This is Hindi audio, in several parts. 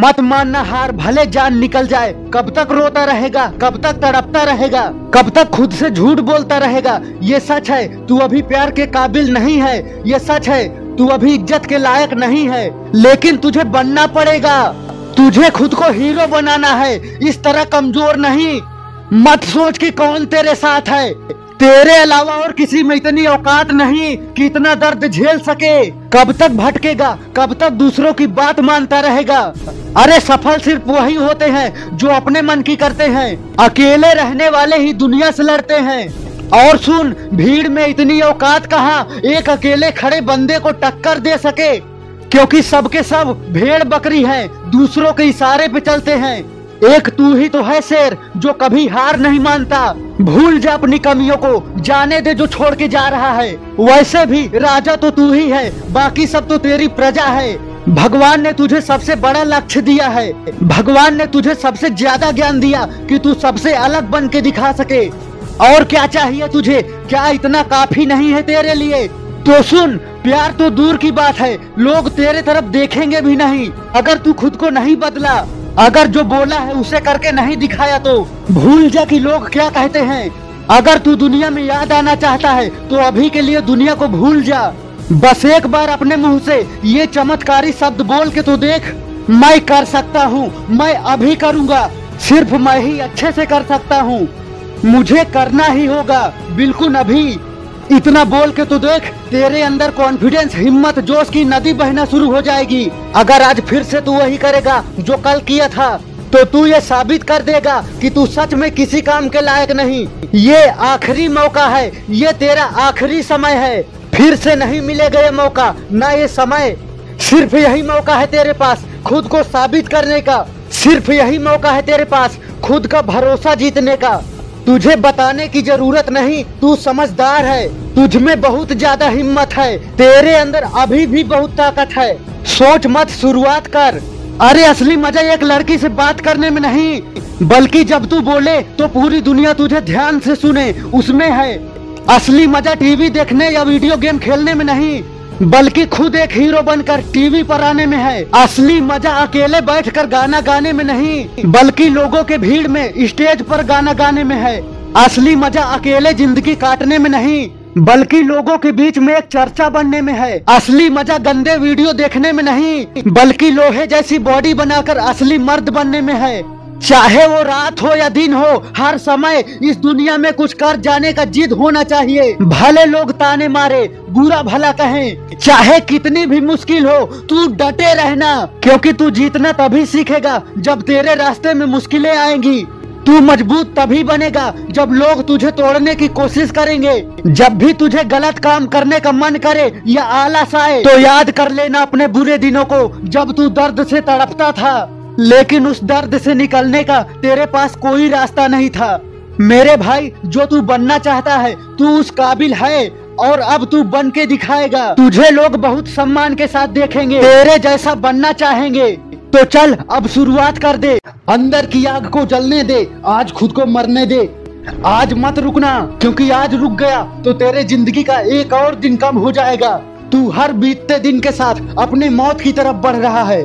मत मानना हार, भले जान निकल जाए। कब तक रोता रहेगा, कब तक तड़पता रहेगा, कब तक खुद से झूठ बोलता रहेगा। ये सच है, तू अभी प्यार के काबिल नहीं है। ये सच है, तू अभी इज़्ज़त के लायक नहीं है। लेकिन तुझे बनना पड़ेगा। तुझे खुद को हीरो बनाना है। इस तरह कमज़ोर नहीं। मत सोच कि कौन तेरे साथ है। तेरे अलावा और किसी में इतनी औकात नहीं कि इतना दर्द झेल सके। कब तक भटकेगा, कब तक दूसरों की बात मानता रहेगा। अरे सफल सिर्फ़ वही होते हैं जो अपने मन की करते हैं। अकेले रहने वाले ही दुनिया से लड़ते हैं। और सुन, भीड़ में इतनी औकात कहाँ एक अकेले खड़े बंदे को टक्कर दे सके? क्योंकि सबके सब भेड़ बकरी हैं, दूसरों के इशारे पे चलते हैं। एक तू ही तो है शेर, जो कभी हार नहीं मानता। भूल जा अपनी कमियों को, जाने दे जो छोड़ के जा रहा है। वैसे भी राजा तो तू ही है, बाकी सब तो तेरी प्रजा है। भगवान ने तुझे सबसे बड़ा लक्ष्य दिया है। भगवान ने तुझे सबसे ज़्यादा ज्ञान दिया कि तू सबसे अलग बन के दिखा सके। और क्या चाहिए तुझे? क्या इतना काफ़ी नहीं है तेरे लिए? तो सुन, प्यार तो दूर की बात है, लोग तेरे तरफ़ देखेंगे भी नहीं। अगर तू खुद को नहीं बदला अगर जो बोला है उसे करके नहीं दिखाया तो भूल जा कि लोग क्या कहते हैं। अगर तू दुनिया में याद आना चाहता है तो अभी के लिए दुनिया को भूल जा। बस एक बार अपने मुँह से ये चमत्कारी शब्द बोल के तो देख। मैं कर सकता हूँ, मैं अभी करूँगा, सिर्फ़ मैं ही अच्छे से कर सकता हूँ। मुझे करना ही होगा, बिल्कुल अभी। इतना बोल के तो देख, तेरे अंदर कॉन्फिडेंस हिम्मत, जोश की नदी बहना शुरू हो जाएगी। अगर आज फिर से तू वही करेगा जो कल किया था तो तू ये साबित कर देगा कि तू सच में किसी काम के लायक नहीं। ये आखिरी मौका है, ये तेरा आखिरी समय है। फिर से नहीं मिलेगा ये मौका, न ये समय। सिर्फ़ यही मौका है तेरे पास, खुद को साबित करने का। सिर्फ़ यही मौका है तेरे पास, खुद का भरोसा जीतने का। तुझे बताने की ज़रूरत नहीं, तू समझदार है। तुझ में बहुत ज़्यादा हिम्मत है। तेरे अंदर अभी भी बहुत ताकत है। सोच मत, शुरुआत कर। अरे, असली मज़ा एक लड़की से बात करने में नहीं। बल्कि जब तू बोले तो पूरी दुनिया तुझे ध्यान से सुने। उसमें है। असली मज़ा टीवी देखने या वीडियो गेम खेलने में नहीं। बल्कि खुद एक हीरो बनकर टीवी पर आने में है। असली मज़ा अकेले बैठकर गाना गाने में नहीं, बल्कि लोगों के भीड़ में, स्टेज पर गाना गाने में है। असली मज़ा अकेले ज़िंदगी काटने में नहीं, बल्कि लोगों के बीच में एक चर्चा बनने में है। असली मज़ा गंदे वीडियो देखने में नहीं, बल्कि लोहे जैसी बॉडी बनाकर असली मर्द बनने में है। चाहे वो रात हो या दिन हो, हर समय इस दुनिया में कुछ कर जाने का जिद होना चाहिए। भले लोग ताने मारे, बुरा भला कहें, चाहे कितनी भी मुश्किल हो, तू डटे रहना, क्योंकि तू जीतना तभी सीखेगा जब तेरे रास्ते में मुश्किलें आएँगी। तू मज़बूत तभी बनेगा जब लोग तुझे तोड़ने की कोशिश करेंगे। जब भी तुझे गलत काम करने का मन करे या आलस आए तो याद कर लेना अपने बुरे दिनों को, जब तू दर्द से तड़पता था। लेकिन उस दर्द से निकलने का तेरे पास कोई रास्ता नहीं था। मेरे भाई, जो तू बनना चाहता है, तू उस काबिल है, और अब तू बन के दिखाएगा। तुझे लोग बहुत सम्मान के साथ देखेंगे, तेरे जैसा बनना चाहेंगे। तो चल, अब शुरुआत कर दे। अंदर की आग को जलने दे, आज खुद को मरने दे। आज मत रुकना, क्योंकि आज रुक गया तो तेरे ज़िंदगी का एक और दिन कम हो जाएगा। तू हर बीतते दिन के साथ अपनी मौत की तरफ़ बढ़ रहा है।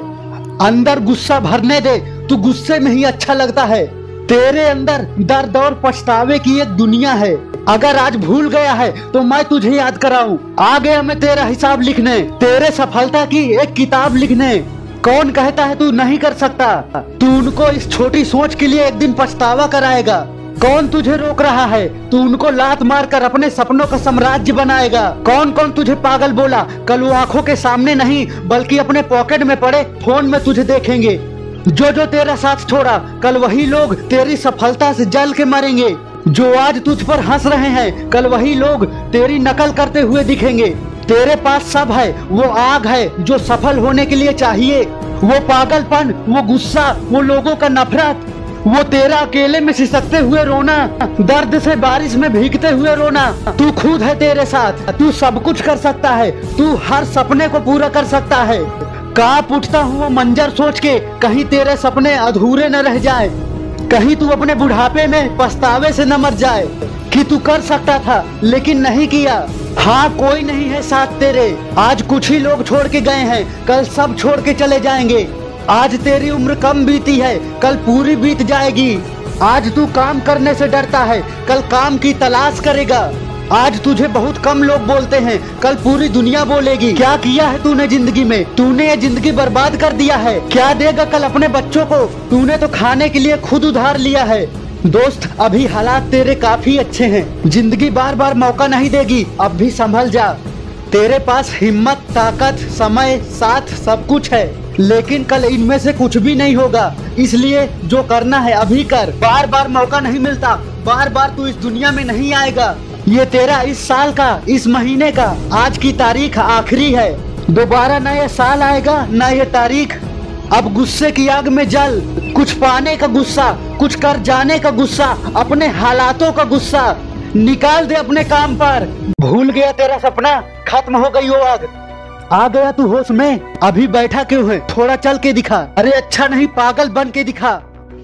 अंदर गुस्सा भरने दे, तू गुस्से में ही अच्छा लगता है। तेरे अंदर दर्द और पछतावे की एक दुनिया है। अगर आज भूल गया है तो मैं तुझे याद कराऊं। आ गया मैं तेरा हिसाब लिखने, तेरे सफलता की एक किताब लिखने। कौन कहता है तू नहीं कर सकता? तू उनको इस छोटी सोच के लिए एक दिन पछतावा कराएगा। कौन तुझे रोक रहा है? तू उनको लात मार कर अपने सपनों का साम्राज्य बनाएगा। कौन कौन तुझे पागल बोला? कल वो आँखों के सामने नहीं, बल्कि अपने पॉकेट में पड़े फ़ोन में तुझे देखेंगे। जो जो तेरा साथ छोड़ा, कल वही लोग तेरी सफलता से जल के मरेंगे। जो आज तुझ पर हंस रहे हैं, कल वही लोग तेरी नकल करते हुए दिखेंगे। तेरे पास सब है, वो आग है, जो सफल होने के लिए चाहिए। वो पागलपन, वो गुस्सा, वो लोगों का नफरत। वो तेरा अकेले में सिसकते हुए रोना, दर्द से बारिश में भीगते हुए रोना। तू खुद है तेरे साथ, तू सब कुछ कर सकता है, तू हर सपने को पूरा कर सकता है। काँप उठता हूँ वो मंजर सोच के कहीं तेरे सपने अधूरे न रह जाए, कहीं तू अपने बुढ़ापे में पछतावे से न मर जाए, कि तू कर सकता था, लेकिन नहीं किया। हाँ कोई नहीं है साथ तेरे, आज कुछ ही लोग छोड़ के गए हैं, कल सब छोड़ के चले जाएँगे। आज तेरी उम्र कम बीती है, कल पूरी बीत जाएगी। आज तू काम करने से डरता है, कल काम की तलाश करेगा। आज तुझे बहुत कम लोग बोलते हैं, कल पूरी दुनिया बोलेगी। क्या किया है तूने ज़िंदगी में? तूने ये ज़िंदगी बर्बाद कर दिया है। क्या देगा कल अपने बच्चों को? तूने तो खाने के लिए खुद उधार लिया है। दोस्त, अभी हालात तेरे काफ़ी अच्छे हैं। ज़िंदगी बार बार मौका नहीं देगी। अब भी संभल जा। तेरे पास हिम्मत, ताकत, समय, साथ सब कुछ है, लेकिन कल इनमें से कुछ भी नहीं होगा। इसलिए जो करना है अभी कर। बार बार मौका नहीं मिलता बार बार तू इस दुनिया में नहीं आएगा। ये तेरा इस साल का, इस महीने का, आज की तारीख आखिरी है। दोबारा न ये साल आएगा, न ये तारीख। अब गुस्से की आग में जल। कुछ पाने का गुस्सा, कुछ कर जाने का गुस्सा, अपने हालातों का गुस्सा। निकाल दे अपने काम पर। भूल गया तेरा सपना? खत्म हो गई वो आग। आ गया तू होश में? अभी बैठा क्यों है? थोड़ा चल के दिखा। अरे अच्छा नहीं, पागल बन के दिखा।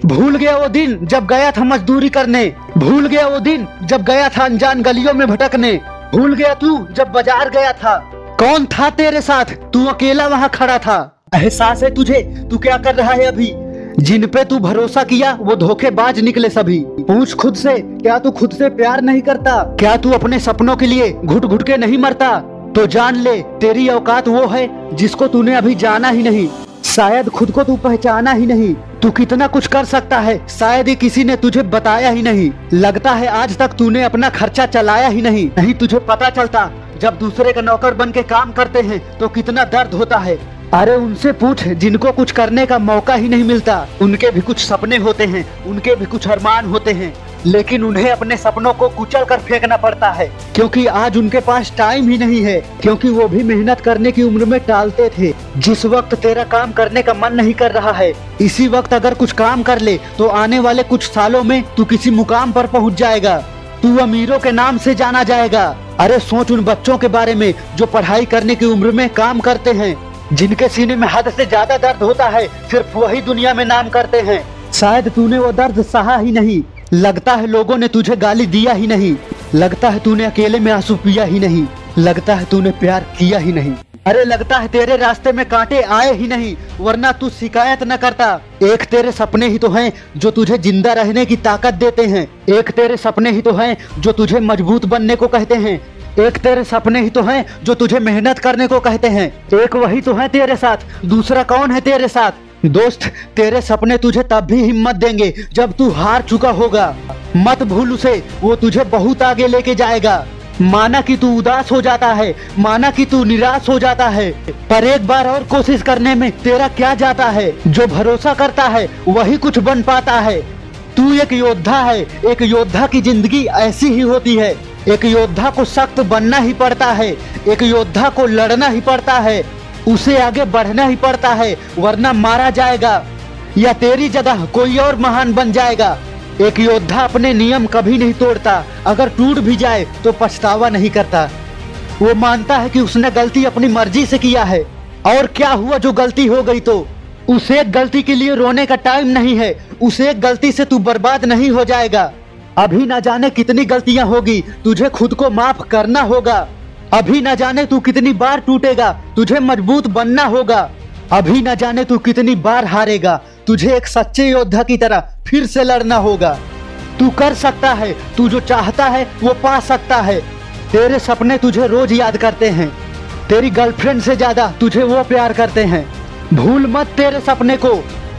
भूल गया वो दिन जब गया था मजदूरी करने। भूल गया वो दिन जब गया था अनजान गलियों में भटकने। भूल गया तू जब बाज़ार गया था। कौन था तेरे साथ? तू अकेला वहाँ खड़ा था। एहसास है तुझे? तू क्या कर रहा है अभी? जिन पे तू भरोसा किया, वो धोखेबाज निकले सभी। पूछ खुद से, क्या तू खुद से प्यार नहीं करता? क्या तू अपने सपनों के लिए घुट घुट के नहीं मरता? तो जान ले, तेरी औकात वो है जिसको तूने अभी जाना ही नहीं। शायद खुद को तू पहचाना ही नहीं। तू कितना कुछ कर सकता है, शायद ही किसी ने तुझे बताया ही नहीं। लगता है आज तक तूने अपना खर्चा चलाया ही नहीं। नहीं तुझे पता चलता, जब दूसरे का नौकर बन के काम करते हैं तो कितना दर्द होता है। अरे उनसे पूछ, जिनको कुछ करने का मौका ही नहीं मिलता। उनके भी कुछ सपने होते हैं, उनके भी कुछ अरमान होते हैं, लेकिन उन्हें अपने सपनों को कुचल कर फेंकना पड़ता है, क्योंकि आज उनके पास टाइम ही नहीं है, क्योंकि वो भी मेहनत करने की उम्र में टालते थे। जिस वक्त तेरा काम करने का मन नहीं कर रहा है, इसी वक्त अगर कुछ काम कर ले तो आने वाले कुछ सालों में तू किसी मुकाम पर पहुँच जाएगा। तू अमीरों के नाम से जाना जाएगा। अरे सोच उन बच्चों के बारे में, जो पढ़ाई करने की उम्र में काम करते हैं। जिनके सीने में हद से ज़्यादा दर्द होता है, सिर्फ़ वही दुनिया में नाम करते हैं। शायद तूने वो दर्द सहा ही नहीं। लगता है लोगों ने तुझे गाली दिया ही नहीं। लगता है तूने अकेले में आँसू पिया ही नहीं। लगता है तूने प्यार किया ही नहीं। अरे लगता है तेरे रास्ते में कांटे आए ही नहीं, वरना तू शिकायत न करता। एक तेरे सपने ही तो हैं, जो तुझे ज़िंदा रहने की ताकत देते हैं। एक तेरे सपने ही तो हैं, जो तुझे मज़बूत बनने को कहते हैं। एक तेरे सपने ही तो हैं, जो तुझे मेहनत करने को कहते हैं। एक वही तो है तेरे साथ, दूसरा कौन है तेरे साथ? दोस्त, तेरे सपने तुझे तब भी हिम्मत देंगे, जब तू हार चुका होगा। मत भूल उसे, वो तुझे बहुत आगे लेके जाएगा। माना कि तू उदास हो जाता है, माना कि तू निराश हो जाता है। पर एक बार और कोशिश करने में तेरा क्या जाता है? जो भरोसा करता है, वही कुछ बन पाता है। तू एक योद्धा है, एक योद्धा की ज़िंदगी ऐसी ही होती है। एक योद्धा को सख्त बनना ही पड़ता है, एक योद्धा को लड़ना ही पड़ता है, उसे आगे बढ़ना ही पड़ता है, वरना मारा जाएगा, या तेरी जगह कोई और महान बन जाएगा। एक योद्धा अपने नियम कभी नहीं तोड़ता, अगर टूट भी जाए तो पछतावा नहीं करता। वो मानता है कि उसने गलती अपनी मर्ज़ी से किया है, और क्या हुआ जो गलती हो गई तो? उस गलती के लिए रोने का टाइम नहीं है, उस गलती से तू बर्बाद नहीं हो जाएगा। अभी ना जाने कितनी गलतियाँ होगी, तुझे खुद को माफ़ करना होगा। अभी ना जाने तू कितनी बार टूटेगा, तुझे मज़बूत बनना होगा। अभी ना जाने तू कितनी बार हारेगा, तुझे एक सच्चे योद्धा की तरह फिर से लड़ना होगा। तू कर सकता है, तू जो चाहता है, वो पा सकता है। तेरे सपने तुझे रोज याद करते हैं। तेरी गर्लफ्रेंड से ज़्यादा तुझे वो प्यार करते हैं। भूल मत तेरे सपने को,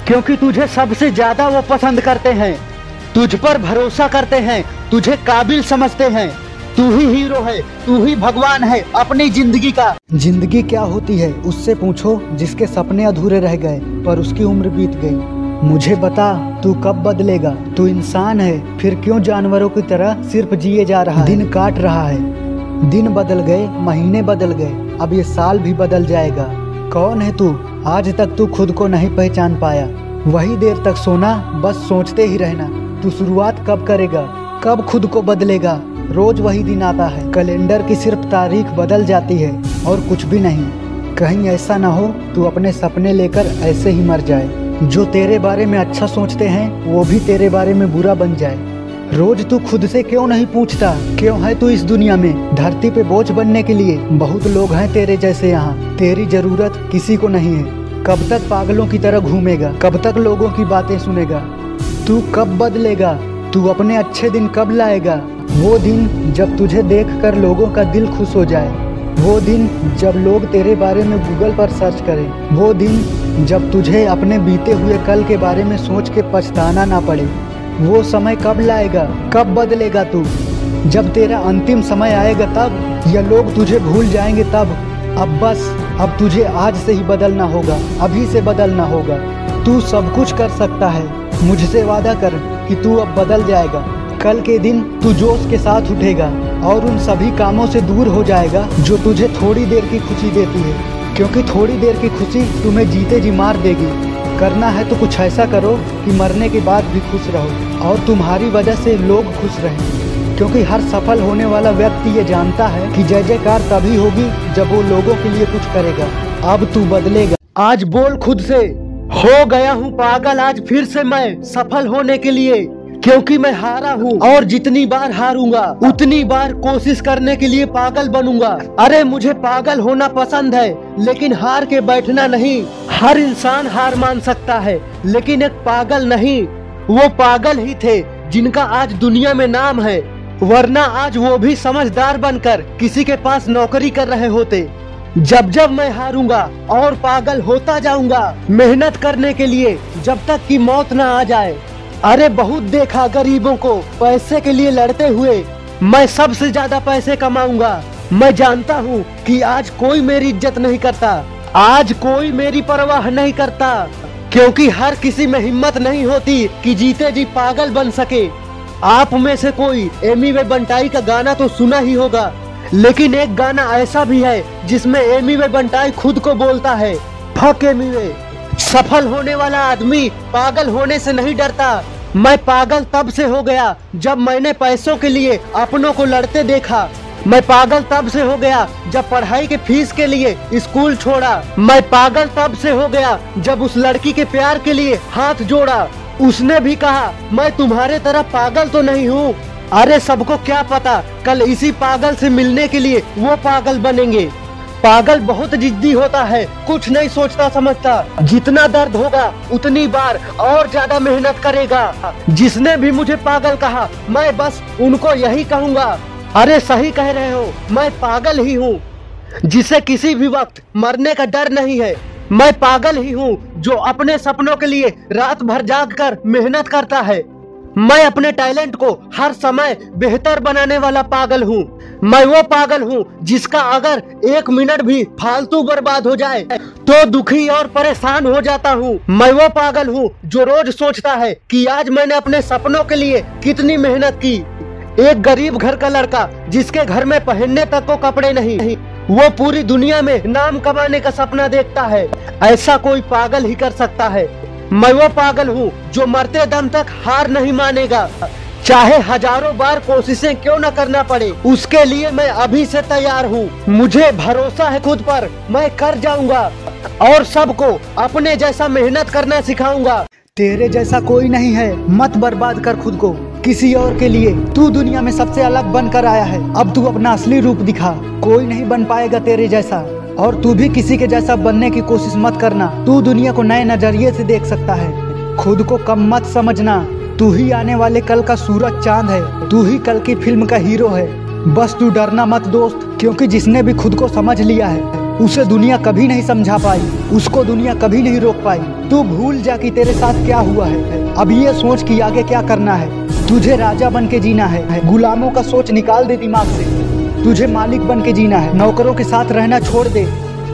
क्योंकि तुझे सबसे ज़्यादा वो पसंद करते हैं। तुझ पर भरोसा करते हैं तुझे काबिल समझते हैं। तू ही हीरो है तू ही भगवान है अपनी ज़िंदगी का। ज़िंदगी क्या होती है उससे पूछो जिसके सपने अधूरे रह गए पर उसकी उम्र बीत गई। मुझे बता तू कब बदलेगा? तू इंसान है फिर क्यों जानवरों की तरह सिर्फ़ जिए जा रहा है? दिन काट रहा है। दिन बदल गए महीने बदल गए अब ये साल भी बदल जाएगा। कौन है तू? आज तक तू खुद को नहीं पहचान पाया। वही देर तक सोना बस सोचते ही रहना। तू शुरुआत कब करेगा? कब खुद को बदलेगा? रोज वही दिन आता है। कैलेंडर की सिर्फ़ तारीख बदल जाती है और कुछ भी नहीं। कहीं ऐसा ना हो, तू अपने सपने लेकर ऐसे ही मर जाए। जो तेरे बारे में अच्छा सोचते हैं, वो भी तेरे बारे में बुरा बन जाए। रोज तू खुद से क्यों नहीं पूछता? क्यों है तू इस दुनिया में? धरती पे बोझ बनने के लिए बहुत लोग हैं तेरे जैसे यहाँ। तेरी ज़रूरत किसी को नहीं है। कब तक पागलों की तरह घूमेगा? कब तक लोगों की बातें सुनेगा? तू कब बदलेगा? तू अपने अच्छे दिन कब लाएगा? वो दिन जब तुझे देखकर लोगों का दिल खुश हो जाए। वो दिन जब लोग तेरे बारे में गूगल पर सर्च करें। वो दिन जब तुझे अपने बीते हुए कल के बारे में सोच के पछताना ना पड़े। वो समय कब लाएगा? कब बदलेगा तू? जब तेरा अंतिम समय आएगा तब या लोग तुझे भूल जाएँगे तब? अब बस, अब तुझे आज से ही बदलना होगा। अभी से बदलना होगा। तू सब कुछ कर सकता है। मुझसे वादा कर कि तू अब बदल जाएगा। कल के दिन तू जोश के साथ उठेगा और उन सभी कामों से दूर हो जाएगा जो तुझे थोड़ी देर की खुशी देती है। क्योंकि थोड़ी देर की खुशी तुम्हें जीते जी मार देगी। करना है तो कुछ ऐसा करो कि मरने के बाद भी खुश रहो और तुम्हारी वजह से लोग खुश रहें। क्योंकि हर सफल होने वाला व्यक्ति ये जानता है कि जय जयकार तभी होगी जब वो लोगों के लिए कुछ करेगा। अब तू बदलेगा। आज बोल खुद से। हो गया हूँ पागल आज फिर से मैं सफल होने के लिए, क्योंकि मैं हारा हूँ और जितनी बार हारूँगा, उतनी बार कोशिश करने के लिए पागल बनूँगा। अरे मुझे पागल होना पसंद है, लेकिन हार के बैठना नहीं। हर इंसान हार मान सकता है, लेकिन एक पागल नहीं। वो पागल ही थे, जिनका आज दुनिया में नाम है। वरना आज वो भी समझदार बनकर किसी के पास नौकरी कर रहे होते। जब जब मैं हारूँगा और पागल होता जाऊँगा, मेहनत करने के लिए जब तक कि मौत ना आ जाए। अरे बहुत देखा गरीबों को, पैसे के लिए लड़ते हुए। मैं सबसे ज़्यादा पैसे कमाऊँगा। मैं जानता हूँ कि आज कोई मेरी इज़्ज़त नहीं करता। आज कोई मेरी परवाह नहीं करता। क्योंकि हर किसी में हिम्मत नहीं होती कि जीते जी पागल बन सके। आप में से कोई एमी वे बंटाई का गाना तो सुना ही होगा। लेकिन एक गाना ऐसा भी है जिसमें एमी वे बंटाई खुद को बोलता है, फक एमी वे सफल होने वाला आदमी पागल होने से नहीं डरता। मैं पागल तब से हो गया जब मैंने पैसों के लिए अपनों को लड़ते देखा। मैं पागल तब से हो गया जब पढ़ाई के फ़ीस के लिए स्कूल छोड़ा। मैं पागल तब से हो गया जब उस लड़की के प्यार के लिए हाथ जोड़ा। उसने भी कहा, मैं तुम्हारे तरह पागल तो नहीं हूँ अरे सबको क्या पता, कल इसी पागल से मिलने के लिए वो पागल बनेंगे। पागल बहुत जिद्दी होता है, कुछ नहीं सोचता, समझता। जितना दर्द होगा, उतनी बार और ज़्यादा मेहनत करेगा। जिसने भी मुझे पागल कहा, मैं बस उनको यही कहूँगा। अरे सही कह रहे हो, मैं पागल ही हूँ। जिसे किसी भी वक्त मरने का डर नहीं है, मैं पागल ही हूँ, जो अपने सपनों के लिए रात भर जाग कर मेहनत करता है। मैं अपने टैलेंट को हर समय बेहतर बनाने वाला पागल हूँ। मैं वो पागल हूँ जिसका अगर एक मिनट भी फालतू बर्बाद हो जाए तो दुखी और परेशान हो जाता हूँ। मैं वो पागल हूँ जो रोज सोचता है कि आज मैंने अपने सपनों के लिए कितनी मेहनत की। एक गरीब घर का लड़का जिसके घर में पहनने तक को कपड़े नहीं, वो पूरी दुनिया में नाम कमाने का सपना देखता है। ऐसा कोई पागल ही कर सकता है। मैं वो पागल हूँ जो मरते दम तक हार नहीं मानेगा। चाहे हज़ारों बार कोशिशें क्यों न करना पड़े, उसके लिए मैं अभी से तैयार हूँ। मुझे भरोसा है खुद पर, मैं कर जाऊँगा और सबको अपने जैसा मेहनत करना सिखाऊँगा। तेरे जैसा कोई नहीं है, मत बर्बाद कर खुद को। किसी और के लिए तू दुनिया में सबसे अलग बनकर आया है। अब तू अपना असली रूप दिखा। कोई नहीं बन पाएगा तेरे जैसा। और तू भी किसी के जैसा बनने की कोशिश मत करना। तू दुनिया को नए नज़रिए से देख सकता है। खुद को कम मत समझना। तू ही आने वाले कल का सूरज चाँद है। तू ही कल की फ़िल्म का हीरो है। बस तू डरना मत दोस्त, क्योंकि जिसने भी खुद को समझ लिया है, उसे दुनिया कभी नहीं समझा पाई, उसको दुनिया कभी नहीं रोक पाई। तू भूल जा कि तेरे साथ क्या हुआ है। अब ये सोच कि आगे क्या करना है। तुझे राजा बन के जीना है। गुलामों का सोच निकाल दे दिमाग से। तुझे मालिक बन के जीना है। नौकरों के साथ रहना छोड़ दे,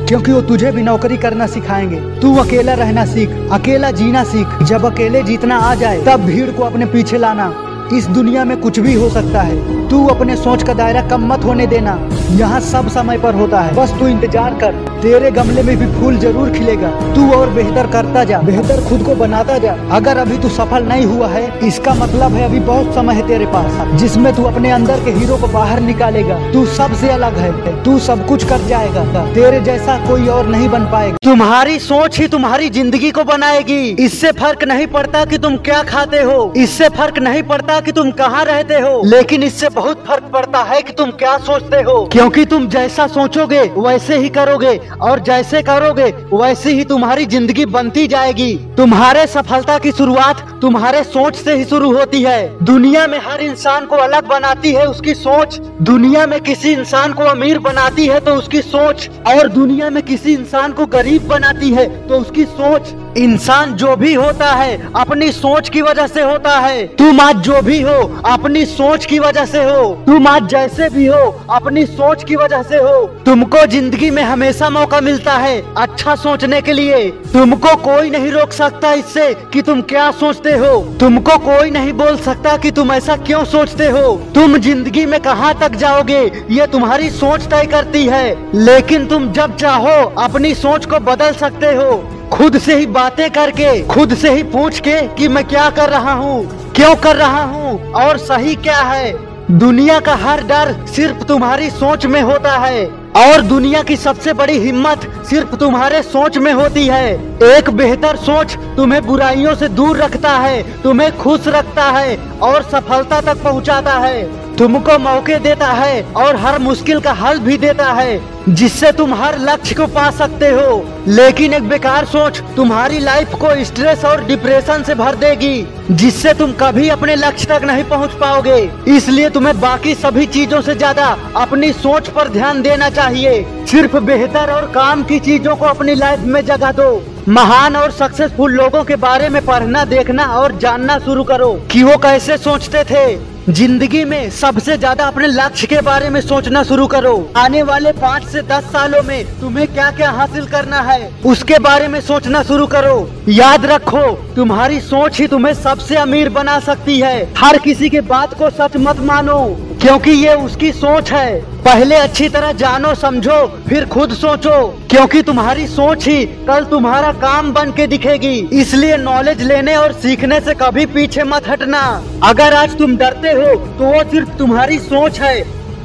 क्योंकि वो तुझे भी नौकरी करना सिखाएँगे। तू अकेला रहना सीख, अकेला जीना सीख। जब अकेले जीतना आ जाए, तब भीड़ को अपने पीछे लाना। इस दुनिया में कुछ भी हो सकता है। तू अपने सोच का दायरा कम मत होने देना। यहाँ सब समय पर होता है। बस तू इंतज़ार कर। तेरे गमले में भी फूल ज़रूर खिलेगा। तू और बेहतर करता जा। बेहतर खुद को बनाता जा। अगर अभी तू सफल नहीं हुआ है, इसका मतलब है अभी बहुत समय है तेरे पास। जिसमें तू अपने अंदर के हीरो को बाहर निकालेगा। तू सबसे अलग है। तू सब कुछ कर जाएगा। तेरे जैसा कोई और नहीं बन पाएगा। तुम्हारी सोच ही तुम्हारी ज़िंदगी को बनाएगी। इससे फ़र्क नहीं पड़ता कि तुम क्या खाते हो। इससे फ़र्क नहीं पड़ता कि तुम कहाँ रहते हो। लेकिन इससे बहुत फ़र्क पड़ता है कि तुम क्या सोचते हो। क्योंकि तुम जैसा सोचोगे, वैसे ही करोगे, और जैसे करोगे, वैसे ही तुम्हारी ज़िंदगी बनती जाएगी। तुम्हारे सफलता की शुरुआत तुम्हारे सोच से ही शुरू होती है। दुनिया में हर इंसान को अलग बनाती है उसकी सोच। दुनिया में किसी इंसान को अमीर बनाती है तो उसकी सोच। और दुनिया में किसी इंसान को गरीब बनाती है तो उसकी सोच। इंसान जो भी होता है, अपनी सोच की वजह से होता है। तुम आज जो भी हो, अपनी सोच की वजह से हो। तुम आज जैसे भी हो, अपनी सोच की वजह से हो। तुमको ज़िंदगी में हमेशा मौका मिलता है अच्छा सोचने के लिए। तुमको कोई नहीं रोक सकता इससे कि तुम क्या सोचते हो। तुमको कोई नहीं बोल सकता कि तुम ऐसा क्यों सोचते हो। तुम ज़िंदगी में कहाँ तक जाओगे, ये तुम्हारी सोच तय करती है। लेकिन तुम जब चाहो, अपनी सोच को बदल सकते हो। खुद से ही बातें करके, खुद से ही पूछ के कि मैं क्या कर रहा हूँ, क्यों कर रहा हूँ, और सही क्या है। दुनिया का हर डर सिर्फ़ तुम्हारी सोच में होता है। और दुनिया की सबसे बड़ी हिम्मत सिर्फ़ तुम्हारे सोच में होती है। एक बेहतर सोच तुम्हें बुराइयों से दूर रखता है, तुम्हें खुश रखता है और सफलता तक पहुंचाता है। तुमको मौके देता है और हर मुश्किल का हल भी देता है, जिससे तुम हर लक्ष्य को पा सकते हो। लेकिन एक बेकार सोच तुम्हारी लाइफ को स्ट्रेस और डिप्रेशन से भर देगी, जिससे तुम कभी अपने लक्ष्य तक नहीं पहुँच पाओगे। इसलिए तुम्हें बाकी सभी चीज़ों से ज़्यादा अपनी सोच पर ध्यान देना चाहिए। सिर्फ़ बेहतर और काम की चीज़ों को अपनी लाइफ में जगह दो। महान और सक्सेसफुल लोगों के बारे में पढ़ना, देखना और जानना शुरू करो कि वो कैसे सोचते थे। ज़िंदगी में सबसे ज़्यादा अपने लक्ष्य के बारे में सोचना शुरू करो। आने वाले पाँच से दस सालों में तुम्हें क्या क्या हासिल करना है, उसके बारे में सोचना शुरू करो। याद रखो, तुम्हारी सोच ही तुम्हें सबसे अमीर बना सकती है। हर किसी के बात को सच मत मानो। क्योंकि ये उसकी सोच है। पहले अच्छी तरह जानो, समझो, फिर खुद सोचो। क्योंकि तुम्हारी सोच ही कल तुम्हारा काम बन के दिखेगी। इसलिए नॉलेज लेने और सीखने से कभी पीछे मत हटना। अगर आज तुम डरते हो तो वो सिर्फ़ तुम्हारी सोच है।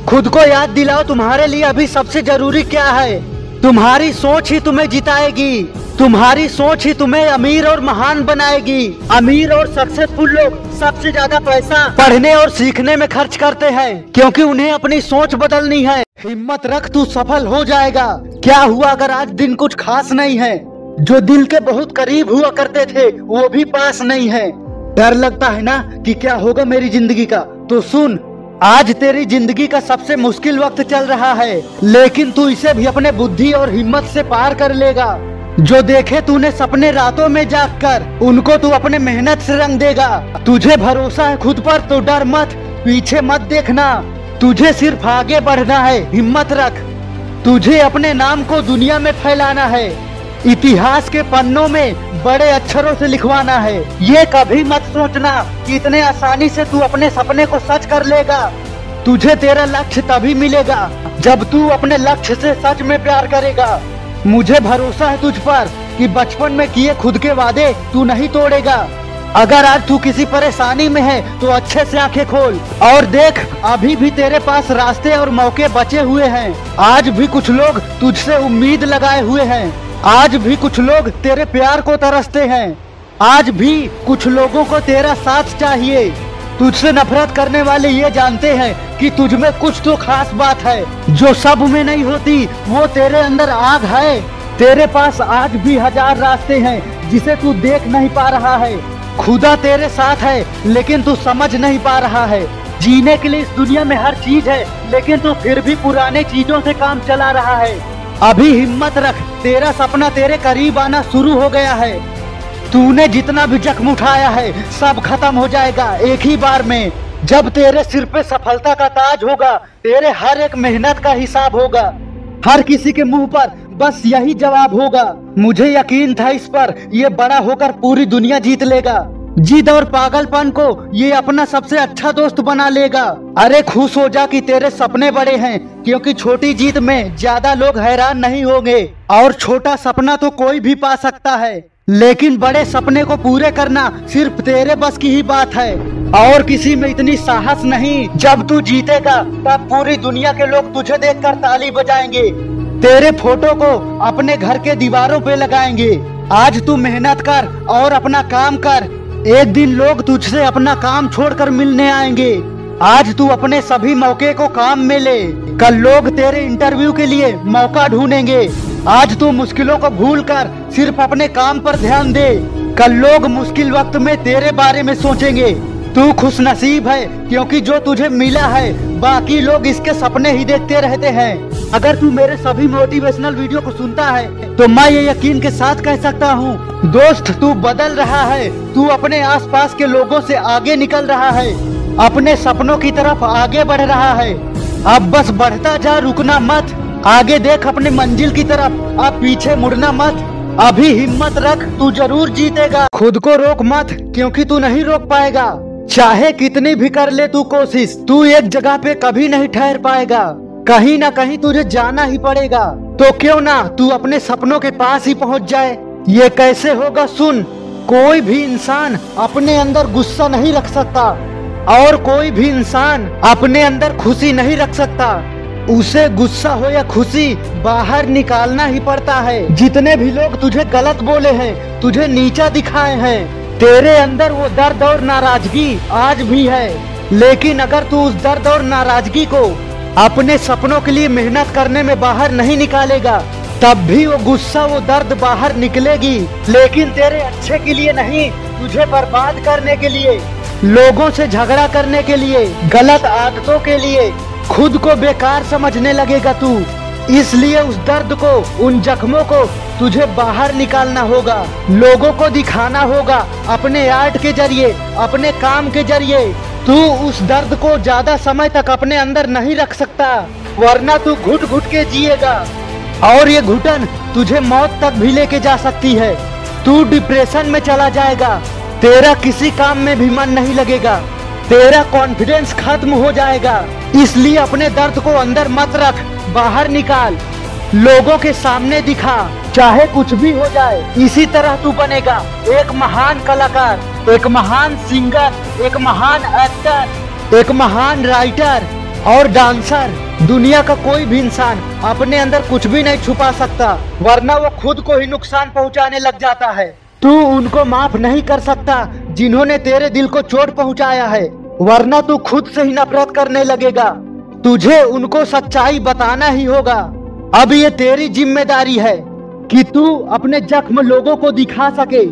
खुद को याद दिलाओ, तुम्हारे लिए अभी सबसे ज़रूरी क्या है? तुम्हारी सोच ही तुम्हें जिताएगी। तुम्हारी सोच ही तुम्हें अमीर और महान बनाएगी। अमीर और सक्सेसफुल लोग सबसे ज़्यादा पैसा पढ़ने और सीखने में खर्च करते हैं, क्योंकि उन्हें अपनी सोच बदलनी है। हिम्मत रख, तू सफल हो जाएगा। क्या हुआ अगर आज दिन कुछ खास नहीं है? जो दिल के बहुत करीब हुआ करते थे, वो भी पास नहीं है। डर लगता है ना कि क्या होगा मेरी ज़िंदगी का? तो सुन आज तेरी ज़िंदगी का सबसे मुश्किल वक्त चल रहा है, लेकिन तू इसे भी अपने बुद्धि और हिम्मत से पार कर लेगा। जो देखे तूने सपने रातों में जाग कर उनको तू अपने मेहनत से रंग देगा। तुझे भरोसा है खुद पर तो डर मत, पीछे मत देखना। तुझे सिर्फ़ आगे बढ़ना है, हिम्मत रख। तुझे अपने नाम को दुनिया में फैलाना है। इतिहास के पन्नों में बड़े अक्षरों से लिखवाना है। ये कभी मत सोचना कि इतने आसानी से तू अपने सपने को सच कर लेगा। तुझे तेरा लक्ष्य तभी मिलेगा, जब तू अपने लक्ष्य से सच में प्यार करेगा। मुझे भरोसा है तुझ पर कि बचपन में किए खुद के वादे तू नहीं तोड़ेगा। अगर आज तू किसी परेशानी में है तो अच्छे से आँखें खोल और देख, अभी भी तेरे पास रास्ते और मौके बचे हुए हैं। आज भी कुछ लोग तुझसे उम्मीद लगाए हुए हैं। आज भी कुछ लोग तेरे प्यार को तरसते हैं। आज भी कुछ लोगों को तेरा साथ चाहिए। तुझसे नफरत करने वाले ये जानते हैं कि तुझ में कुछ तो खास बात है। जो सब में नहीं होती, वो तेरे अंदर आग है। तेरे पास आज भी हज़ार रास्ते हैं, जिसे तू देख नहीं पा रहा है। खुदा तेरे साथ है, लेकिन तू समझ नहीं पा रहा है। जीने के लिए इस दुनिया में हर चीज़ है, लेकिन तू फिर भी पुराने चीज़ों से काम चला रहा है। अभी हिम्मत रख, तेरा सपना तेरे करीब आना शुरू हो गया है। तूने जितना भी जख्म उठाया है, सब खत्म हो जाएगा, एक ही बार में। जब तेरे सिर पे सफलता का ताज होगा, तेरे हर एक मेहनत का हिसाब होगा। हर किसी के मुँह पर बस यही जवाब होगा। मुझे यकीन था इस पर ये बड़ा होकर पूरी दुनिया जीत लेगा। जिद और पागलपन को ये अपना सबसे अच्छा दोस्त बना लेगा। अरे खुश हो जा कि तेरे सपने बड़े हैं, क्योंकि छोटी जीत में ज़्यादा लोग हैरान नहीं होंगे। और छोटा सपना तो कोई भी पा सकता है, लेकिन बड़े सपने को पूरे करना सिर्फ़ तेरे बस की ही बात है। और किसी में इतनी साहस नहीं, जब तू जीतेगा, तब पूरी दुनिया के लोग तुझे देखकर ताली बजाएँगे। तेरे फ़ोटो को अपने घर के दीवारों पे लगाएँगे। आज तू मेहनत कर और अपना काम कर एक दिन लोग तुझसे अपना काम छोड़कर मिलने आएँगे। आज तू अपने सभी मौके को काम में ले। कल लोग तेरे इंटरव्यू के लिए मौका ढूंढेंगे। आज तू मुश्किलों को भूल कर सिर्फ़ अपने काम पर ध्यान दे। कल लोग मुश्किल वक्त में तेरे बारे में सोचेंगे। तू खुश नसीब है, क्योंकि जो तुझे मिला है, बाकी लोग इसके सपने ही देखते रहते हैं। अगर तू मेरे सभी मोटिवेशनल वीडियो को सुनता है तो मैं ये यकीन के साथ कह सकता हूँ, दोस्त, तू बदल रहा है। तू अपने आसपास के लोगों से आगे निकल रहा है। अपने सपनों की तरफ़ आगे बढ़ रहा है। अब बस बढ़ता जा, रुकना मत। आगे देख अपने मंजिल की तरफ़। अब पीछे मुड़ना मत। अभी हिम्मत रख, तू ज़रूर जीतेगा। खुद को रोक मत, क्योंकि तू नहीं रोक पाएगा। चाहे कितनी भी कर ले तू कोशिश, तू एक जगह पे कभी नहीं ठहर पाएगा। कहीं ना कहीं तुझे जाना ही पड़ेगा। तो क्यों ना तू अपने सपनों के पास ही पहुँच जाए। ये कैसे होगा सुन, कोई भी इंसान अपने अंदर गुस्सा नहीं रख सकता, और कोई भी इंसान अपने अंदर खुशी नहीं रख सकता। उसे गुस्सा हो या खुशी, बाहर निकालना ही पड़ता है। जितने भी लोग तुझे गलत बोले हैं, तुझे नीचा दिखाए हैं तेरे अंदर वो दर्द और नाराज़गी आज भी है। लेकिन अगर तू उस दर्द और नाराज़गी को अपने सपनों के लिए मेहनत करने में बाहर नहीं निकालेगा, तब भी वो गुस्सा, वो दर्द बाहर निकलेगी। लेकिन तेरे अच्छे के लिए नहीं, तुझे बर्बाद करने के लिए, लोगों से झगड़ा करने के लिए, गलत आदतों के लिए, खुद को बेकार समझने लगेगा तू। इसलिए उस दर्द को, उन जख्मों को तुझे बाहर निकालना होगा। लोगों को दिखाना होगा अपने आर्ट के ज़रिए, अपने काम के ज़रिए। तू उस दर्द को ज़्यादा समय तक अपने अंदर नहीं रख सकता, वरना तू घुट घुट के जिएगा। और ये घुटन तुझे मौत तक भी लेके जा सकती है। तू डिप्रेशन में चला जाएगा, तेरा किसी काम में भी मन नहीं लगेगा। तेरा कॉन्फिडेंस खत्म हो जाएगा। इसलिए अपने दर्द को अंदर मत रख, बाहर निकाल। लोगों के सामने दिखा, चाहे कुछ भी हो जाए, इसी तरह तू बनेगा। एक महान कलाकार, एक महान सिंगर एक महान एक्टर एक महान राइटर और डांसर दुनिया का कोई भी इंसान अपने अंदर कुछ भी नहीं छुपा सकता, वरना वो खुद को ही नुकसान पहुँचाने लग जाता है। तू उनको माफ़ नहीं कर सकता जिन्होंने तेरे दिल को चोट पहुँचाया है, वरना तू खुद से ही नफरत करने लगेगा। तुझे उनको सच्चाई बताना ही होगा। अब ये तेरी ज़िम्मेदारी है कि तू अपने जख्म लोगों को दिखा सके,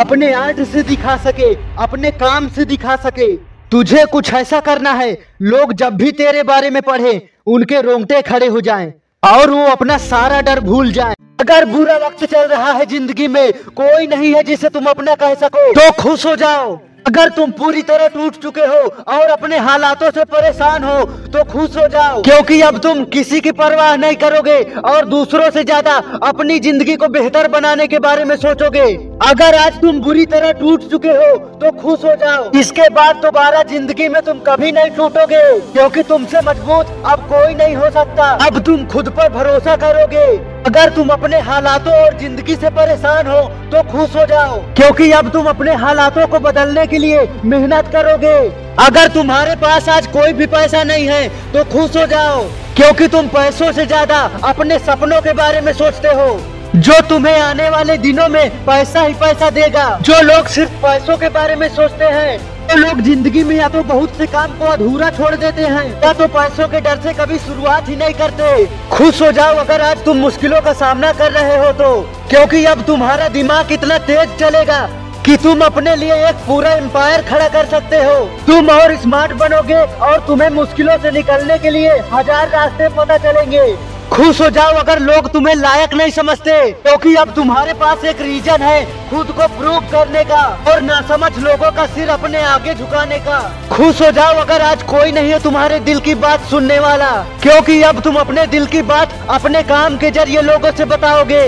अपने आर्ट से दिखा सके, अपने काम से दिखा सके। तुझे कुछ ऐसा करना है, लोग जब भी तेरे बारे में पढ़े, उनके रोंगटे खड़े हो जाएँ और वो अपना सारा डर भूल जाएँ। अगर बुरा वक्त चल रहा है ज़िंदगी में, कोई नहीं है जिसे तुम अपना कह सको। तो खुश हो जाओ। अगर तुम पूरी तरह टूट चुके हो और अपने हालातों से परेशान हो तो खुश हो जाओ। क्योंकि अब तुम किसी की परवाह नहीं करोगे और दूसरों से ज़्यादा अपनी ज़िंदगी को बेहतर बनाने के बारे में सोचोगे। अगर आज तुम बुरी तरह टूट चुके हो तो खुश हो जाओ। इसके बाद दोबारा ज़िंदगी में तुम कभी नहीं टूटोगे क्योंकि तुमसे मज़बूत अब कोई नहीं हो सकता। अब तुम खुद पर भरोसा करोगे। अगर तुम अपने हालातों और ज़िंदगी से परेशान हो तो खुश हो जाओ। क्योंकि अब तुम अपने हालातों को बदलने के लिए मेहनत करोगे। अगर तुम्हारे पास आज कोई भी पैसा नहीं है तो खुश हो जाओ, क्योंकि तुम पैसों से ज़्यादा अपने सपनों के बारे में सोचते हो। जो तुम्हें आने वाले दिनों में पैसा ही पैसा देगा, जो लोग सिर्फ़ पैसों के बारे में सोचते हैं तो लोग ज़िंदगी में या तो बहुत से काम को अधूरा छोड़ देते हैं, या तो पैसों के डर से कभी शुरुआत ही नहीं करते। खुश हो जाओ अगर आज तुम मुश्किलों का सामना कर रहे हो तो क्योंकि अब तुम्हारा दिमाग इतना तेज चलेगा कि तुम अपने लिए एक पूरा एम्पायर खड़ा कर सकते हो। तुम और स्मार्ट बनोगे और तुम्हें मुश्किलों से निकलने के लिए हज़ार रास्ते पता चलेंगे। खुश हो जाओ अगर लोग तुम्हें लायक नहीं समझते, क्योंकि अब तुम्हारे पास एक रीजन है, खुद को प्रूव करने का और ना समझ लोगों का सिर अपने आगे झुकाने का। खुश हो जाओ अगर आज कोई नहीं है तुम्हारे दिल की बात सुनने वाला, क्योंकि अब तुम अपने दिल की बात अपने काम के ज़रिए लोगों से बताओगे।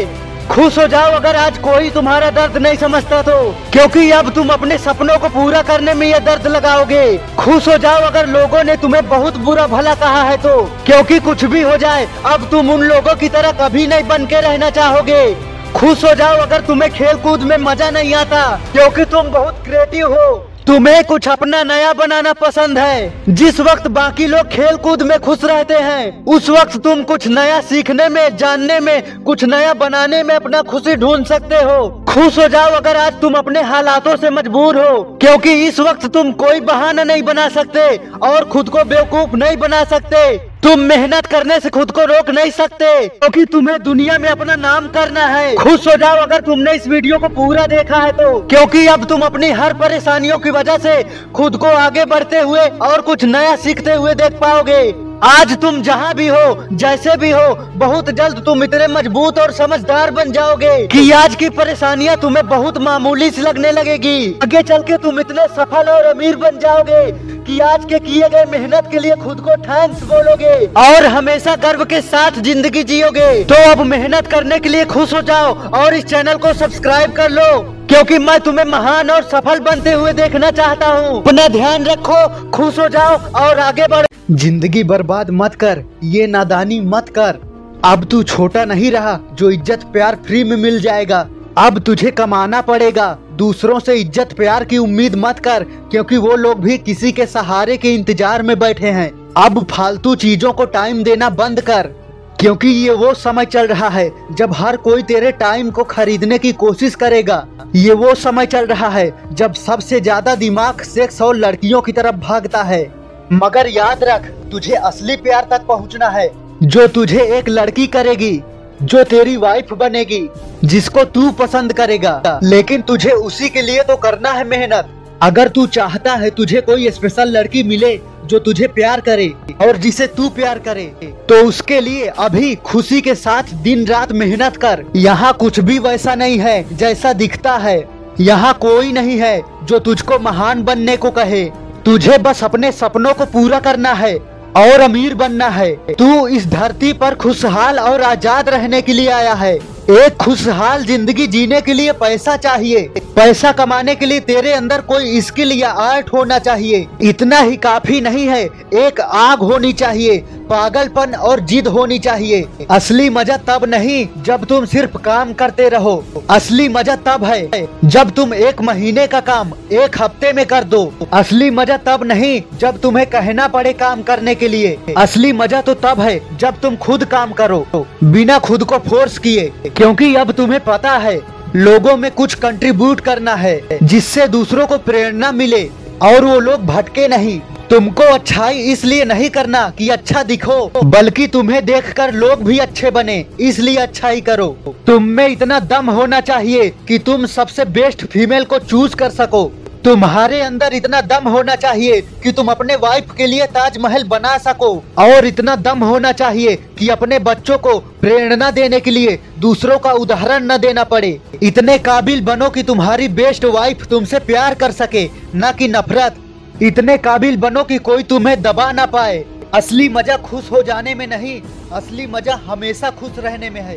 खुश हो जाओ अगर आज कोई तुम्हारा दर्द नहीं समझता तो। क्योंकि अब तुम अपने सपनों को पूरा करने में ये दर्द लगाओगे। खुश हो जाओ अगर लोगों ने तुम्हें बहुत बुरा भला कहा है तो। क्योंकि कुछ भी हो जाए, अब तुम उन लोगों की तरह कभी नहीं बन के रहना चाहोगे। खुश हो जाओ अगर तुम्हें खेल कूद में मज़ा नहीं आता, क्योंकि तुम बहुत क्रिएटिव हो। तुम्हें कुछ अपना नया बनाना पसंद है। जिस वक्त बाकी लोग खेल कूद में खुश रहते हैं, उस वक्त तुम कुछ नया सीखने में, जानने में, कुछ नया बनाने में अपना खुशी ढूंढ सकते हो। खुश हो जाओ अगर आज तुम अपने हालातों से मजबूर हो, क्योंकि इस वक्त तुम कोई बहाना नहीं बना सकते और खुद को बेवकूफ़ नहीं बना सकते। तुम मेहनत करने से खुद को रोक नहीं सकते। क्योंकि तो तुम्हें दुनिया में अपना नाम करना है। खुश हो जाओ अगर तुमने इस वीडियो को पूरा देखा है तो। क्योंकि अब तुम अपनी हर परेशानियों की वजह से खुद को आगे बढ़ते हुए और कुछ नया सीखते हुए देख पाओगे। आज तुम जहाँ भी हो, जैसे भी हो, बहुत जल्द तुम इतने मज़बूत और समझदार बन जाओगे कि आज की परेशानियाँ तुम्हें बहुत मामूली सी लगने लगेगी। आगे चल के तुम इतने सफल और अमीर बन जाओगे कि आज के किए गए मेहनत के लिए खुद को थैंक्स बोलोगे और हमेशा गर्व के साथ ज़िंदगी जियोगे। तो अब मेहनत करने के लिए खुश हो जाओ और इस चैनल को सब्सक्राइब कर लो, क्योंकि मैं तुम्हें महान और सफल बनते हुए देखना चाहता हूँ। अपना ध्यान रखो, खुश हो जाओ और आगे बढ़ो। ज़िंदगी बर्बाद मत कर, ये नादानी मत कर। अब तू छोटा नहीं रहा, जो इज़्ज़त प्यार फ्री में मिल जाएगा। अब तुझे कमाना पड़ेगा, दूसरों से इज़्ज़त प्यार की उम्मीद मत कर, क्योंकि वो लोग भी किसी के सहारे के इंतज़ार में बैठे हैं। अब फालतू चीज़ों को टाइम देना बंद कर, क्योंकि ये वो समय चल रहा है, जब हर कोई तेरे टाइम को खरीदने की कोशिश करेगा। ये वो समय चल रहा है, जब सबसे ज़्यादा दिमाग सेक्स और लड़कियों की तरफ़ भागता है। मगर याद रख, तुझे असली प्यार तक पहुँचना है, जो तुझे एक लड़की करेगी, जो तेरी वाइफ बनेगी, जिसको तू पसंद करेगा। लेकिन तुझे उसी के लिए तो करना है मेहनत। अगर तू चाहता है तुझे कोई स्पेशल लड़की मिले, जो तुझे प्यार करे, और जिसे तू प्यार करे तो उसके लिए अभी खुशी के साथ दिन रात मेहनत कर। यहाँ कुछ भी वैसा नहीं है, जैसा दिखता है। यहाँ कोई नहीं है, जो तुझको महान बनने को कहे। तुझे बस अपने सपनों को पूरा करना है और अमीर बनना है। तू इस धरती पर खुशहाल और आज़ाद रहने के लिए आया है। एक खुशहाल ज़िंदगी जीने के लिए पैसा चाहिए। पैसा कमाने के लिए तेरे अंदर कोई स्किल या आर्ट होना चाहिए। इतना ही काफ़ी नहीं है, एक आग होनी चाहिए, पागलपन और जिद होनी चाहिए। असली मज़ा तब नहीं, जब तुम सिर्फ़ काम करते रहो। असली मज़ा तब है, जब तुम एक महीने का काम, एक हफ़्ते में कर दो। असली मज़ा तब नहीं, जब तुम्हें कहना पड़े काम करने के लिए। असली मज़ा तो तब है, जब तुम खुद काम करो। बिना खुद को फोर्स किए। क्योंकि अब तुम्हें पता है, लोगों में कुछ कंट्रीब्यूट करना है, जिससे दूसरों को प्रेरणा मिले, और वो लोग भटके नहीं। तुमको अच्छाई इसलिए नहीं करना कि अच्छा दिखो, बल्कि तुम्हें देखकर लोग भी अच्छे बने, इसलिए अच्छाई करो। तुम में इतना दम होना चाहिए कि तुम सबसे बेस्ट फीमेल को चूज़ कर सको। तुम्हारे अंदर इतना दम होना चाहिए कि तुम अपने वाइफ के लिए ताजमहल बना सको। और इतना दम होना चाहिए कि अपने बच्चों को प्रेरणा देने के लिए दूसरों का उदाहरण न देना पड़े। इतने काबिल बनो कि तुम्हारी बेस्ट वाइफ तुमसे प्यार कर सके, न कि नफरत। इतने काबिल बनो कि कोई तुम्हें दबा ना पाए। असली मज़ा खुश हो जाने में नहीं, असली मज़ा हमेशा खुश रहने में है।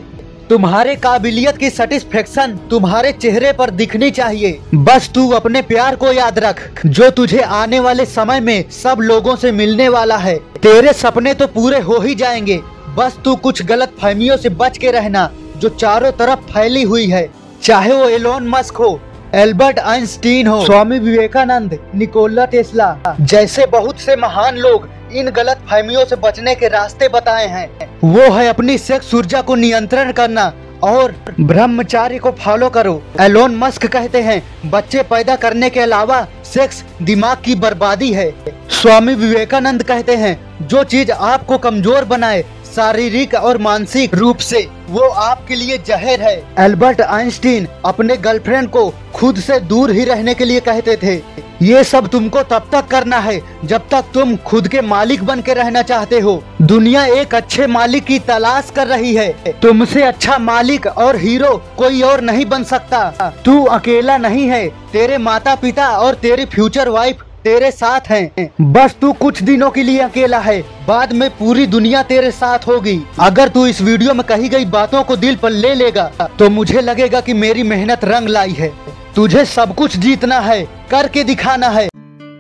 तुम्हारे काबिलियत की सेटिस्फेक्शन तुम्हारे चेहरे पर दिखनी चाहिए। बस तू अपने प्यार को याद रख, जो तुझे आने वाले समय में सब लोगों से मिलने वाला है। तेरे सपने तो पूरे हो ही जाएँगे। बस तू कुछ गलत फहमियों से बच के रहना, जो चारों तरफ़ फैली हुई है। चाहे वो एलोन मस्क हो एल्बर्ट आइंस्टीन हो, स्वामी विवेकानंद निकोला टेस्ला जैसे बहुत से महान लोग इन गलत फहमियों से बचने के रास्ते बताए हैं। वो है अपनी सेक्स ऊर्जा को नियंत्रण करना और ब्रह्मचार्य को फॉलो करो। एलोन मस्क कहते हैं, बच्चे पैदा करने के अलावा सेक्स दिमाग की बर्बादी है। स्वामी विवेकानंद कहते हैं, जो चीज़ आपको कमज़ोर बनाए शारीरिक और मानसिक रूप से वो आपके लिए जहर है। एल्बर्ट आइंस्टीन अपने गर्लफ्रेंड को खुद से दूर ही रहने के लिए कहते थे। ये सब तुमको तब तक करना है जब तक तुम खुद के मालिक बन के रहना चाहते हो। दुनिया एक अच्छे मालिक की तलाश कर रही है। तुमसे अच्छा मालिक और हीरो कोई और नहीं बन सकता। तू अकेला नहीं है। तेरे माता पिता और तेरी फ्यूचर वाइफ तेरे साथ हैं। बस तू कुछ दिनों के लिए अकेला है। बाद में पूरी दुनिया तेरे साथ होगी। अगर तू इस वीडियो में कही गई बातों को दिल पर ले लेगा तो मुझे लगेगा कि मेरी मेहनत रंग लाई है। तुझे सब कुछ जीतना है, करके दिखाना है।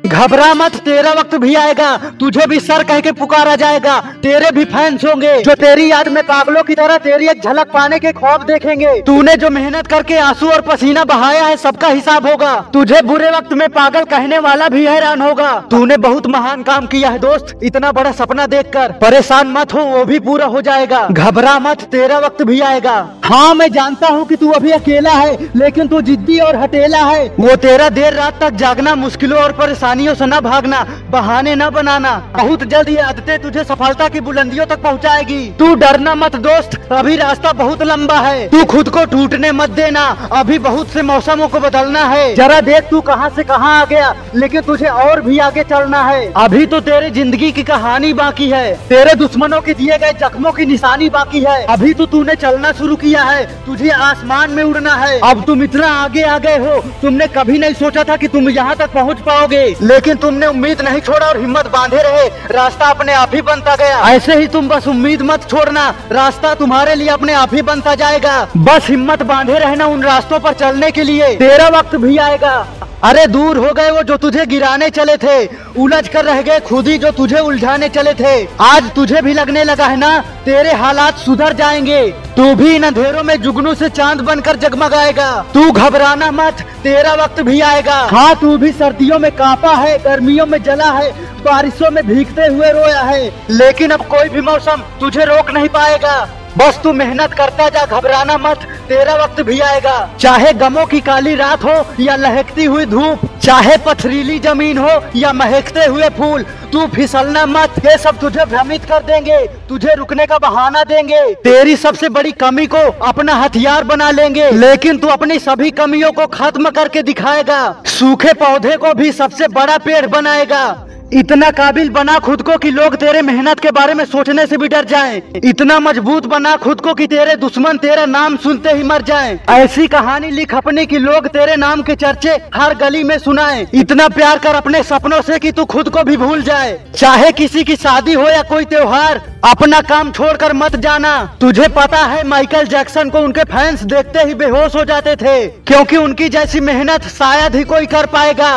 घबरा मत, तेरा वक्त भी आएगा। तुझे भी सर कह के पुकारा जाएगा। तेरे भी फैंस होंगे। जो तेरी याद में पागलों की तरह तेरी एक झलक पाने के ख्वाब देखेंगे, तूने जो मेहनत करके आँसू और पसीना बहाया है, सबका हिसाब होगा। तुझे बुरे वक्त में पागल कहने वाला भी हैरान होगा। तूने बहुत महान काम किया है, दोस्त। इतना बड़ा सपना देखकर परेशान मत हो, वो भी पूरा हो जाएगा। घबरा मत, तेरा वक्त भी आएगा। हाँ मैं जानता हूँ कि तू अभी अकेला है, लेकिन तू जिद्दी और हटेला है। वो तेरा देर रात तक जागना मुश्किलों और परेशानियों से न भागना, बहाने न बनाना। बहुत जल्द ये आदतें तुझे सफलता की बुलंदियों तक पहुँचाएगी। तू डरना मत दोस्त, अभी रास्ता बहुत लंबा है। तू खुद को टूटने मत देना, अभी बहुत से मौसमों को बदलना है। जरा देख तू कहाँ से कहाँ आ गया, लेकिन तुझे और भी आगे चलना है। अभी तो तेरे ज़िंदगी की कहानी बाकी है, तेरे दुश्मनों के दिए गए जख्मों की निशानी बाकी है। अभी तो तूने चलना शुरू किया है, तुझे आसमान में उड़ना है। अब तुम इतना आगे आ गए हो, तुमने कभी नहीं सोचा था कि तुम यहाँ तक पहुँच पाओगे। लेकिन तुमने उम्मीद नहीं छोड़ा और हिम्मत बांधे रहे। रास्ता अपने आप ही बनता गया। ऐसे ही तुम बस उम्मीद मत छोड़ना। रास्ता तुम्हारे लिए अपने आप ही बनता जाएगा। बस हिम्मत बांधे रहना उन रास्तों पर चलने के लिए। तेरा वक्त भी आएगा। अरे दूर हो गए वो जो तुझे गिराने चले थे। उलझ कर रह गए खुद ही जो तुझे उलझाने चले थे। आज तुझे भी लगने लगा है ना? तेरे हालात सुधर जाएँगे। तू भी इन अंधेरों में जुगनू से चाँद बनकर जगमगाएगा। तू घबराना मत, तेरा वक्त भी आएगा। हाँ तू भी सर्दियों में कांपा है, गर्मियों में जला है, बारिशों में भीगते हुए रोया है। लेकिन अब कोई भी मौसम तुझे रोक नहीं पाएगा। बस तू मेहनत करता जा, घबराना मत, तेरा वक्त भी आएगा। चाहे गमों की काली रात हो या लहकती हुई धूप चाहे पथरीली ज़मीन हो या महकते हुए फूल, तू फिसलना मत। ये सब तुझे भ्रमित कर देंगे। तुझे रुकने का बहाना देंगे। तेरी सबसे बड़ी कमी को अपना हथियार बना लेंगे। लेकिन तू अपनी सभी कमियों को खत्म करके दिखाएगा। सूखे पौधे को भी सबसे बड़ा पेड़ बनाएगा। इतना काबिल बना खुद को कि लोग तेरे मेहनत के बारे में सोचने से भी डर जाएँ। इतना मज़बूत बना खुद को कि तेरे दुश्मन तेरा नाम सुनते ही मर जाएँ। ऐसी कहानी लिख अपने कि लोग तेरे नाम के चर्चे हर गली में सुनाएँ। इतना प्यार कर अपने सपनों से कि तू खुद को भी भूल जाए चाहे किसी की शादी हो या कोई त्योहार, अपना काम छोड़कर मत जाना तुझे पता है, माइकल जैक्सन को उनके फैंस देखते ही बेहोश हो जाते थे, क्योंकि उनकी जैसी मेहनत शायद ही कोई कर पाएगा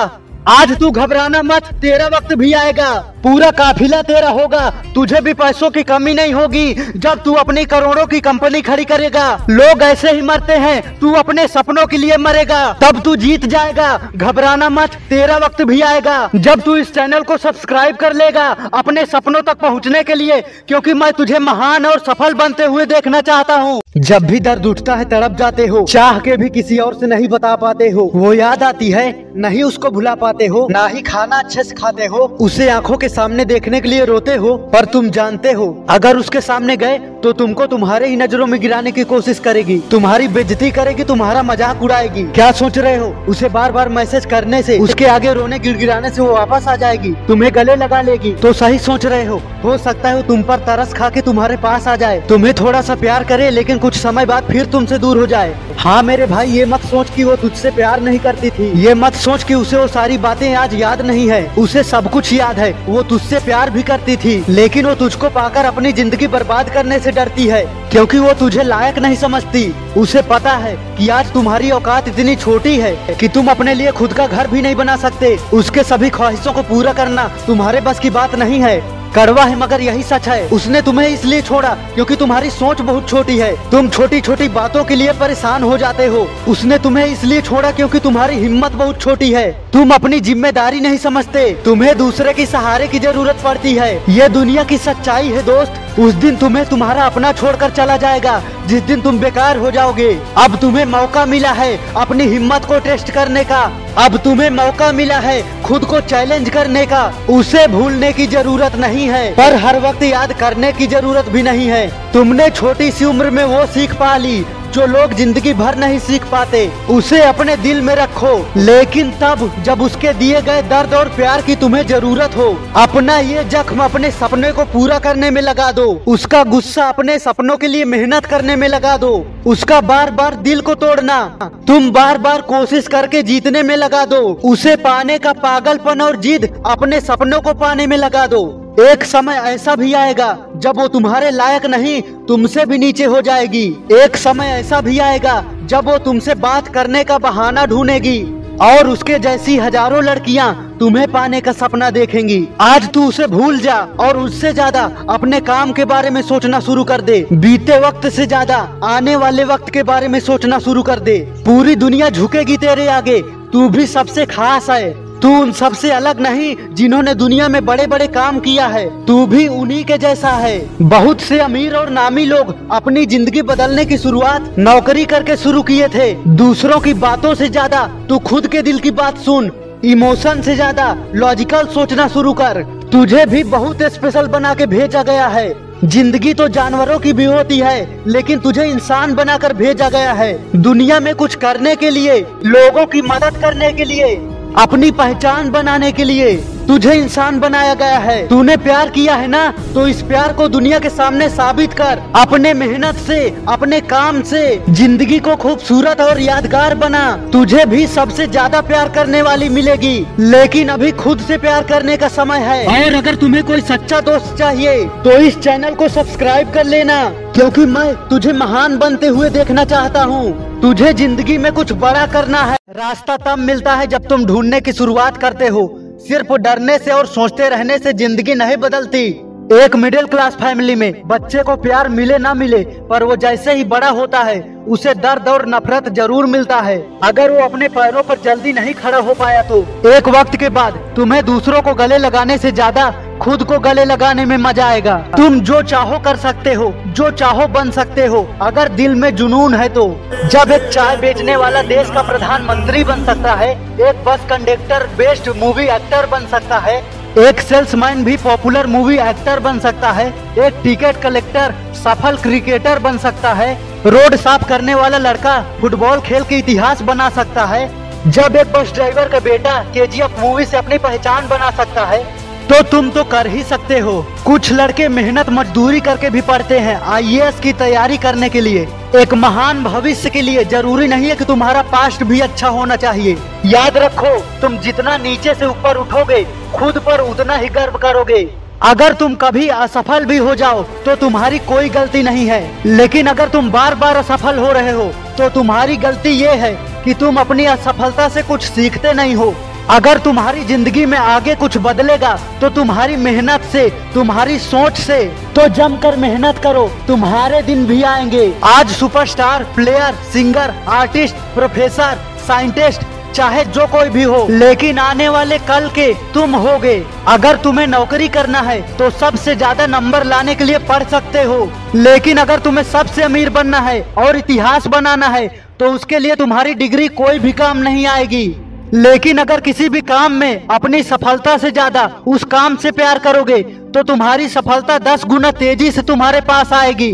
आज तू घबराना मत तेरा वक्त भी आएगा। पूरा काफिला तेरा होगा। तुझे भी पैसों की कमी नहीं होगी। जब तू अपनी करोड़ों की कंपनी खड़ी करेगा, लोग ऐसे ही मरते हैं, तू अपने सपनों के लिए मरेगा। तब तू जीत जाएगा। घबराना मत, तेरा वक्त भी आएगा। जब तू इस चैनल को सब्सक्राइब कर लेगा, अपने सपनों तक पहुँचने के लिए, क्योंकि मैं तुझे महान और सफल बनते हुए देखना चाहता हूँ। जब भी दर्द उठता है, तड़प जाते हो। चाह के भी किसी और से नहीं बता पाते हो। वो याद आती है, नहीं उसको भुला पाते हो, ना ही खाना अच्छे से खाते हो। उसे आँखों के सामने देखने के लिए रोते हो, पर तुम जानते हो, अगर उसके सामने गए तो तुमको तुम्हारे ही नज़रों में गिराने की कोशिश करेगी। तुम्हारी बेइज्जती करेगी, तुम्हारा मज़ाक उड़ाएगी। क्या सोच रहे हो? उसे बार बार मैसेज करने से, उसके आगे रोने, गिड़गिड़ाने से वो वापस आ जाएगी, तुम्हें गले लगा लेगी। तो सही सोच रहे हो? हो सकता है तुम पर तरस खा के तुम्हारे पास आ जाए। तुम्हें थोड़ा सा प्यार करे, लेकिन कुछ समय बाद फिर तुमसे दूर हो जाए। हाँ मेरे भाई, ये मत सोच कि वो तुझसे प्यार नहीं करती थी। ये मत सोच कि उसे वो सारी बातें आज याद नहीं है। उसे सब कुछ याद है। वो तुझसे प्यार भी करती थी, लेकिन वो तुझको पाकर अपनी ज़िंदगी बर्बाद करने से डरती है, क्योंकि वो तुझे लायक नहीं समझती। उसे पता है कि आज तुम्हारी औकात इतनी छोटी है कि तुम अपने लिए खुद का घर भी नहीं बना सकते। उसके सभी ख्वाहिशों को पूरा करना तुम्हारे बस की बात नहीं है। कड़वा है, मगर यही सच है। उसने तुम्हें इसलिए छोड़ा क्योंकि तुम्हारी सोच बहुत छोटी है। तुम छोटी छोटी बातों के लिए परेशान हो जाते हो। उसने तुम्हें इसलिए छोड़ा क्योंकि तुम्हारी हिम्मत बहुत छोटी है। तुम अपनी ज़िम्मेदारी नहीं समझते। तुम्हें दूसरे के सहारे की ज़रूरत पड़ती है। ये दुनिया की सच्चाई है, दोस्त। उस दिन तुम्हें तुम्हारा अपना छोड़कर चला जाएगा। जिस दिन तुम बेकार हो जाओगे, अब तुम्हें मौका मिला है अपनी हिम्मत को टेस्ट करने का। अब तुम्हें मौका मिला है खुद को चैलेंज करने का। उसे भूलने की ज़रूरत नहीं है, पर हर वक्त याद करने की ज़रूरत भी नहीं है। तुमने छोटी सी उम्र में वो सीख पा ली जो लोग ज़िंदगी भर नहीं सीख पाते, उसे अपने दिल में रखो। लेकिन तब, जब उसके दिए गए दर्द और प्यार की तुम्हें ज़रूरत हो, अपना ये जख्म अपने सपने को पूरा करने में लगा दो। उसका गुस्सा अपने सपनों के लिए मेहनत करने में लगा दो। उसका बार बार दिल को तोड़ना, तुम बार बार कोशिश करके जीतने में लगा दो। उसे पाने का पागलपन और जिद अपने सपनों को पाने में लगा दो। एक समय ऐसा भी आएगा, जब वो तुम्हारे लायक नहीं, तुमसे भी नीचे हो जाएगी। एक समय ऐसा भी आएगा, जब वो तुमसे बात करने का बहाना ढूंढेगी, और उसके जैसी हज़ारों लड़कियाँ तुम्हें पाने का सपना देखेंगी। आज तू उसे भूल जा, और उससे ज़्यादा अपने काम के बारे में सोचना शुरू कर दे। बीते वक्त से ज़्यादा आने वाले वक्त के बारे में सोचना शुरू कर दे। पूरी दुनिया झुकेगी तेरे आगे, तू भी सबसे खास है। तू उन सबसे अलग नहीं जिन्होंने दुनिया में बड़े बड़े काम किया है। तू भी उन्हीं के जैसा है। बहुत से अमीर और नामी लोग अपनी ज़िंदगी बदलने की शुरुआत नौकरी करके शुरू किए थे। दूसरों की बातों से ज़्यादा तू खुद के दिल की बात सुन, इमोशन से ज़्यादा लॉजिकल सोचना शुरू कर। तुझे भी बहुत स्पेशल बना के भेजा गया है। ज़िंदगी तो जानवरों की भी होती है, लेकिन तुझे इंसान बनाकर भेजा गया है। दुनिया में कुछ करने के लिए, लोगों की मदद करने के लिए। अपनी पहचान बनाने के लिए। तुझे इंसान बनाया गया है। तूने प्यार किया है ना? तो इस प्यार को दुनिया के सामने साबित कर। अपने मेहनत से, अपने काम से, ज़िंदगी को खूबसूरत और यादगार बना। तुझे भी सबसे ज़्यादा प्यार करने वाली मिलेगी। लेकिन अभी खुद से प्यार करने का समय है। और अगर तुम्हें कोई सच्चा दोस्त चाहिए तो इस चैनल को सब्सक्राइब कर लेना। क्योंकि मैं तुझे महान बनते हुए देखना चाहता हूँ। तुझे ज़िंदगी में कुछ बड़ा करना है। रास्ता तब मिलता है जब तुम ढूँढने की शुरुआत करते हो। सिर्फ़ डरने से और सोचते रहने से ज़िंदगी नहीं बदलती। एक मिडिल क्लास फैमिली में बच्चे को प्यार मिले ना मिले, पर वो जैसे ही बड़ा होता है, उसे दर्द और नफरत ज़रूर मिलता है। अगर वो अपने पैरों पर जल्दी नहीं खड़ा हो पाया तो एक वक्त के बाद तुम्हें दूसरों को गले लगाने से ज़्यादा खुद को गले लगाने में मज़ा आएगा। तुम जो चाहो कर सकते हो, जो चाहो बन सकते हो। अगर दिल में जुनून है तो जब एक चाय बेचने वाला देश का प्रधानमंत्री बन सकता है, एक bus conductor best movie actor बन सकता है एक सेल्समैन भी पॉपुलर मूवी एक्टर बन सकता है, एक टिकट कलेक्टर सफल क्रिकेटर बन सकता है, रोड साफ़ करने वाला लड़का फुटबॉल खेल के इतिहास बना सकता है, जब एक बस ड्राइवर का बेटा केजीएफ मूवी से अपनी पहचान बना सकता है। तो तुम तो कर ही सकते हो। कुछ लड़के मेहनत मजदूरी करके भी पढ़ते हैं आईएएस की तैयारी करने के लिए। एक महान भविष्य के लिए ज़रूरी नहीं है कि तुम्हारा पास्ट भी अच्छा होना चाहिए। याद रखो, तुम जितना नीचे से ऊपर उठोगे, खुद पर उतना ही गर्व करोगे। अगर तुम कभी असफल भी हो जाओ तो तुम्हारी कोई गलती नहीं है। लेकिन अगर तुम बार बार असफल हो रहे हो तो तुम्हारी गलती ये है कि तुम अपनी असफलता से कुछ सीखते नहीं हो। अगर तुम्हारी ज़िंदगी में आगे कुछ बदलेगा तो तुम्हारी मेहनत से, तुम्हारी सोच से तो जमकर मेहनत करो, तुम्हारे दिन भी आएँगे। आज superstar player singer artist professor scientist चाहे जो कोई भी हो, लेकिन आने वाले कल के तुम होगे। अगर तुम्हें नौकरी करना है तो सबसे ज़्यादा नंबर लाने के लिए पढ़ सकते हो। लेकिन अगर तुम्हें सबसे अमीर बनना है और इतिहास बनाना है तो उसके लिए तुम्हारी डिग्री कोई भी काम नहीं आएगी। लेकिन अगर किसी भी काम में अपनी सफलता से ज़्यादा उस काम से प्यार करोगे तो तुम्हारी सफलता दस गुना तेज़ी से तुम्हारे पास आएगी।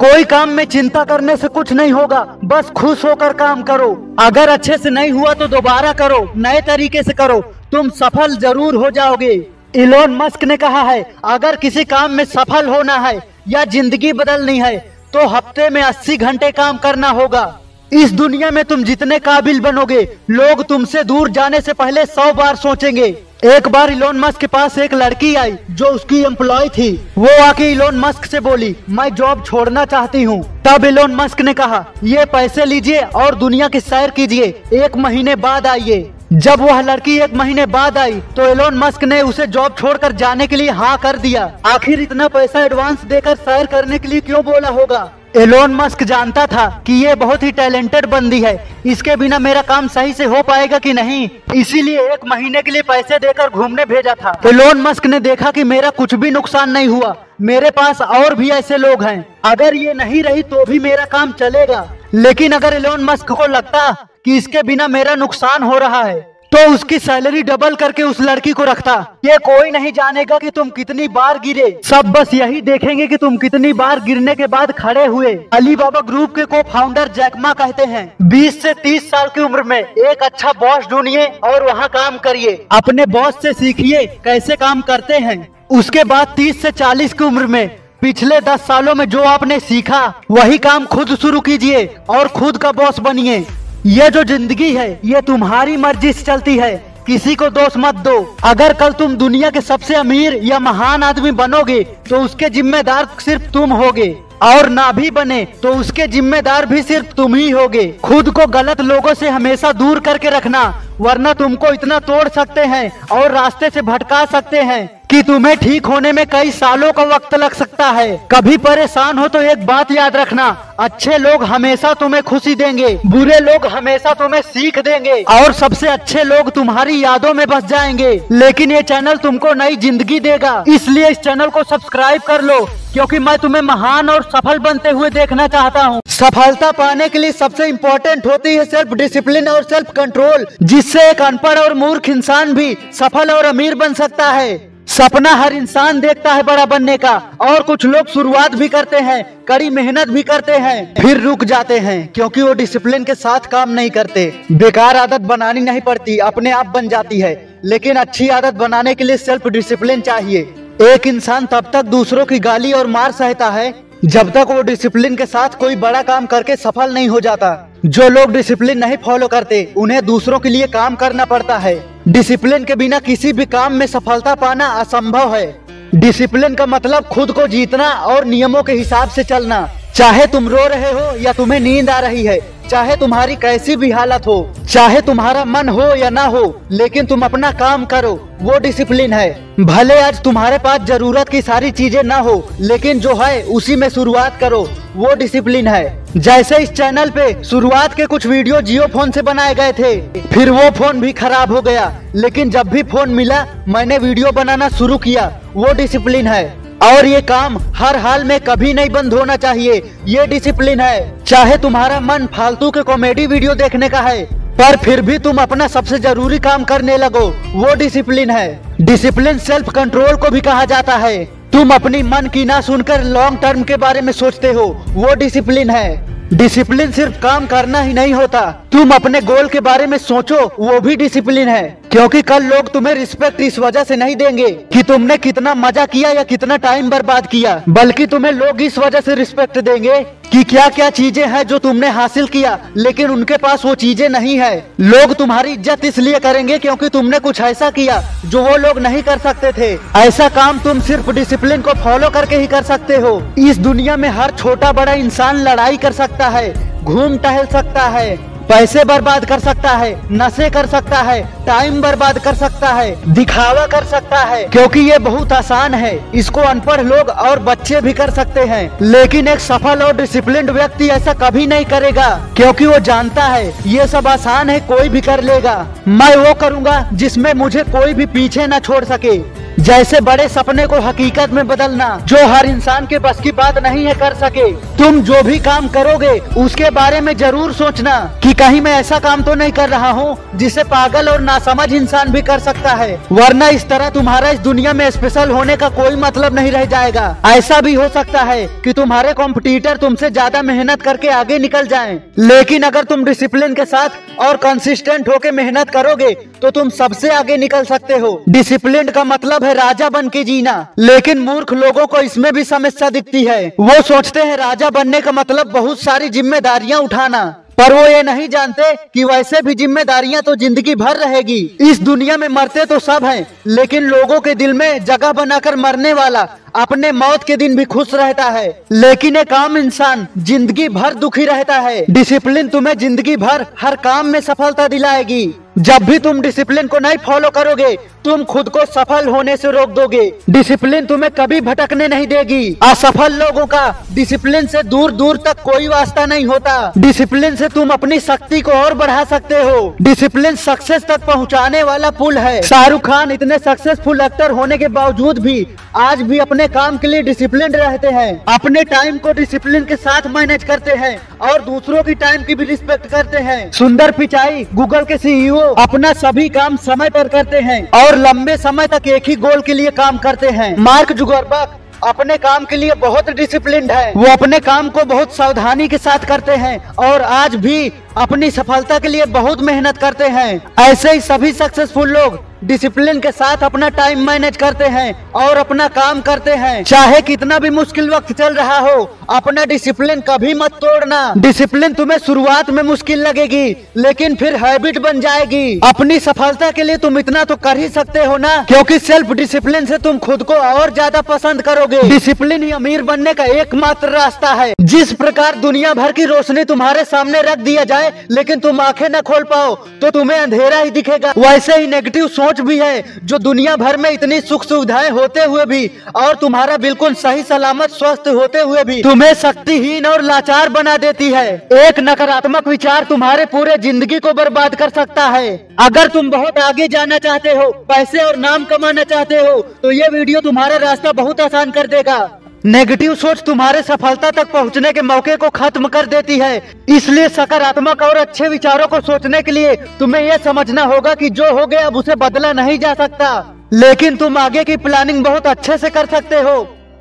कोई काम में चिंता करने से कुछ नहीं होगा, बस खुश होकर काम करो। अगर अच्छे से नहीं हुआ तो दोबारा करो, नए तरीके से करो, तुम सफल ज़रूर हो जाओगे। इलोन मस्क ने कहा है, अगर किसी काम में सफल होना है या ज़िंदगी बदलनी है तो हफ़्ते में 80 घंटे काम करना होगा। इस दुनिया में तुम जितने काबिल बनोगे, लोग तुमसे दूर जाने से पहले सौ बार सोचेंगे। एक बार इलोन मस्क के पास एक लड़की आई, जो उसकी एम्प्लॉय थी। वो आके इलोन मस्क से बोली, मैं जॉब छोड़ना चाहती हूँ। तब इलोन मस्क ने कहा, ये पैसे लीजिए और दुनिया की सैर कीजिए। एक महीने बाद आइए। जब वह लड़की एक महीने बाद आई तो एलोन मस्क ने उसे जॉब छोड़कर जाने के लिए हाँ कर दिया। आखिर इतना पैसा एडवांस देकर सैर करने के लिए क्यों बोला होगा? एलोन मस्क जानता था कि ये बहुत ही टैलेंटेड बंदी है। इसके बिना मेरा काम सही से हो पाएगा कि नहीं? इसीलिए एक महीने के लिए पैसे देकर घूमने भेजा था। एलोन मस्क ने देखा कि मेरा कुछ भी नुकसान नहीं हुआ। मेरे पास और भी ऐसे लोग हैं। अगर ये नहीं रही तो भी मेरा काम चलेगा। लेकिन अगर एलोन मस्क को लगता कि इसके बिना मेरा नुकसान हो रहा है तो उसकी सैलरी डबल करके उस लड़की को रखता। ये कोई नहीं जानेगा कि तुम कितनी बार गिरे। सब बस यही देखेंगे कि तुम कितनी बार गिरने के बाद खड़े हुए। अली बाबा ग्रुप के को फाउंडर जैकमा कहते हैं 20 से 30 साल की उम्र में एक अच्छा बॉस ढूंढिए और वहाँ काम करिए। अपने बॉस से सीखिए कैसे काम करते हैं। उसके बाद तीस ऐसी चालीस की उम्र में पिछले 10 सालों में जो आपने सीखा, वही काम खुद शुरू कीजिए और खुद का बॉस बनिए। ये जो ज़िंदगी है, ये तुम्हारी मर्ज़ी से चलती है। किसी को दोष मत दो। अगर कल तुम दुनिया के सबसे अमीर या महान आदमी बनोगे तो उसके जिम्मेदार सिर्फ़ तुम होगे। और ना भी बने तो उसके जिम्मेदार भी सिर्फ़ तुम ही होगे। खुद को गलत लोगों से हमेशा दूर करके रखना, वरना तुमको इतना तोड़ सकते हैं और रास्ते से भटका सकते हैं। कि तुम्हें ठीक होने में कई सालों का वक्त लग सकता है। कभी परेशान हो तो एक बात याद रखना, अच्छे लोग हमेशा तुम्हें खुशी देंगे, बुरे लोग हमेशा तुम्हें सीख देंगे, और सबसे अच्छे लोग तुम्हारी यादों में बस जाएँगे। लेकिन ये चैनल तुमको नई ज़िंदगी देगा, इसलिए इस चैनल को सब्सक्राइब कर लो, क्योंकि मैं तुम्हें महान और सफल बनते हुए देखना चाहता हूँ। सफलता पाने के लिए सबसे इम्पोर्टेंट होती है सेल्फ डिसिप्लिन और सेल्फ कंट्रोल जिससे एक अनपढ़ और मूर्ख इंसान भी सफल और अमीर बन सकता है। सपना हर इंसान देखता है बड़ा बनने का। और कुछ लोग शुरुआत भी करते हैं, कड़ी मेहनत भी करते हैं, फिर रुक जाते हैं, क्योंकि वो डिसिप्लिन के साथ काम नहीं करते। बेकार आदत बनानी नहीं पड़ती, अपने आप बन जाती है। लेकिन अच्छी आदत बनाने के लिए सेल्फ डिसिप्लिन चाहिए। एक इंसान तब तक दूसरों की गाली और मार सहता है, जब तक वो डिसिप्लिन के साथ कोई बड़ा काम करके सफल नहीं हो जाता। जो लोग डिसिप्लिन नहीं फॉलो करते, उन्हें दूसरों के लिए काम करना पड़ता है। डिसिप्लिन के बिना किसी भी काम में सफलता पाना असंभव है। डिसिप्लिन का मतलब खुद को जीतना और नियमों के हिसाब से चलना। चाहे तुम रो रहे हो या तुम्हें नींद आ रही है, चाहे तुम्हारी कैसी भी हालत हो, चाहे तुम्हारा मन हो या ना हो, लेकिन तुम अपना काम करो, वो डिसिप्लिन है। भले आज तुम्हारे पास ज़रूरत की सारी चीज़ें ना हो, लेकिन जो है, उसी में शुरुआत करो, वो डिसिप्लिन है। जैसे इस चैनल पे शुरुआत के कुछ वीडियो जियो फ़ोन से बनाए गए थे, फिर वो फ़ोन भी खराब हो गया, लेकिन जब भी फ़ोन मिला, मैंने वीडियो बनाना शुरू किया, वो डिसिप्लिन है। और ये काम हर हाल में कभी नहीं बंद होना चाहिए। ये डिसिप्लिन है। चाहे तुम्हारा मन फालतू के कॉमेडी वीडियो देखने का है, पर फिर भी तुम अपना सबसे ज़रूरी काम करने लगो। वो डिसिप्लिन है। डिसिप्लिन सेल्फ कंट्रोल को भी कहा जाता है। तुम अपनी मन की ना सुनकर लॉन्ग टर्म के बारे में सोचते हो। वो डिसिप्लिन है। डिसिप्लिन सिर्फ़ काम करना ही नहीं होता। तुम अपने गोल के बारे में सोचो, वो भी डिसिप्लिन है। क्योंकि कल लोग तुम्हें रिस्पेक्ट इस वजह से नहीं देंगे कि तुमने कितना मज़ा किया या कितना टाइम बर्बाद किया। बल्कि तुम्हें लोग इस वजह से रिस्पेक्ट देंगे कि क्या क्या चीज़ें हैं जो तुमने हासिल किया, लेकिन उनके पास वो चीज़ें नहीं है। लोग तुम्हारी इज़्ज़त इसलिए करेंगे क्योंकि तुमने कुछ ऐसा किया जो वो लोग नहीं कर सकते थे। ऐसा काम तुम सिर्फ़ डिसिप्लिन को फॉलो करके ही कर सकते हो। इस दुनिया में हर छोटा बड़ा इंसान लड़ाई कर सकता है, घूम टहल सकता है, पैसे बर्बाद कर सकता है, नशे कर सकता है टाइम बर्बाद कर सकता है, दिखावा कर सकता है, क्योंकि ये बहुत आसान है। इसको अनपढ़ लोग और बच्चे भी कर सकते हैं। लेकिन एक सफल और डिसिप्लिन व्यक्ति ऐसा कभी नहीं करेगा, क्योंकि वो जानता है, ये सब आसान है, कोई भी कर लेगा। मैं वो करूँगा जिसमें मुझे कोई भी पीछे न छोड़ सके। जैसे बड़े सपने को हकीकत में बदलना, जो हर इंसान के बस की बात नहीं है कर सके। तुम जो भी काम करोगे, उसके बारे में ज़रूर सोचना कि कहीं मैं ऐसा काम तो नहीं कर रहा हूँ, जिसे पागल और नासमझ इंसान भी कर सकता है। वरना इस तरह तुम्हारा इस दुनिया में स्पेशल होने का कोई मतलब नहीं रह जाएगा। ऐसा भी हो सकता है कि तुम्हारे कॉम्पिटिटर तुमसे ज़्यादा मेहनत करके आगे निकल जाएँ। लेकिन अगर तुम डिसिप्लिन के साथ और कंसिस्टेंट होके मेहनत करोगे तो तुम सबसे आगे निकल सकते हो। डिसिप्लिन का मतलब राजा बन के जीना। लेकिन मूर्ख लोगों को इसमें भी समस्या दिखती है। वो सोचते हैं राजा बनने का मतलब बहुत सारी जिम्मेदारियाँ उठाना। पर वो ये नहीं जानते कि वैसे भी जिम्मेदारियाँ तो ज़िंदगी भर रहेगी। इस दुनिया में मरते तो सब हैं, लेकिन लोगों के दिल में जगह बनाकर मरने वाला अपने मौत के दिन भी खुश रहता है। लेकिन एक आम इंसान ज़िंदगी भर दुखी रहता है। डिसिप्लिन तुम्हें ज़िंदगी भर हर काम में सफलता दिलाएगी। जब भी तुम डिसिप्लिन को नहीं फॉलो करोगे, तुम खुद को सफल होने से रोक दोगे। डिसिप्लिन तुम्हें कभी भटकने नहीं देगी। असफल लोगों का डिसिप्लिन से दूर दूर तक कोई वास्ता नहीं होता। डिसिप्लिन से तुम अपनी शक्ति को और बढ़ा सकते हो। डिसिप्लिन सक्सेस तक पहुँचाने वाला पुल है। शाहरुख खान इतने सक्सेसफुल एक्टर होने के बावजूद भी आज भी अपने काम के लिए डिसिप्लिन रहते हैं। अपने टाइम को डिसिप्लिन के साथ मैनेज करते हैं और दूसरों की टाइम की भी रिस्पेक्ट करते हैं। सुंदर पिचाई गूगल के सीईओ अपना सभी काम समय पर करते हैं और लंबे समय तक एक ही गोल के लिए काम करते हैं। मार्क जुगरबर्ग अपने काम के लिए बहुत डिसिप्लिन है। वो अपने काम को बहुत सावधानी के साथ करते हैं और आज भी अपनी सफलता के लिए बहुत मेहनत करते हैं। ऐसे ही सभी सक्सेसफुल लोग डिसिप्लिन के साथ अपना टाइम मैनेज करते हैं और अपना काम करते हैं। चाहे कितना भी मुश्किल वक्त चल रहा हो, अपना डिसिप्लिन कभी मत तोड़ना। डिसिप्लिन तुम्हें शुरुआत में मुश्किल लगेगी, लेकिन फिर हैबिट बन जाएगी। अपनी सफलता के लिए तुम इतना तो कर ही सकते हो ना? क्योंकि सेल्फ डिसिप्लिन से तुम खुद को और ज़्यादा पसंद करोगे। डिसिप्लिन ही अमीर बनने का एकमात्र रास्ता है। जिस प्रकार दुनिया भर की रोशनी तुम्हारे सामने रख दिया जाए, लेकिन तुम आँखें न खोल पाओ तो तुम्हें अंधेरा ही दिखेगा। वैसे ही नेगेटिव सोच भी है, जो दुनिया भर में इतनी सुख सुविधाएँ होते हुए भी और तुम्हारा बिल्कुल सही सलामत स्वस्थ होते हुए भी तुम्हें शक्तिहीन और लाचार बना देती है। एक नकारात्मक विचार तुम्हारे पूरे ज़िंदगी को बर्बाद कर सकता है। अगर तुम बहुत आगे जाना चाहते हो, पैसे और नाम कमाना चाहते हो तो ये वीडियो तुम्हारा रास्ता बहुत आसान कर देगा। नेगेटिव सोच तुम्हारे सफलता तक पहुँचने के मौके को खत्म कर देती है। इसलिए सकारात्मक और अच्छे विचारों को सोचने के लिए तुम्हें यह समझना होगा कि जो हो गया अब उसे बदला नहीं जा सकता। लेकिन तुम आगे की प्लानिंग बहुत अच्छे से कर सकते हो।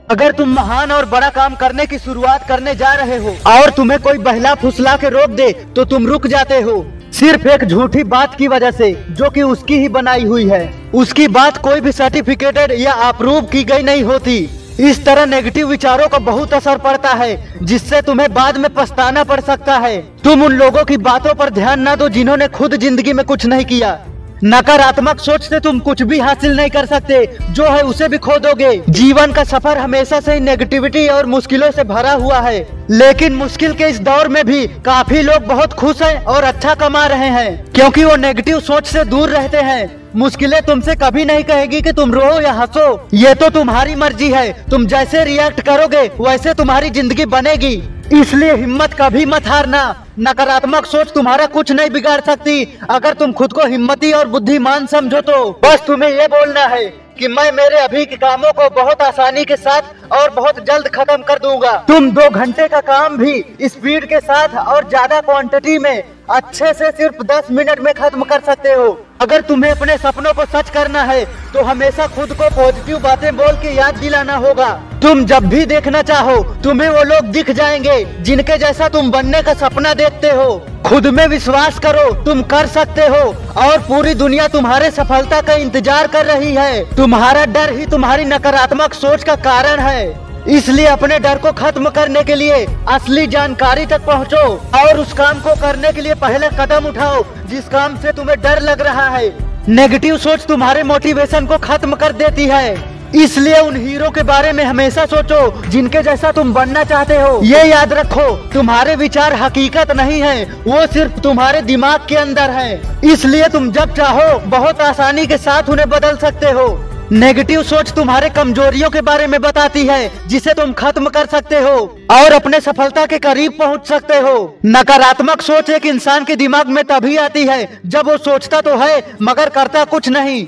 अगर तुम महान और बड़ा काम करने की शुरुआत करने जा रहे हो और तुम्हें कोई बहला फुसला के रोक दे तो तुम रुक जाते हो। सिर्फ़ एक झूठी बात की वजह से, जो कि उसकी ही बनाई हुई है। उसकी बात कोई भी सर्टिफिकेटेड या अप्रूव की गई नहीं होती। इस तरह नेगेटिव विचारों का बहुत असर पड़ता है, जिससे तुम्हें बाद में पछताना पड़ सकता है। तुम उन लोगों की बातों पर ध्यान न दो जिन्होंने खुद ज़िंदगी में कुछ नहीं किया। नकारात्मक सोच से तुम कुछ भी हासिल नहीं कर सकते, जो है उसे भी खो दोगे। जीवन का सफ़र हमेशा से ही नेगेटिविटी और मुश्किलों से भरा हुआ है, लेकिन मुश्किल के इस दौर में भी काफ़ी लोग बहुत खुश हैं और अच्छा कमा रहे हैं, क्योंकि वो नेगेटिव सोच से दूर रहते हैं। मुश्किलें तुमसे कभी नहीं कहेगी कि तुम रो या हंसो। ये तो तुम्हारी मर्ज़ी है। तुम जैसे रिएक्ट करोगे, वैसे तुम्हारी ज़िंदगी बनेगी। इसलिए हिम्मत कभी मत हारना। नकारात्मक सोच तुम्हारा कुछ नहीं बिगाड़ सकती। अगर तुम खुद को हिम्मती और बुद्धिमान समझो तो। बस तुम्हें ये बोलना है कि मैं मेरे अभी के कामों को बहुत आसानी के साथ और बहुत जल्द खत्म कर दूँगा। तुम दो घंटे का काम भी स्पीड के साथ और ज़्यादा क्वांटिटी में अच्छे से सिर्फ़ दस मिनट में खत्म कर सकते हो। अगर तुम्हें अपने सपनों को सच करना है तो हमेशा खुद को पॉजिटिव बातें बोल के याद दिलाना होगा। तुम जब भी देखना चाहो, तुम्हें वो लोग दिख जाएँगे, जिनके जैसा तुम बनने का सपना देखते हो। खुद में विश्वास करो, तुम कर सकते हो, और पूरी दुनिया तुम्हारे सफलता का इंतज़ार कर रही है। तुम्हारा डर ही तुम्हारी नकारात्मक सोच का कारण है। इसलिए अपने डर को खत्म करने के लिए असली जानकारी तक पहुंचो और उस काम को करने के लिए पहले कदम उठाओ, जिस काम से तुम्हें डर लग रहा है। नेगेटिव सोच तुम्हारे मोटिवेशन को खत्म कर देती है। इसलिए उन हीरो के बारे में हमेशा सोचो, जिनके जैसा तुम बनना चाहते हो। ये याद रखो, तुम्हारे विचार हकीकत नहीं है, वो सिर्फ़ तुम्हारे दिमाग के अंदर है। इसलिए तुम जब चाहो, बहुत आसानी के साथ उन्हें बदल सकते हो। नेगेटिव सोच तुम्हारे कमजोरियों के बारे में बताती है, जिसे तुम खत्म कर सकते हो और अपने सफलता के करीब पहुँच सकते हो। नकारात्मक सोच एक इंसान के दिमाग में तभी आती है, जब वो सोचता तो है, मगर करता कुछ नहीं।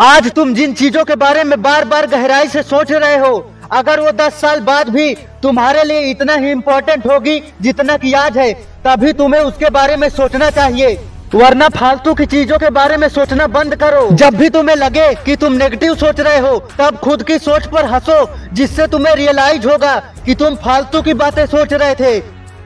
आज तुम जिन चीज़ों के बारे में बार बार गहराई से सोच रहे हो, अगर वो दस साल बाद भी तुम्हारे लिए इतना ही इम्पोर्टेंट होगी जितना की आज है, तभी तुम्हें उसके बारे में सोचना चाहिए। वरना फालतू की चीज़ों के बारे में सोचना बंद करो। जब भी तुम्हें लगे कि तुम नेगेटिव सोच रहे हो, तब खुद की सोच पर हंसो, जिससे तुम्हें रियलाइज़ होगा कि तुम फालतू की बातें सोच रहे थे।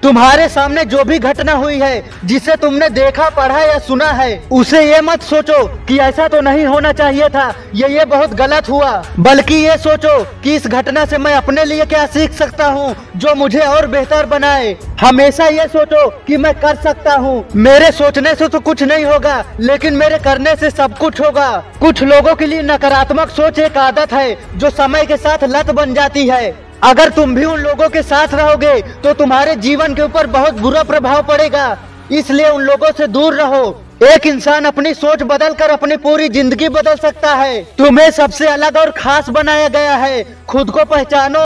तुम्हारे सामने जो भी घटना हुई है, जिसे तुमने देखा, पढ़ा या सुना है, उसे ये मत सोचो कि ऐसा तो नहीं होना चाहिए था। ये ये बहुत गलत हुआ। बल्कि ये सोचो कि इस घटना से मैं अपने लिए क्या सीख सकता हूँ, जो मुझे और बेहतर बनाए। हमेशा ये सोचो कि मैं कर सकता हूँ। मेरे सोचने से तो कुछ नहीं होगा, लेकिन मेरे करने से सब कुछ होगा। कुछ लोगों के लिए नकारात्मक सोच एक आदत है, जो समय के साथ लत बन जाती है। अगर तुम भी उन लोगों के साथ रहोगे तो तुम्हारे जीवन के ऊपर बहुत बुरा प्रभाव पड़ेगा। इसलिए उन लोगों से दूर रहो। एक इंसान अपनी सोच बदल कर अपनी पूरी ज़िंदगी बदल सकता है। तुम्हें सबसे अलग और खास बनाया गया है। खुद को पहचानो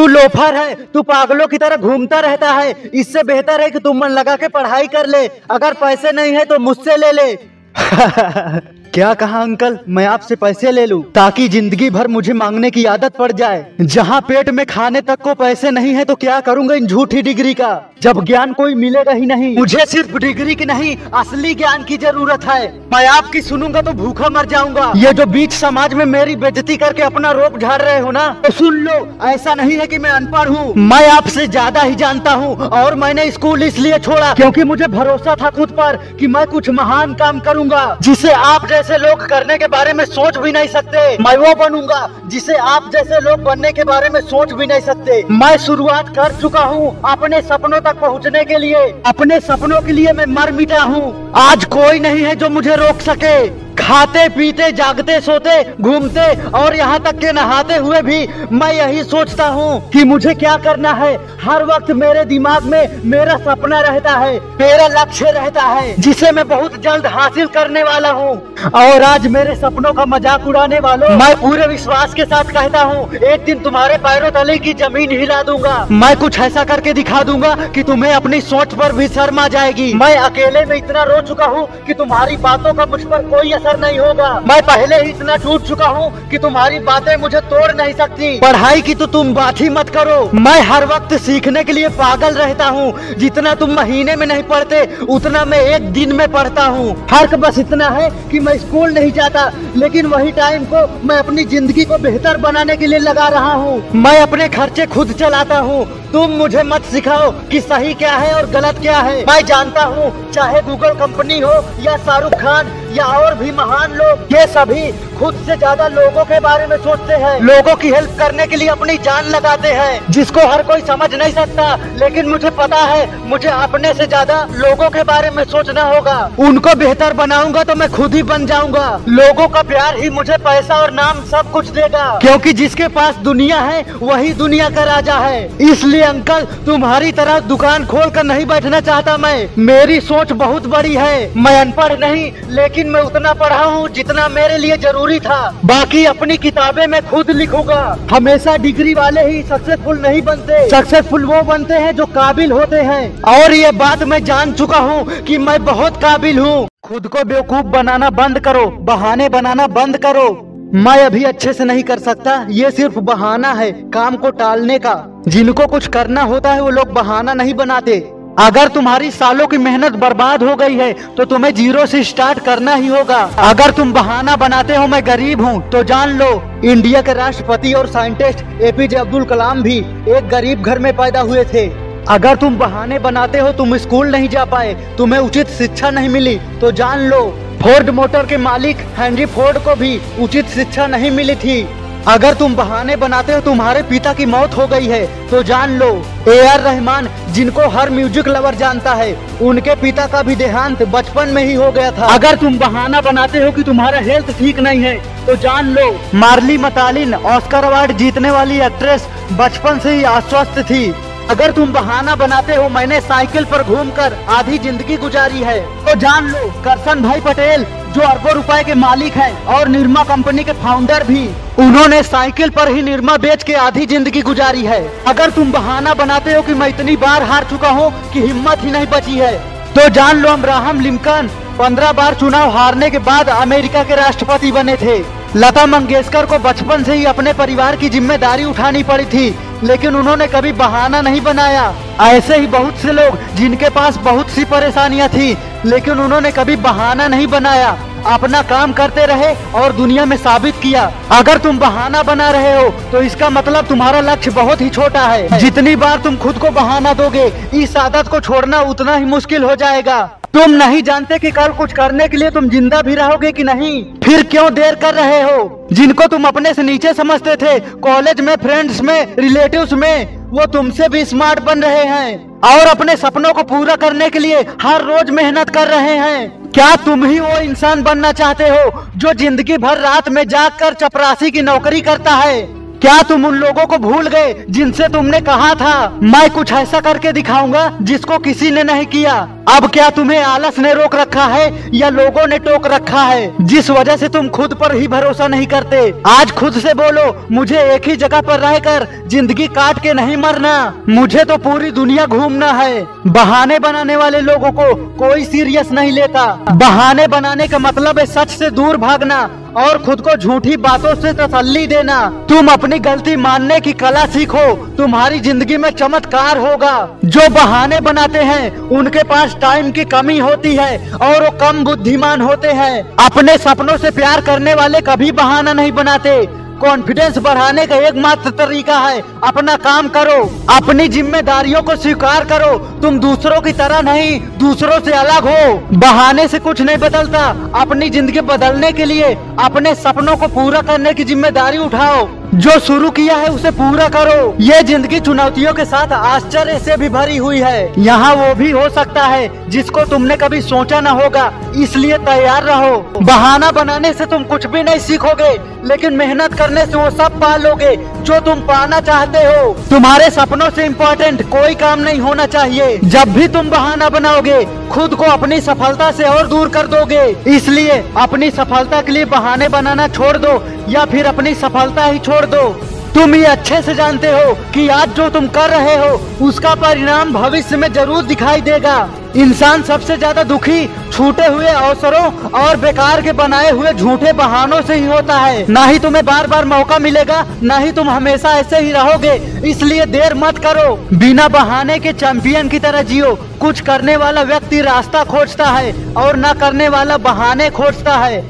तू लोफर है, तू पागलों की तरह घूमता रहता है। इससे बेहतर है कि तू मन लगा के पढ़ाई कर ले। अगर पैसे नहीं है तो मुझसे ले ले। क्या कहा अंकल? मैं आपसे पैसे ले लूँ, ताकि ज़िंदगी भर मुझे मांगने की आदत पड़ जाए। जहाँ पेट में खाने तक को पैसे नहीं है तो क्या करूँगा इन झूठी डिग्री का? जब ज्ञान कोई मिलेगा ही नहीं, मुझे सिर्फ़ डिग्री की नहीं, असली ज्ञान की ज़रूरत है। मैं आपकी सुनूँगा तो भूखा मर जाऊँगा। ये जो बीच समाज में मेरी बेजती करके अपना रोप झाड़ रहे हो ना तो सुन लो, ऐसा नहीं है कि मैं अनपढ़ हूँ। मैं आपसे ज़्यादा ही जानता हूँ, और मैंने स्कूल इसलिए छोड़ा क्योंकि मुझे भरोसा था खुद पर कि मैं कुछ महान काम करूँगा, जिसे आप जैसे लोग करने के बारे में सोच भी नहीं सकते। मैं वो बनूँगा जिसे आप जैसे लोग बनने के बारे में सोच भी नहीं सकते। मैं शुरुआत कर चुका हूँ अपने सपनों तक पहुँचने के लिए। अपने सपनों के लिए मैं मर मिटा हूँ। आज कोई नहीं है जो मुझे रोक सके। खाते, पीते, जागते, सोते, घूमते और यहाँ तक के नहाते हुए भी मैं यही सोचता हूँ कि मुझे क्या करना है। हर वक्त मेरे दिमाग में मेरा सपना रहता है, मेरा लक्ष्य रहता है, जिसे मैं बहुत जल्द हासिल करने वाला हूँ। और आज मेरे सपनों का मज़ाक उड़ाने वालों, मैं पूरे विश्वास के साथ कहता हूँ, एक दिन तुम्हारे पैरों तले की ज़मीन हिला दूँगा। मैं कुछ ऐसा करके दिखा दूँगा कि तुम्हें अपनी सोच पर भी शर्म आ जाएगी। मैं अकेले में इतना रो चुका हूँ कि तुम्हारी बातों का मुझ पर कोई असर नहीं होगा। मैं पहले ही इतना टूट चुका हूँ कि तुम्हारी बातें मुझे तोड़ नहीं सकती। पढ़ाई की तो तुम बात ही मत करो। मैं हर वक्त सीखने के लिए पागल रहता हूँ। जितना तुम महीने में नहीं पढ़ते, उतना मैं एक दिन में पढ़ता हूँ। फ़र्क बस इतना है कि मैं स्कूल नहीं जाता, लेकिन वही टाइम को मैं अपनी ज़िंदगी को बेहतर बनाने के लिए लगा रहा हूँ। मैं अपने खर्चे खुद चलाता हूँ। तुम मुझे मत सिखाओ कि सही क्या है और गलत क्या है। मैं जानता हूँ, चाहे गूगल कंपनी हो या शाहरुख खान या और भी महान लोग, ये सभी खुद से ज़्यादा लोगों के बारे में सोचते हैं। लोगों की हेल्प करने के लिए अपनी जान लगाते हैं। जिसको हर कोई समझ नहीं सकता, लेकिन मुझे पता है, मुझे अपने से ज़्यादा लोगों के बारे में सोचना होगा। उनको बेहतर बनाऊँगा तो मैं खुद ही बन जाऊँगा। लोगों का प्यार ही मुझे पैसा और नाम सब कुछ देगा। क्योंकि जिसके पास दुनिया है, वही दुनिया का राजा है। इसलिए अंकल, तुम्हारी तरह दुकान खोल कर नहीं बैठना चाहता मैं। मेरी सोच बहुत बड़ी है। मैं अनपढ़ नहीं, लेकिन मैं उतना पढ़ा हूँ जितना मेरे लिए ज़रूरी था। बाकी अपनी किताबें मैं खुद लिखूँगा। हमेशा डिग्री वाले ही सक्सेसफुल नहीं बनते। सक्सेसफुल वो बनते हैं जो काबिल होते हैं। और ये बात मैं जान चुका हूँ कि मैं बहुत काबिल हूँ। खुद को बेवकूफ़ बनाना बंद करो, बहाने बनाना बंद करो। मैं अभी अच्छे से नहीं कर सकता, ये सिर्फ़ बहाना है, काम को टालने का। जिनको कुछ करना होता है वो लोग बहाना नहीं बनाते। अगर तुम्हारी सालों की मेहनत बर्बाद हो गई है तो तुम्हें ज़ीरो से स्टार्ट करना ही होगा। अगर तुम बहाना बनाते हो, मैं गरीब हूँ तो जान लो, इंडिया के राष्ट्रपति और साइंटिस्ट एपीजे अब्दुल कलाम भी एक गरीब घर में पैदा हुए थे। अगर तुम बहाने बनाते हो, तुम स्कूल नहीं जा पाए, तुम्हें उचित शिक्षा नहीं मिली तो जान लो, फोर्ड मोटर के मालिक हेनरी फोर्ड को भी उचित शिक्षा नहीं मिली थी। अगर तुम बहाने बनाते हो तुम्हारे पिता की मौत हो गई है तो जान लो, ए आर रहमान, जिनको हर म्यूज़िक लवर जानता है, उनके पिता का भी देहांत बचपन में ही हो गया था। अगर तुम बहाना बनाते हो कि तुम्हारा हेल्थ ठीक नहीं है तो जान लो, मार्ली मतालिन ऑस्कर अवार्ड जीतने वाली एक्ट्रेस बचपन से ही अस्वस्थ थी। अगर तुम बहाना बनाते हो, मैंने साइकिल पर घूमकर आधी ज़िंदगी गुजारी है। तो जान लो, करसन भाई पटेल, जो अरबों रुपए के मालिक हैं और निर्मा कंपनी के फाउंडर भी, उन्होंने साइकिल पर ही निर्मा बेच के आधी ज़िंदगी गुजारी है। अगर तुम बहाना बनाते हो कि मैं इतनी बार हार चुका हूँ कि हिम्मत ही नहीं बची है तो जान लो अब्राहम लिंकन, पंद्रह बार चुनाव हारने के बाद अमेरिका के राष्ट्रपति बने थे। लता मंगेशकर को बचपन से ही अपने परिवार की ज़िम्मेदारी उठानी पड़ी थी, लेकिन उन्होंने कभी बहाना नहीं बनाया। ऐसे ही बहुत से लोग, जिनके पास बहुत सी परेशानियाँ थी, लेकिन उन्होंने कभी बहाना नहीं बनाया। अपना काम करते रहे और दुनिया में साबित किया। अगर तुम बहाना बना रहे हो तो इसका मतलब तुम्हारा लक्ष्य बहुत ही छोटा है। जितनी बार तुम खुद को बहाना दोगे, इस आदत को छोड़ना उतना ही मुश्किल हो जाएगा। तुम नहीं जानते कि कल कुछ करने के लिए तुम ज़िंदा भी रहोगे कि नहीं? फिर क्यों देर कर रहे हो? जिनको तुम अपने से नीचे समझते थे कॉलेज में फ्रेंड्स में रिलेटिव्स में, वो तुमसे भी स्मार्ट बन रहे हैं। और अपने सपनों को पूरा करने के लिए हर रोज मेहनत कर रहे हैं। क्या तुम ही वो इंसान बनना चाहते हो, जो ज़िंदगी भर रात में जाग कर चपरासी की नौकरी करता है? क्या तुम उन लोगों को भूल गए जिनसे तुमने कहा था, मैं कुछ ऐसा करके दिखाऊँगा जिसको किसी ने नहीं किया। अब क्या तुम्हें आलस ने रोक रखा है या लोगों ने टोक रखा है? जिस वजह से तुम खुद पर ही भरोसा नहीं करते। आज खुद से बोलो, मुझे एक ही जगह पर रहकर ज़िंदगी काट के नहीं मरना। मुझे तो पूरी दुनिया घूमना है। बहाने बनाने वाले लोगों को कोई सीरियस नहीं लेता। बहाने बनाने का मतलब है सच से दूर भागना। और खुद को झूठी बातों से तसल्ली देना। तुम अपनी गलती मानने की कला सीखो। तुम्हारी ज़िंदगी में चमत्कार होगा। जो बहाने बनाते हैं, उनके पास टाइम की कमी होती है और वो कम बुद्धिमान होते हैं। अपने सपनों से प्यार करने वाले कभी बहाना नहीं बनाते। कॉन्फिडेंस बढ़ाने का एकमात्र तरीका है, अपना काम करो, अपनी जिम्मेदारियों को स्वीकार करो। तुम दूसरों की तरह नहीं, दूसरों से अलग हो। बहाने से कुछ नहीं बदलता, अपनी ज़िंदगी बदलने के लिए अपने सपनों को पूरा करने की ज़िम्मेदारी उठाओ। जो शुरू किया है उसे पूरा करो। ये ज़िंदगी चुनौतियों के साथ आश्चर्य से भी भरी हुई है। यहाँ वो भी हो सकता है, जिसको तुमने कभी सोचा न होगा, इसलिए तैयार रहो। बहाना बनाने से तुम कुछ भी नहीं सीखोगे, लेकिन मेहनत करने से वो सब पा लोगे जो तुम पाना चाहते हो। तुम्हारे सपनों से इम्पोर्टेंट कोई काम नहीं होना चाहिए। जब भी तुम बहाना बनाओगे, खुद को अपनी सफलता से और दूर कर दोगे। इसलिए अपनी सफलता के लिए बहाने बनाना छोड़ दो, या फिर अपनी सफलता ही छोड़ दो। तुम ये अच्छे से जानते हो कि आज जो तुम कर रहे हो, उसका परिणाम भविष्य में ज़रूर दिखाई देगा। इंसान सबसे ज़्यादा दुखी, छूटे हुए अवसरों और बेकार के बनाए हुए झूठे बहानों से ही होता है। ना ही तुम्हें बार बार मौका मिलेगा, ना ही तुम हमेशा ऐसे ही रहोगे। इसलिए देर मत करो। बिना बहाने के चैंपियन की तरह जियो। कुछ करने वाला व्यक्ति रास्ता खोजता है और न करने वाला बहाने खोजता है।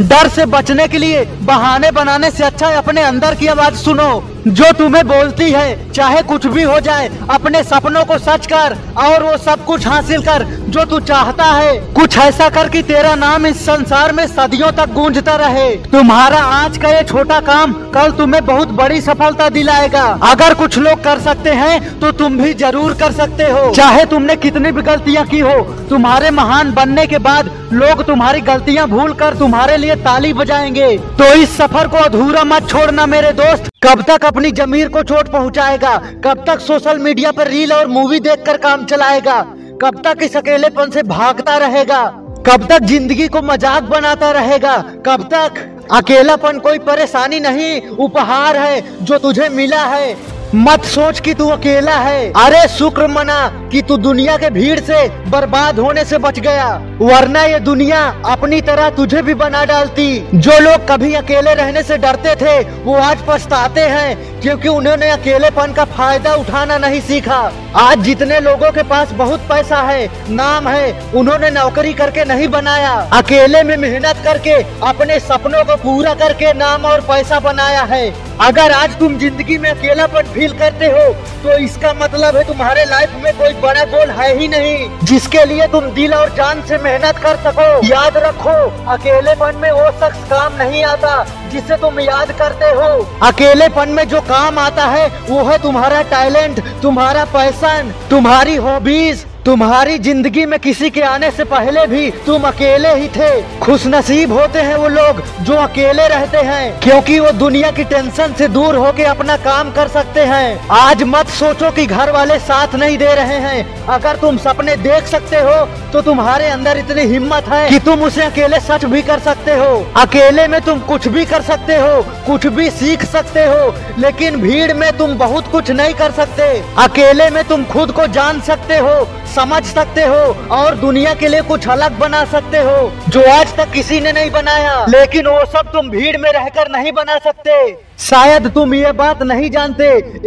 डर से बचने के लिए बहाने बनाने से अच्छा है, अपने अंदर की आवाज़ सुनो। जो तुम्हें बोलती है, चाहे कुछ भी हो जाए, अपने सपनों को सच कर और वो सब कुछ हासिल कर, जो तू चाहता है। कुछ ऐसा कर कि तेरा नाम इस संसार में सदियों तक गूंजता रहे। तुम्हारा आज का ये छोटा काम कल तुम्हें बहुत बड़ी सफलता दिलाएगा। अगर कुछ लोग कर सकते हैं तो तुम भी ज़रूर कर सकते हो। चाहे तुमने कितनी भी गलतियाँ की हो, तुम्हारे महान बनने के बाद लोग तुम्हारी गलतियाँ भूल कर तुम्हारे लिए ताली बजाएँगे। तो इस सफ़र को अधूरा मत छोड़ना मेरे दोस्त। कब तक अपनी जमीर को चोट पहुंचाएगा? कब तक सोशल मीडिया पर रील और मूवी देखकर काम चलाएगा? कब तक इस अकेलेपन से भागता रहेगा? कब तक ज़िंदगी को मज़ाक बनाता रहेगा? कब तक अकेलापन कोई परेशानी नहीं, उपहार है जो तुझे मिला है। मत सोच कि तू अकेला है। अरे शुक्र मना कि तू दुनिया के भीड़ से बर्बाद होने से बच गया। वरना ये दुनिया अपनी तरह तुझे भी बना डालती। जो लोग कभी अकेले रहने से डरते थे, वो आज पछताते हैं, क्योंकि उन्होंने अकेलेपन का फ़ायदा उठाना नहीं सीखा। आज जितने लोगों के पास बहुत पैसा है, नाम है, उन्होंने नौकरी करके नहीं बनाया। अकेले में मेहनत करके, अपने सपनों को पूरा करके नाम और पैसा बनाया है। अगर आज तुम ज़िंदगी में अकेलापन फील करते हो तो इसका मतलब है तुम्हारे लाइफ में कोई बड़ा गोल है ही नहीं, जिसके लिए तुम दिल और जान से मेहनत कर सको। याद रखो, अकेलेपन में वो शख्स काम नहीं आता जिसे तुम याद करते हो। अकेलेपन में जो काम आता है, वो है तुम्हारा टैलेंट तुम्हारा पैसन तुम्हारी हॉबीज तुम्हारी ज़िंदगी में किसी के आने से पहले भी तुम अकेले ही थे। खुश नसीब होते हैं वो लोग जो अकेले रहते हैं, क्योंकि वो दुनिया की टेंशन से दूर होके अपना काम कर सकते हैं। आज मत सोचो कि घर वाले साथ नहीं दे रहे हैं। अगर तुम सपने देख सकते हो तो तुम्हारे अंदर इतनी हिम्मत है कि तुम उसे अकेले सच भी कर सकते हो। अकेले में तुम कुछ भी कर सकते हो, कुछ भी सीख सकते हो, लेकिन भीड़ में तुम बहुत कुछ नहीं कर सकते। अकेले में तुम खुद को जान सकते हो समझ सकते हो और दुनिया के लिए कुछ अलग बना सकते हो, जो आज तक किसी ने नहीं बनाया, लेकिन वो सब तुम भीड़ में रहकर नहीं बना सकते। शायद तुम ये बात नहीं जानते,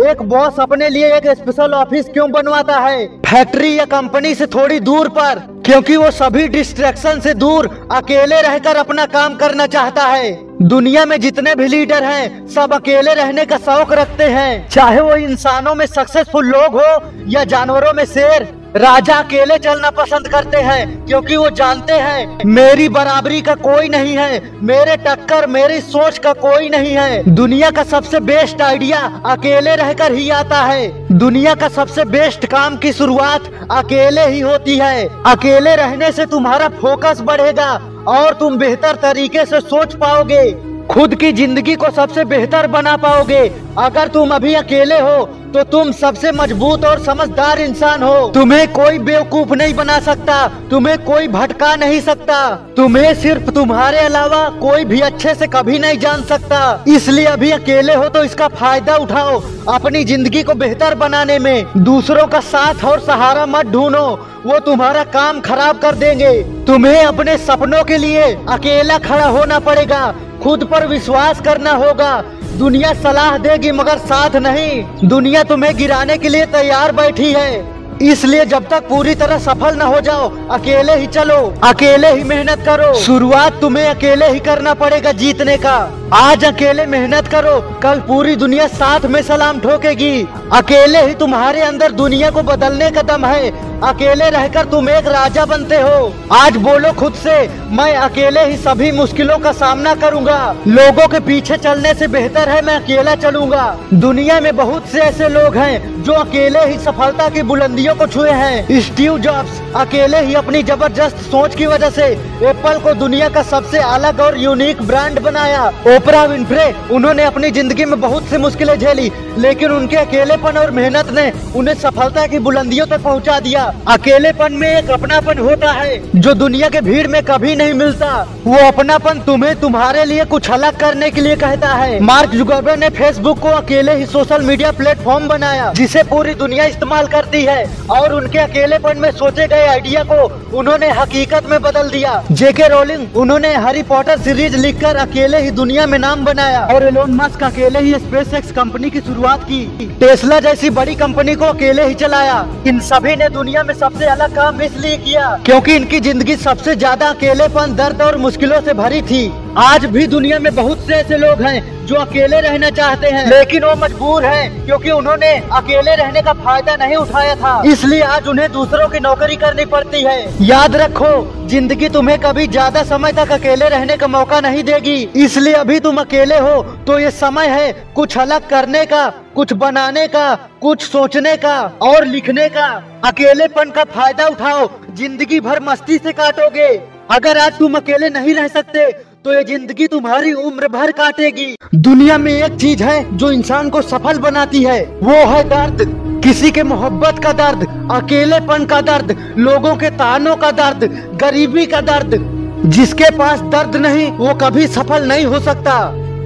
एक बॉस अपने लिए एक स्पेशल ऑफ़िस क्यों बनवाता है? फैक्ट्री या कंपनी से थोड़ी दूर पर, क्योंकि वो सभी डिस्ट्रैक्शन से दूर, अकेले रहकर अपना काम करना चाहता है। दुनिया में जितने भी लीडर हैं, सब अकेले रहने का शौक रखते हैं। चाहे वो इंसानों में सक्सेसफुल लोग हो, या जानवरों में शेर, राजा अकेले चलना पसंद करते हैं, क्योंकि वो जानते हैं, मेरी बराबरी का कोई नहीं है, मेरे टक्कर, मेरी सोच का कोई नहीं है। दुनिया का सबसे बेस्ट आइडिया अकेले रहकर ही आता है। दुनिया का सबसे बेस्ट काम की शुरुआत अकेले ही होती है। अकेले रहने से तुम्हारा फोकस बढ़ेगा और तुम बेहतर तरीके से सोच पाओगे। खुद की ज़िंदगी को सबसे बेहतर बना पाओगे। अगर तुम अभी अकेले हो तो तुम सबसे मज़बूत और समझदार इंसान हो। तुम्हें कोई बेवकूफ़ नहीं बना सकता, तुम्हें कोई भटका नहीं सकता। तुम्हें सिर्फ़ तुम्हारे अलावा कोई भी अच्छे से कभी नहीं जान सकता। इसलिए अभी अकेले हो तो इसका फ़ायदा उठाओ, अपनी ज़िंदगी को बेहतर बनाने में। दूसरों का साथ और सहारा मत ढूंढो, वो तुम्हारा काम खराब कर देंगे। तुम्हें अपने सपनों के लिए अकेला खड़ा होना पड़ेगा। खुद पर विश्वास करना होगा। दुनिया सलाह देगी, मगर साथ नहीं। दुनिया तुम्हें गिराने के लिए तैयार बैठी है। इसलिए जब तक पूरी तरह सफल न हो जाओ, अकेले ही चलो, अकेले ही मेहनत करो। शुरुआत तुम्हें अकेले ही करना पड़ेगा जीतने का। आज अकेले मेहनत करो, कल पूरी दुनिया साथ में सलाम ठोकेगी। अकेले ही तुम्हारे अंदर दुनिया को बदलने का दम है। अकेले रहकर तुम एक राजा बनते हो। आज बोलो खुद से, मैं अकेले ही सभी मुश्किलों का सामना करूँगा। लोगों के पीछे चलने से बेहतर है, मैं अकेला चलूँगा। दुनिया में बहुत से ऐसे लोग हैं, जो अकेले ही सफलता की बुलंदियों को छुए हैं। स्टीव जॉब्स अकेले ही अपनी ज़बरदस्त सोच की वजह से एप्पल को दुनिया का सबसे अलग और यूनिक ब्रांड बनाया। ओपरा विनफ्रे उन्होंने अपनी ज़िंदगी में बहुत सी मुश्किलें झेली, लेकिन उनके अकेलेपन और मेहनत ने उन्हें सफलता की बुलंदियों तक पहुँचा दिया। अकेलेपन में एक अपनापन होता है, जो दुनिया के भीड़ में कभी नहीं मिलता। वो अपनापन तुम्हें तुम्हारे लिए कुछ अलग करने के लिए कहता है। मार्क जुगरबर्ग ने फेसबुक को अकेले ही सोशल मीडिया प्लेटफॉर्म बनाया, जिसे पूरी दुनिया इस्तेमाल करती है। और उनके अकेलेपन में सोचे गए आइडिया को उन्होंने हकीकत में बदल दिया। जेके रोलिंग उन्होंने हैरी पॉटर सीरीज़ लिखकर अकेले ही दुनिया में नाम बनाया। और एलोन मस्क अकेले ही स्पेस एक्स कंपनी की शुरुआत की। टेस्ला जैसी बड़ी कंपनी को अकेले ही चलाया। इन सभी ने दुनिया में सबसे अलग काम इसलिए किया, क्योंकि इनकी ज़िंदगी सबसे ज़्यादा अकेलेपन, दर्द और मुश्किलों से भरी थी। आज भी दुनिया में बहुत से ऐसे लोग हैं जो अकेले रहना चाहते हैं। लेकिन वो मजबूर हैं, क्योंकि उन्होंने अकेले रहने का फ़ायदा नहीं उठाया था। इसलिए आज उन्हें दूसरों की नौकरी करनी पड़ती है। याद रखो, ज़िंदगी तुम्हें कभी ज़्यादा समय तक अकेले रहने का मौका नहीं देगी। इसलिए अभी तुम अकेले हो तो ये समय है कुछ अलग करने का, कुछ बनाने का, कुछ सोचने का और लिखने का। अकेलेपन का फ़ायदा उठाओ, ज़िंदगी भर मस्ती से काटोगे। अगर आज तुम अकेले नहीं रह सकते तो ये ज़िंदगी तुम्हारी उम्र भर काटेगी। दुनिया में एक चीज़ है जो इंसान को सफल बनाती है। वो है दर्द। किसी के मोहब्बत का दर्द, अकेलेपन का दर्द, लोगों के तानों का दर्द, गरीबी का दर्द। जिसके पास दर्द नहीं, वो कभी सफल नहीं हो सकता।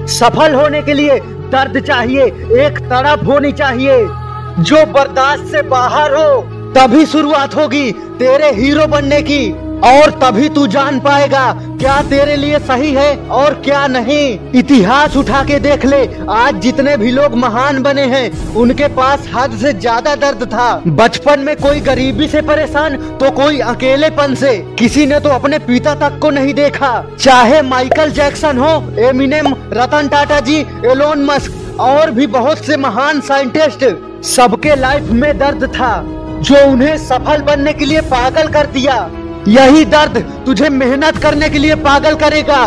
सफल होने के लिए दर्द चाहिए, एक तड़प होनी चाहिए। जो बर्दाश्त से बाहर हो, तभी शुरुआत होगी तेरे हीरो बनने की। और तभी तू जान पाएगा क्या तेरे लिए सही है और क्या नहीं। इतिहास उठा के देख ले, आज जितने भी लोग महान बने हैं, उनके पास हद से ज़्यादा दर्द था। बचपन में कोई गरीबी से परेशान तो कोई अकेलेपन से। किसी ने तो अपने पिता तक को नहीं देखा। चाहे माइकल जैक्सन हो, Eminem, Ratan Tata ji, Elon Musk, और भी बहुत से महान साइंटिस्ट, सबके लाइफ में दर्द था, जो उन्हें सफल बनने के लिए पागल कर दिया। यही दर्द तुझे मेहनत करने के लिए पागल करेगा।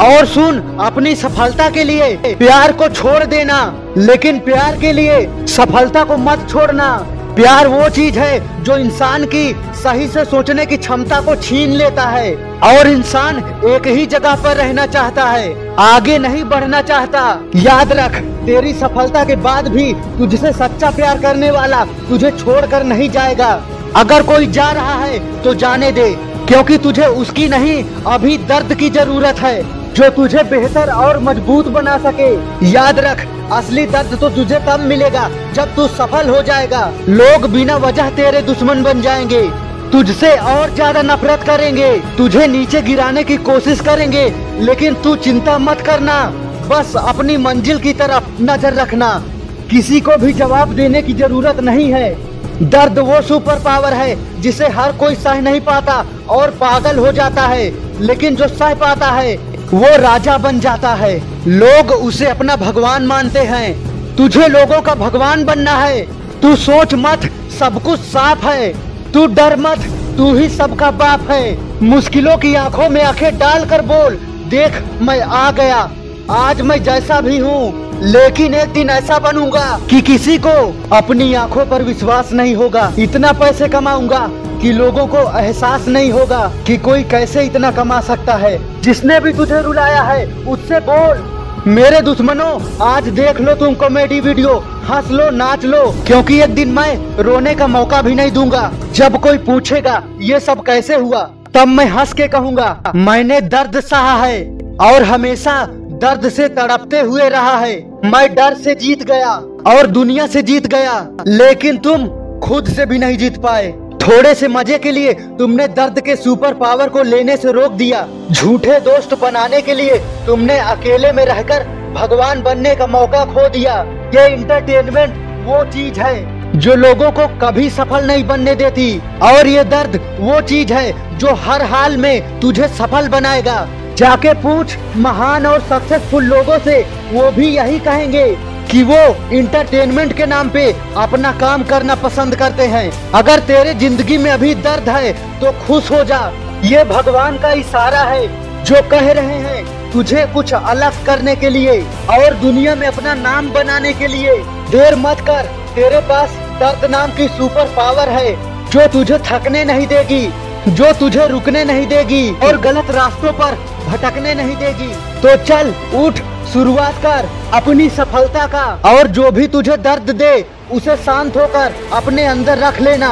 और सुन, अपनी सफलता के लिए प्यार को छोड़ देना, लेकिन प्यार के लिए सफलता को मत छोड़ना। प्यार वो चीज़ है जो इंसान की सही से सोचने की क्षमता को छीन लेता है, और इंसान एक ही जगह पर रहना चाहता है, आगे नहीं बढ़ना चाहता। याद रख, तेरी सफलता के बाद भी तुझसे सच्चा प्यार करने वाला तुझे छोड़कर नहीं जाएगा। अगर कोई जा रहा है तो जाने दे, क्योंकि तुझे उसकी नहीं, अभी दर्द की ज़रूरत है, जो तुझे बेहतर और मज़बूत बना सके। याद रख, असली दर्द तो तुझे तब मिलेगा, जब तू सफल हो जाएगा। लोग बिना वजह तेरे दुश्मन बन जाएँगे। तुझसे और ज़्यादा नफरत करेंगे। तुझे नीचे गिराने की कोशिश करेंगे, लेकिन तू चिंता मत करना। बस अपनी मंजिल की तरफ़ नज़र रखना। किसी को भी जवाब देने की ज़रूरत नहीं है। दर्द वो सुपर पावर है जिसे हर कोई सह नहीं पाता और पागल हो जाता है। लेकिन जो सह पाता है, वो राजा बन जाता है। लोग उसे अपना भगवान मानते हैं। तुझे लोगों का भगवान बनना है। तू सोच मत, सब कुछ साफ़ है। तू डर मत, तू ही सबका बाप है। मुश्किलों की आँखों में आँखें डाल कर बोल, देख, मैं आ गया। आज मैं जैसा भी हूँ, लेकिन एक दिन ऐसा बनूँगा कि किसी को अपनी आँखों पर विश्वास नहीं होगा। इतना पैसे कमाऊँगा कि लोगों को एहसास नहीं होगा कि कोई कैसे इतना कमा सकता है। जिसने भी तुझे रुलाया है, उससे बोल। मेरे दुश्मनों, आज देख लो तुम कॉमेडी वीडियो हंस लो, नाच लो, क्योंकि एक दिन मैं रोने का मौका भी नहीं दूँगा। जब कोई पूछेगा, ये सब कैसे हुआ, तब मैं हंस के कहूँगा, मैंने दर्द सहा है, और हमेशा दर्द से तड़पते हुए रहा है। मैं डर से जीत गया और दुनिया से जीत गया। लेकिन तुम खुद से भी नहीं जीत पाए। थोड़े से मज़े के लिए तुमने दर्द के सुपर पावर को लेने से रोक दिया। झूठे दोस्त बनाने के लिए तुमने अकेले में रहकर भगवान बनने का मौका खो दिया। ये इंटरटेनमेंट वो चीज़ है जो लोगों को कभी सफल नहीं बनने देती। और ये दर्द वो चीज़ है जो हर हाल में तुझे सफल बनाएगा। जाके पूछ महान और सक्सेसफुल लोगों से, वो भी यही कहेंगे कि वो इंटरटेनमेंट के नाम पे अपना काम करना पसंद करते हैं। अगर तेरे ज़िंदगी में अभी दर्द है तो खुश हो जा। ये भगवान का इशारा है, जो कह रहे हैं, तुझे कुछ अलग करने के लिए और दुनिया में अपना नाम बनाने के लिए। देर मत कर, तेरे पास दर्द नाम की सुपर पावर है, जो तुझे थकने नहीं देगी। जो तुझे रुकने नहीं देगी और गलत रास्तों पर भटकने नहीं देगी तो चल, उठ, शुरुआत कर अपनी सफलता का। और जो भी तुझे दर्द दे, उसे शांत होकर अपने अंदर रख लेना।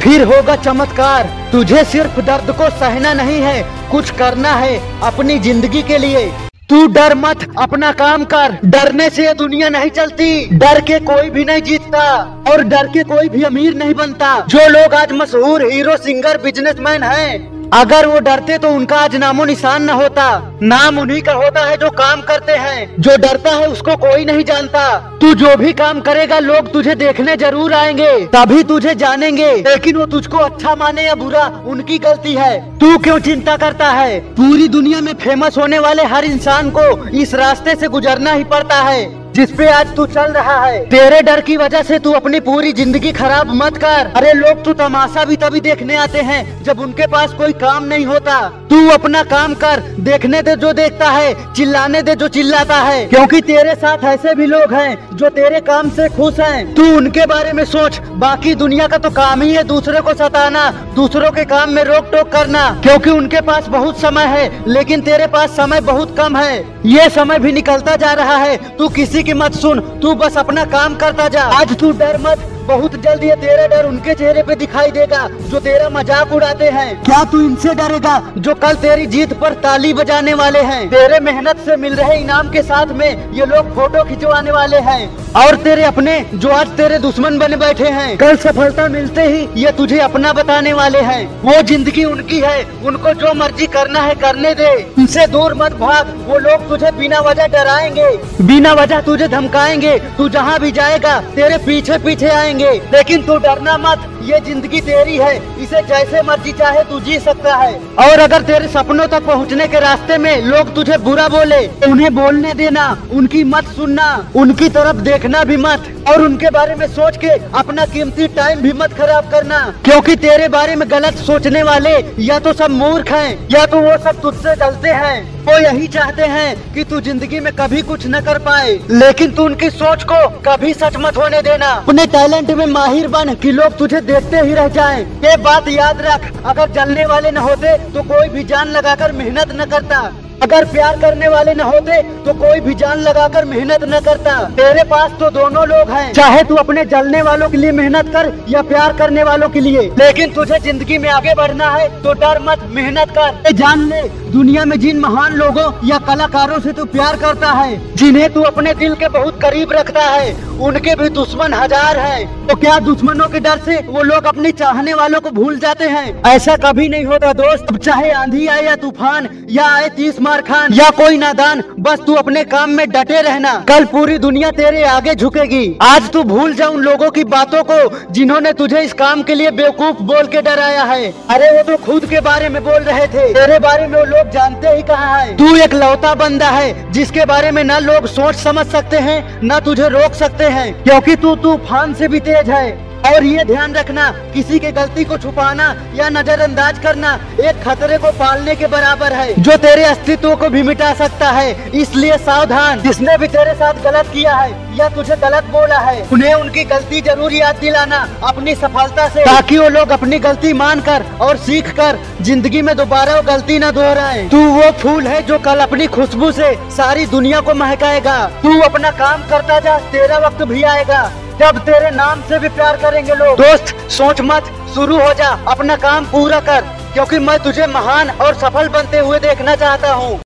फिर होगा चमत्कार, तुझे सिर्फ़ दर्द को सहना नहीं है, कुछ करना है अपनी ज़िंदगी के लिए। तू डर मत, अपना काम कर। डरने से ये दुनिया नहीं चलती। डर के कोई भी नहीं जीतता, और डर के कोई भी अमीर नहीं बनता। जो लोग आज मशहूर हीरो, सिंगर बिजनेसमैन हैं अगर वो डरते तो उनका आज नामो निशान न होता। नाम उन्हीं का होता है जो काम करते हैं। जो डरता है उसको कोई नहीं जानता। तू जो भी काम करेगा, लोग तुझे देखने ज़रूर आएँगे। तभी तुझे जानेंगे। लेकिन वो तुझको अच्छा माने या बुरा, उनकी गलती है। तू क्यों चिंता करता है? पूरी दुनिया में फ़ेमस होने वाले हर इंसान को इस रास्ते से गुजरना ही पड़ता है। जिसपे आज तू चल रहा है। तेरे डर की वजह से तू अपनी पूरी ज़िंदगी खराब मत कर। अरे लोग, तू तमाशा भी तभी देखने आते हैं, जब उनके पास कोई काम नहीं होता। तू अपना काम कर, देखने दे जो देखता है, चिल्लाने दे जो चिल्लाता है। क्योंकि तेरे साथ ऐसे भी लोग हैं, जो तेरे काम से खुश हैं। तू उनके बारे में सोच, बाकी दुनिया का तो काम ही है दूसरे को सताना, दूसरों के काम में रोक टोक करना। क्योंकि उनके पास बहुत समय है, लेकिन तेरे पास समय बहुत कम है। ये समय भी निकलता जा रहा है, तू किसी किसी की मत सुन। तू बस अपना काम करता जा। आज तू डर मत। बहुत जल्द ये तेरा डर उनके चेहरे पे दिखाई देगा जो तेरा मज़ाक उड़ाते हैं। क्या तू इनसे डरेगा? जो कल तेरी जीत पर ताली बजाने वाले हैं। तेरे मेहनत से मिल रहे इनाम के साथ में ये लोग फ़ोटो खिंचवाने वाले हैं। और तेरे अपने जो आज तेरे दुश्मन बने बैठे हैं। कल सफलता मिलते ही ये तुझे अपना बताने वाले हैं। वो ज़िंदगी उनकी है उनको जो मर्ज़ी करना है करने दे। उनसे दूर मत भाग वो लोग तुझे बिना वजह डराएँगे। बिना वजह तुझे धमकाएँगे तू जहाँ भी जाएगा तेरे पीछे पीछे आएँगे। जाएँगे लेकिन तू डरना मत, ये ज़िंदगी तेरी है। इसे जैसे मर्ज़ी, चाहे तू जी सकता है। और अगर तेरे सपनों तक पहुँचने के रास्ते में लोग तुझे बुरा बोले तो उन्हें बोलने देना, उनकी मत सुनना, उनकी तरफ़ देखना भी मत। और उनके बारे में सोच के अपना कीमती टाइम भी मत खराब करना। क्योंकि तेरे बारे में गलत सोचने वाले या तो सब मूर्ख हैं, या तो वो सब तुझसे जलते हैं। वो यही चाहते हैं कि तू ज़िंदगी में कभी कुछ न कर पाए। लेकिन तू उनकी सोच को कभी सच मत होने देना। अपने टैलेंट में माहिर बन कि लोग तुझे देखते ही रह जाएँ। ये बात याद रख, अगर जलने वाले न होते तो कोई भी जान लगाकर मेहनत न करता अगर प्यार करने वाले न होते तो कोई भी जान लगाकर मेहनत न करता। तेरे पास तो दोनों लोग हैं। चाहे तू अपने जलने वालों के लिए मेहनत कर या प्यार करने वालों के लिए। लेकिन तुझे ज़िंदगी में आगे बढ़ना है तो डर मत, मेहनत कर। जान ले, दुनिया में जिन महान लोगों या कलाकारों से तू प्यार करता है, जिन्हें तू अपने दिल के बहुत करीब रखता है, उनके भी दुश्मन हज़ार है। तो क्या दुश्मनों के डर से वो लोग अपने चाहने वालों को भूल जाते हैं? ऐसा कभी नहीं होता, दोस्त। चाहे आंधी आए या तूफ़ान, या आए तीस मार खान या कोई नादान बस तू अपने काम में डटे रहना। कल पूरी दुनिया तेरे आगे झुकेगी। आज तू भूल जा उन लोगों की बातों को, जिन्होंने तुझे इस काम के लिए बेवकूफ़ बोल के डराया है। अरे वो तो खुद के बारे में बोल रहे थे। तेरे बारे में वो लोग जानते ही कहा है। तू एक लौता बंदा है, जिसके बारे में न लोग सोच समझ सकते हैं, न तुझे रोक सकते हैं, क्योंकि तू तूफ़ान से भी तेज है। और ये ध्यान रखना, किसी के गलती को छुपाना या नजरअंदाज करना, एक खतरे को पालने के बराबर है। जो तेरे अस्तित्व को भी मिटा सकता है, इसलिए सावधान। जिसने भी तेरे साथ गलत किया है, या तुझे गलत बोला है, उन्हें उनकी गलती ज़रूर याद दिलाना, अपनी सफलता से। ताकि वो लोग अपनी गलती मान कर और सीख कर ज़िंदगी में दोबारा वो गलती न दोहराए। तू वो फूल है जो कल अपनी खुशबू से सारी दुनिया को महकाएगा। तू अपना काम करता जा, तेरा वक्त भी आएगा। जब तेरे नाम से भी प्यार करेंगे लोग। दोस्त, सोच मत। शुरू हो जा। अपना काम पूरा कर। क्योंकि मैं तुझे महान और सफल बनते हुए देखना चाहता हूँ।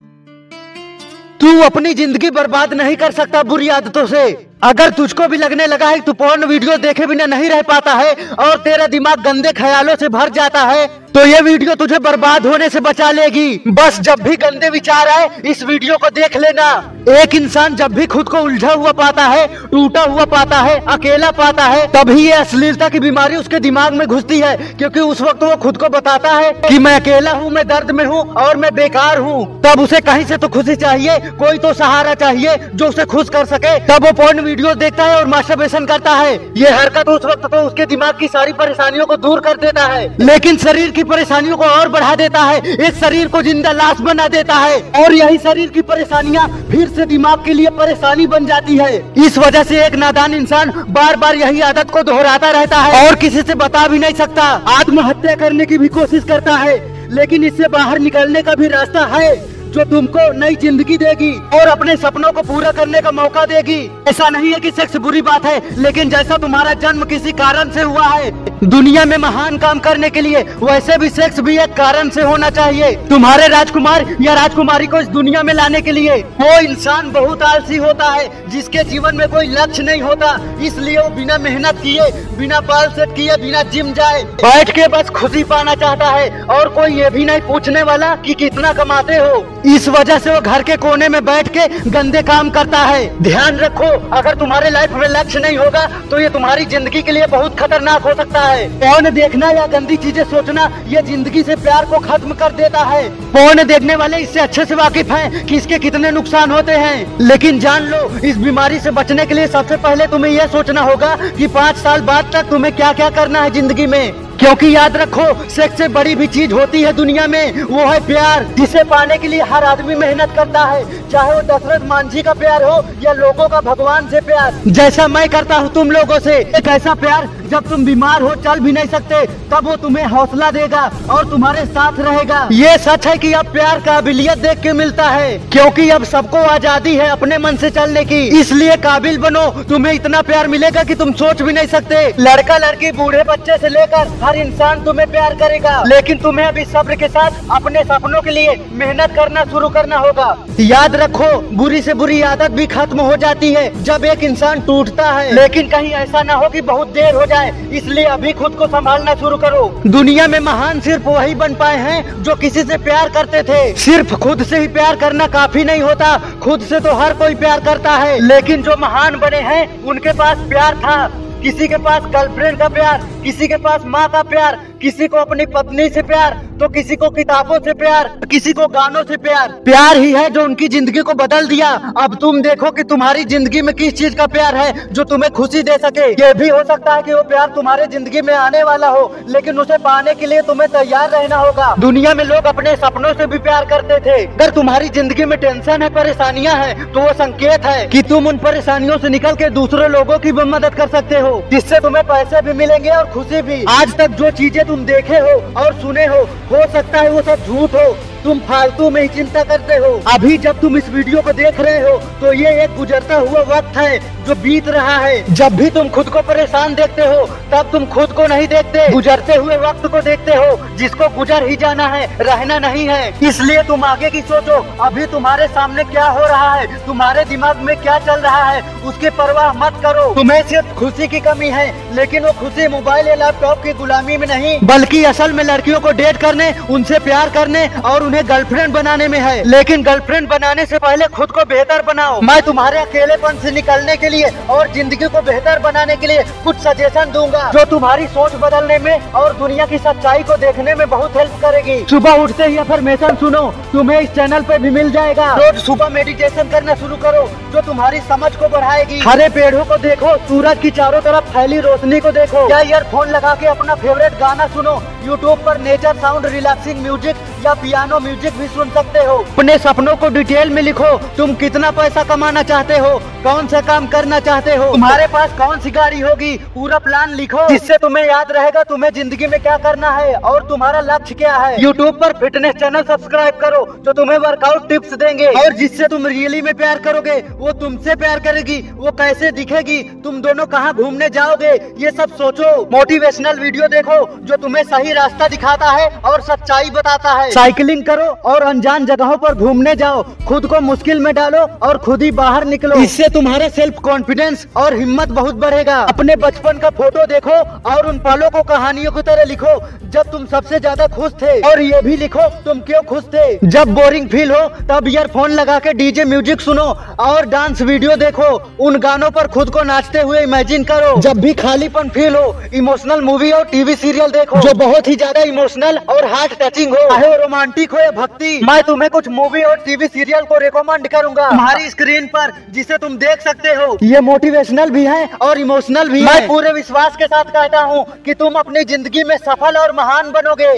तू अपनी ज़िंदगी बर्बाद नहीं कर सकता बुरी आदतों से। अगर तुझको भी लगने लगा है तू पोर्न वीडियो देखे बिना नहीं रह पाता है और तेरा दिमाग गंदे ख्यालों से भर जाता है तो ये वीडियो तुझे बर्बाद होने से बचा लेगी। बस जब भी गंदे विचार आए, इस वीडियो को देख लेना। एक इंसान जब भी खुद को उलझा हुआ पाता है, टूटा हुआ पाता है, अकेला पाता है, तभी ये अश्लीलता की बीमारी उसके दिमाग में घुसती है, क्योंकि उस वक्त वो खुद को बताता है कि मैं अकेला हूँ, मैं दर्द में हूँ और मैं बेकार हूँ। तब उसे कहीं से तो खुशी चाहिए, कोई तो सहारा चाहिए जो उसे खुश कर सके। तब वो पोर्न वीडियो देखता है और मास्टरबेशन करता है। ये हरकत उस वक्त तो उसके दिमाग की सारी परेशानियों को दूर कर देता है। लेकिन शरीर की परेशानियों को और बढ़ा देता है। इस शरीर को ज़िंदा लाश बना देता है। और यही शरीर की परेशानियाँ फिर से दिमाग के लिए परेशानी बन जाती है। इस वजह से एक नादान इंसान बार बार यही आदत को दोहराता रहता है। और किसी से बता भी नहीं सकता। आत्महत्या करने की भी कोशिश करता है। लेकिन इससे बाहर निकलने का भी रास्ता है। जो तुमको नई ज़िंदगी देगी और अपने सपनों को पूरा करने का मौका देगी। ऐसा नहीं है कि सेक्स बुरी बात है, लेकिन जैसा तुम्हारा जन्म किसी कारण से हुआ है, दुनिया में महान काम करने के लिए, वैसे भी सेक्स भी एक कारण से होना चाहिए। तुम्हारे राजकुमार या राजकुमारी को इस दुनिया में लाने के लिए वो इंसान बहुत आलसी होता है, जिसके जीवन में कोई लक्ष्य नहीं होता। इसलिए वो बिना मेहनत किए, बिना बाल सेट किए, बिना जिम जाए, बैठ के बस खुशी पाना चाहता है। और कोई ये भी नहीं पूछने वाला कि कितना कमाते हो। इस वजह से वो घर के कोने में बैठ के गंदे काम करता है। ध्यान रखो, अगर तुम्हारे लाइफ में लक्ष्य नहीं होगा तो ये तुम्हारी ज़िंदगी के लिए बहुत खतरनाक हो सकता है। पौन देखना या गंदी चीज़ें सोचना, ये ज़िंदगी से प्यार को खत्म कर देता है। पौन देखने वाले इससे अच्छे से वाकिफ है कि इसके कितने नुकसान होते हैं? लेकिन जान लो, इस बीमारी से बचने के लिए सबसे पहले तुम्हें यह सोचना होगा कि पाँच साल बाद तक तुम्हें क्या क्या करना है ज़िंदगी में। क्योंकि याद रखो सेक्स से बड़ी भी चीज़ होती है दुनिया में, वो है प्यार, जिसे पाने के लिए हर आदमी मेहनत करता है। चाहे वो दशरथ मांझी का प्यार हो या लोगों का भगवान से प्यार, जैसा मैं करता हूँ तुम लोगों से, एक ऐसा प्यार, जब तुम बीमार हो चल भी नहीं सकते, तब वो तुम्हें हौसला देगा और तुम्हारे साथ रहेगा। ये सच है कि अब प्यार काबिलियत देख के मिलता है, क्योंकि अब सबको आज़ादी है अपने मन से चलने की। इसलिए काबिल बनो, तुम्हें इतना प्यार मिलेगा कि तुम सोच भी नहीं सकते। लड़का लड़की बूढ़े बच्चे से लेकर हर इंसान तुम्हें प्यार करेगा। लेकिन तुम्हें अभी सब्र के साथ अपने सपनों के लिए मेहनत करना शुरू करना होगा। याद रखो, बुरी से बुरी आदत भी खत्म हो जाती है जब एक इंसान टूटता है। लेकिन कहीं ऐसा ना हो कि बहुत देर हो जाए, इसलिए अभी खुद को संभालना शुरू करो। दुनिया में महान सिर्फ़ वही बन पाए हैं जो किसी से प्यार करते थे। सिर्फ़ खुद से ही प्यार करना काफ़ी नहीं होता, खुद से तो हर कोई प्यार करता है। लेकिन जो महान बने हैं, उनके पास प्यार था। किसी के पास गर्लफ्रेंड का प्यार, किसी के पास माँ का प्यार, किसी को अपनी पत्नी से प्यार तो किसी को किताबों से प्यार, किसी को गानों से प्यार। प्यार ही है जो उनकी ज़िंदगी को बदल दिया। अब तुम देखो कि तुम्हारी ज़िंदगी में किस चीज़ का प्यार है जो तुम्हें खुशी दे सके। ये भी हो सकता है कि वो प्यार तुम्हारे ज़िंदगी में आने वाला हो, लेकिन उसे पाने के लिए तुम्हें तैयार रहना होगा। दुनिया में लोग अपने सपनों से भी प्यार करते थे। अगर तुम्हारी ज़िंदगी में टेंशन है, परेशानियाँ हैं तो वो संकेत है की तुम उन परेशानियों से निकल के दूसरे लोगों की भी मदद कर सकते हो। जिससे तुम्हें पैसे भी मिलेंगे और खुशी भी। आज तक जो चीज़ें तुम देखे हो और सुने हो हो सकता है वो सब झूठ हो। तुम फालतू में ही चिंता करते हो। अभी जब तुम इस वीडियो को देख रहे हो तो ये एक गुजरता हुआ वक्त है, जो बीत रहा है। जब भी तुम खुद को परेशान देखते हो, तब तुम खुद को नहीं देखते। गुजरते हुए वक्त को देखते हो, जिसको गुजर ही जाना है, रहना नहीं है। इसलिए तुम आगे की सोचो, अभी तुम्हारे सामने क्या हो रहा है, तुम्हारे दिमाग में क्या चल रहा है, उसकी परवाह मत करो। तुम्हें सिर्फ़ खुशी की कमी है, लेकिन वो खुशी मोबाइल या लैपटॉप की गुलामी में नहीं, बल्कि असल में लड़कियों को डेट करने, उनसे प्यार करने और उन्हें तुम्हें गर्लफ्रेंड बनाने में है। लेकिन गर्लफ्रेंड बनाने से पहले खुद को बेहतर बनाओ। मैं तुम्हारे अकेलेपन से निकलने के लिए और ज़िंदगी को बेहतर बनाने के लिए कुछ सजेशन दूँगा, जो तुम्हारी सोच बदलने में और दुनिया की सच्चाई को देखने में बहुत हेल्प करेगी। सुबह उठते ही अफर्मेशन सुनो, तुम्हें इस चैनल पे भी मिल जाएगा। रोज सुबह मेडिटेशन करना शुरू करो, जो तुम्हारी समझ को बढ़ाएगी। हरे पेड़ों को देखो, सूरज की चारों तरफ़ फैली रोशनी को देखो। या ईयरफोन लगा के अपना फेवरेट गाना सुनो? यूट्यूब पर नेचर साउंड रिलैक्सिंग म्यूज़िक या पियानो म्यूज़िक भी सुन सकते हो। अपने सपनों को डिटेल में लिखो। तुम कितना पैसा कमाना चाहते हो? कौन सा काम करना चाहते हो? तुम्हारे पास कौन सी गाड़ी होगी? पूरा प्लान लिखो। जिससे तुम्हें याद रहेगा तुम्हें ज़िंदगी में क्या करना है और तुम्हारा लक्ष्य क्या है। यूट्यूब पर फिटनेस चैनल सब्सक्राइब करो, जो तुम्हें वर्कआउट टिप्स देंगे। और जिससे तुम रियली में प्यार करोगे, वो तुमसे प्यार करेगी, वो कैसे दिखेगी, तुम दोनों कहाँ घूमने जाओगे, ये सब सोचो। मोटिवेशनल वीडियो देखो, जो तुम्हें सही रास्ता दिखाता है और सच्चाई बताता है। साइकिलिंग करो और अनजान जगहों पर घूमने जाओ। खुद को मुश्किल में डालो और खुद ही बाहर निकलो। इससे तुम्हारा सेल्फ कॉन्फिडेंस और हिम्मत बहुत बढ़ेगा। अपने बचपन का फ़ोटो देखो और उन पलों को कहानियों की तरह लिखो जब तुम सबसे ज़्यादा खुश थे। और ये भी लिखो तुम क्यों खुश थे? जब बोरिंग फील हो तब ईयरफोन लगा के डीजे म्यूज़िक सुनो और डांस वीडियो देखो। उन गानों पर खुद को नाचते हुए इमेजिन करो। जब भी खालीपन फील हो इमोशनल मूवी और टीवी सीरियल देखो। जो बहुत ही ज़्यादा इमोशनल और हार्ट टचिंग हो। चाहे रोमांटिक हो या भक्ति। मैं तुम्हें कुछ मूवी और टीवी सीरियल को रिकमेंड करूँगा। तुम्हारी स्क्रीन पर जिसे तुम देख सकते हो। ये मोटिवेशनल भी है और इमोशनल भी मैं पूरे विश्वास के साथ कहता हूँ कि तुम अपनी ज़िंदगी में सफल और महान बनोगे।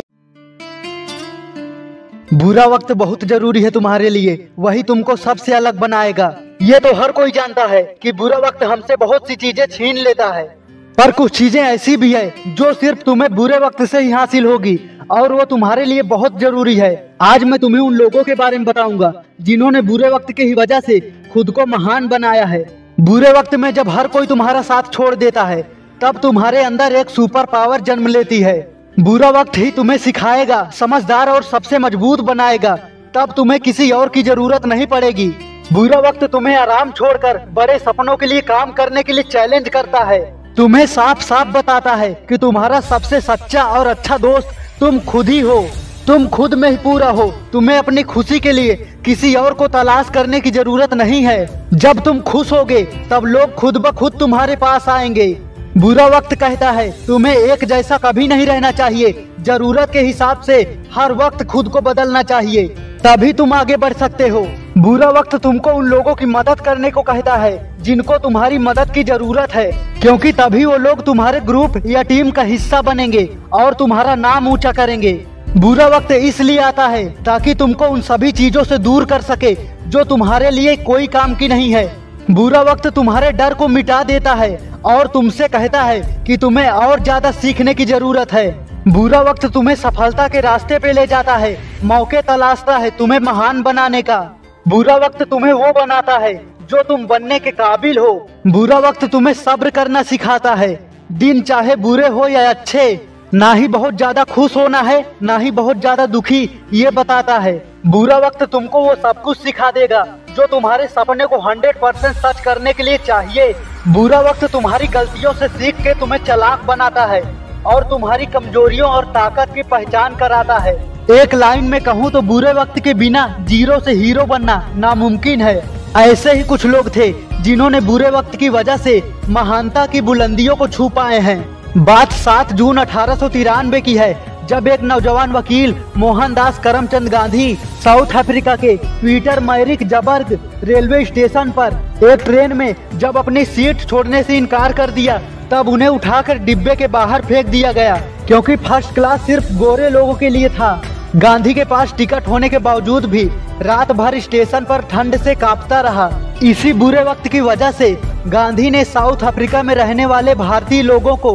बुरा वक्त बहुत ज़रूरी है तुम्हारे लिए। वही तुमको सबसे अलग बनाएगा। ये तो हर कोई जानता है कि बुरा वक्त हमसे बहुत सी चीज़ें छीन लेता है। पर कुछ चीज़ें ऐसी भी है जो सिर्फ़ तुम्हें बुरे वक्त से ही हासिल होगी। और वो तुम्हारे लिए बहुत ज़रूरी है। आज मैं तुम्हें उन लोगों के बारे में बताऊँगा, जिन्होंने बुरे वक्त की वजह से खुद को महान बनाया है। बुरे वक्त में जब हर कोई तुम्हारा साथ छोड़ देता है, तब तुम्हारे अंदर एक सुपर पावर जन्म लेती है। बुरा वक्त ही तुम्हें सिखाएगा, समझदार और सबसे मज़बूत बनाएगा, तब तुम्हें किसी और की ज़रूरत नहीं पड़ेगी। बुरा वक्त तुम्हें आराम छोड़कर, बड़े सपनों के लिए काम करने के लिए चैलेंज करता है। तुम्हें साफ़ साफ़ बताता है कि तुम्हारा सबसे सच्चा और अच्छा दोस्त तुम खुद ही हो। तुम खुद में ही पूरा हो। तुम्हें अपनी खुशी के लिए किसी और को तलाश करने की ज़रूरत नहीं है। जब तुम खुश होगे, तब लोग खुद ब खुद तुम्हारे पास आएँगे। बुरा वक्त कहता है। तुम्हें एक जैसा कभी नहीं रहना चाहिए। ज़रूरत के हिसाब से हर वक्त खुद को बदलना चाहिए। तभी तुम आगे बढ़ सकते हो। बुरा वक्त तुमको उन लोगों की मदद करने को कहता है, जिनको तुम्हारी मदद की ज़रूरत है। क्योंकि तभी वो लोग तुम्हारे ग्रुप या टीम का हिस्सा बनेंगे और तुम्हारा नाम ऊँचा करेंगे। बुरा वक्त इसलिए आता है ताकि तुमको उन सभी चीज़ों से दूर कर सके, जो तुम्हारे लिए कोई काम की नहीं है। बुरा वक्त तुम्हारे डर को मिटा देता है और तुमसे कहता है कि तुम्हें और ज़्यादा सीखने की ज़रूरत है। बुरा वक्त तुम्हें सफलता के रास्ते पे ले जाता है, मौके तलाशता है तुम्हें महान बनाने का। बुरा वक्त तुम्हें वो बनाता है जो तुम बनने के काबिल हो। बुरा वक्त तुम्हें सब्र करना सिखाता है। दिन चाहे बुरे हो या अच्छे ना ही बहुत ज़्यादा खुश होना है, ना ही बहुत ज़्यादा दुखी, ये बताता है। बुरा वक्त तुमको वो सब कुछ सिखा देगा, जो तुम्हारे सपने को हंड्रेड परसेंट सच करने के लिए चाहिए। बुरा वक्त तुम्हारी गलतियों से सीख के तुम्हें चलाक बनाता है और तुम्हारी कमजोरियों और ताकत की पहचान कराता है। एक लाइन में कहूँ तो बुरे वक्त के बिना ज़ीरो से हीरो बनना नामुमकिन है। ऐसे ही कुछ लोग थे, जिन्होंने बुरे वक्त की वजह से महानता की बुलंदियों को छू पाए हैं। बात सात जून अठारह सौ तिरानवे की है, जब एक नौजवान वकील मोहनदास करमचंद गांधी साउथ अफ्रीका के Pietermaritzburg railway station पर एक ट्रेन में जब अपनी सीट छोड़ने से इनकार कर दिया, तब उन्हें उठाकर डिब्बे के बाहर फेंक दिया गया, क्योंकि फ़र्स्ट क्लास सिर्फ़ गोरे लोगों के लिए था। गांधी के पास टिकट होने के बावजूद भी रात भर स्टेशन पर ठंड से कांपता रहा। इसी बुरे वक्त की वजह से गांधी ने साउथ अफ्रीका में रहने वाले भारतीय लोगों को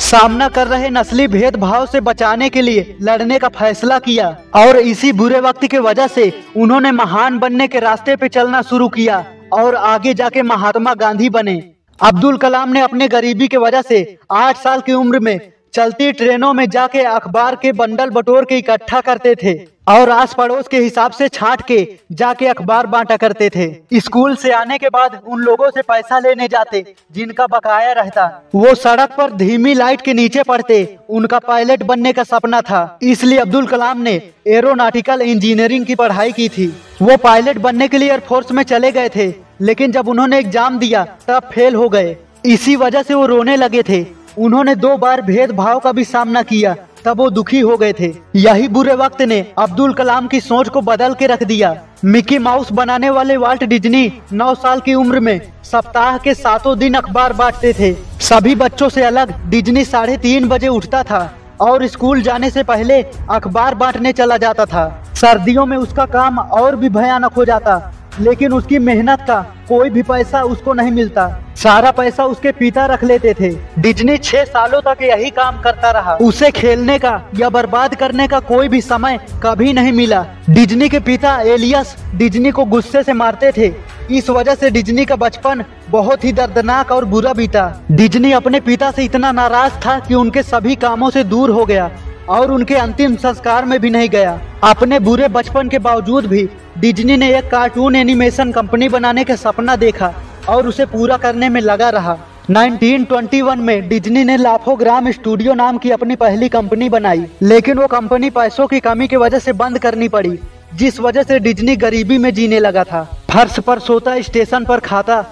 सामना कर रहे नस्ली भेदभाव से बचाने के लिए लड़ने का फैसला किया और इसी बुरे वक्त की वजह से उन्होंने महान बनने के रास्ते पे चलना शुरू किया और आगे जाके महात्मा गांधी बने। अब्दुल कलाम ने अपने गरीबी की वजह से आठ साल की उम्र में चलती ट्रेनों में जाके अखबार के बंडल बटोर के इकट्ठा करते थे और आस पड़ोस के हिसाब से छाट के जाके अखबार बांटा करते थे। स्कूल से आने के बाद उन लोगों से पैसा लेने जाते, जिनका बकाया रहता। वो सड़क पर धीमी लाइट के नीचे पड़ते, उनका पायलट बनने का सपना था। इसलिए अब्दुल कलाम ने एरोनॉटिकल इंजीनियरिंग की पढ़ाई की थी। वो पायलट बनने के लिए एयरफोर्स में चले गए थे, लेकिन जब उन्होंने एग्ज़ाम दिया, तब फेल हो गए। इसी वजह से वो रोने लगे थे। उन्होंने दो बार भेदभाव का भी सामना किया, तब वो दुखी हो गए थे। यही बुरे वक्त ने अब्दुल कलाम की सोच को बदल के रख दिया। मिकी माउस बनाने वाले वाल्ट डिज्नी नौ साल की उम्र में सप्ताह के सातों दिन अखबार बांटते थे। सभी बच्चों से अलग डिज्नी साढ़े तीन बजे उठता था और स्कूल जाने से पहले अखबार बांटने चला जाता था। सर्दियों में उसका काम और भी भयानक हो जाता। लेकिन उसकी मेहनत का कोई भी पैसा उसको नहीं मिलता। सारा पैसा उसके पिता रख लेते थे। डिज्नी छह सालों तक यही काम करता रहा। उसे खेलने का या बर्बाद करने का कोई भी समय कभी नहीं मिला। डिज्नी के पिता एलियस डिज्नी को गुस्से से मारते थे। इस वजह से डिज्नी का बचपन बहुत ही दर्दनाक और बुरा बीता। डिज्नी अपने पिता से इतना नाराज़ था कि उनके सभी कामों से दूर हो गया। और उनके अंतिम संस्कार में भी नहीं गया। अपने बुरे बचपन के बावजूद भी डिज्नी ने एक कार्टून एनिमेशन कंपनी बनाने का सपना देखा और उसे पूरा करने में लगा रहा। 1921 में डिज्नी ने लाफो ग्राम स्टूडियो नाम की अपनी पहली कंपनी बनाई, लेकिन वो कंपनी पैसों की कमी की वजह से बंद करनी पड़ी, जिस वजह से डिज्नी गरीबी में जीने लगा था। फर्श पर सोता स्टेशन पर खाता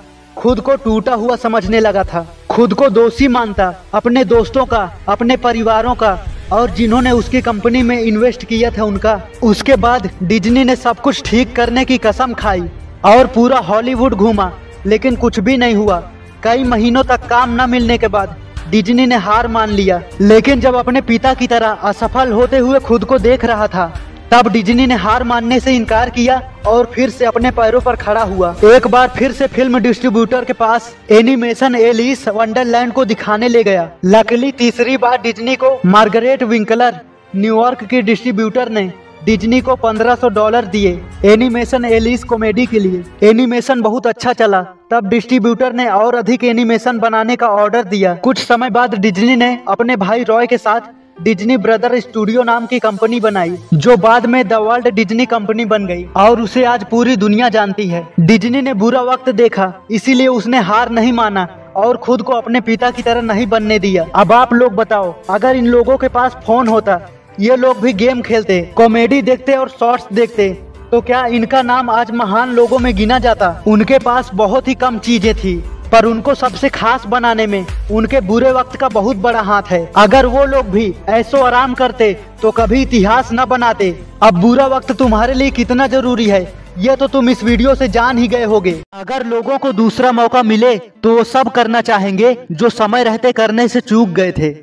खुद को टूटा हुआ समझने लगा था। खुद को दोषी मानता, अपने दोस्तों का, अपने परिवारों का, और जिन्होंने उसकी कंपनी में इन्वेस्ट किया था उनका। उसके बाद डिज्नी ने सब कुछ ठीक करने की कसम खाई, और पूरा हॉलीवुड घूमा, लेकिन कुछ भी नहीं हुआ। कई महीनों तक काम न मिलने के बाद डिज्नी ने हार मान लिया। लेकिन जब अपने पिता की तरह असफल होते हुए खुद को देख रहा था तब डिज्नी ने हार मानने से इनकार किया और फिर से अपने पैरों पर खड़ा हुआ। एक बार फिर से फ़िल्म डिस्ट्रीब्यूटर के पास एनिमेशन एलिस वंडरलैंड को दिखाने ले गया। लकली तीसरी बार डिज्नी को मार्गरेट विंकलर, न्यूयॉर्क के डिस्ट्रीब्यूटर ने डिज्नी को 1500 डॉलर दिए एनिमेशन एलिस कॉमेडी के लिए। एनिमेशन बहुत अच्छा चला, तब डिस्ट्रीब्यूटर ने और अधिक एनिमेशन बनाने का ऑर्डर दिया। कुछ समय बाद डिज्नी ने अपने भाई रॉय के साथ डिज्नी ब्रदर स्टूडियो नाम की कंपनी बनाई, जो बाद में द वर्ल्ड डिज्नी कंपनी बन गई, और उसे आज पूरी दुनिया जानती है। डिज्नी ने बुरा वक्त देखा, इसीलिए उसने हार नहीं माना, और खुद को अपने पिता की तरह नहीं बनने दिया। अब आप लोग बताओ, अगर इन लोगों के पास फ़ोन होता, ये लोग भी गेम खेलते, कॉमेडी देखते और शॉर्ट्स देखते तो क्या इनका नाम आज महान लोगों में गिना जाता? उनके पास बहुत ही कम चीज़ें थी, पर उनको सबसे खास बनाने में उनके बुरे वक्त का बहुत बड़ा हाथ है। अगर वो लोग भी ऐसो आराम करते तो कभी इतिहास न बनाते। अब बुरा वक्त तुम्हारे लिए कितना ज़रूरी है ये तो तुम इस वीडियो से जान ही गए होगे। अगर लोगों को दूसरा मौका मिले तो वो सब करना चाहेंगे, जो समय रहते करने से चूक गए थे।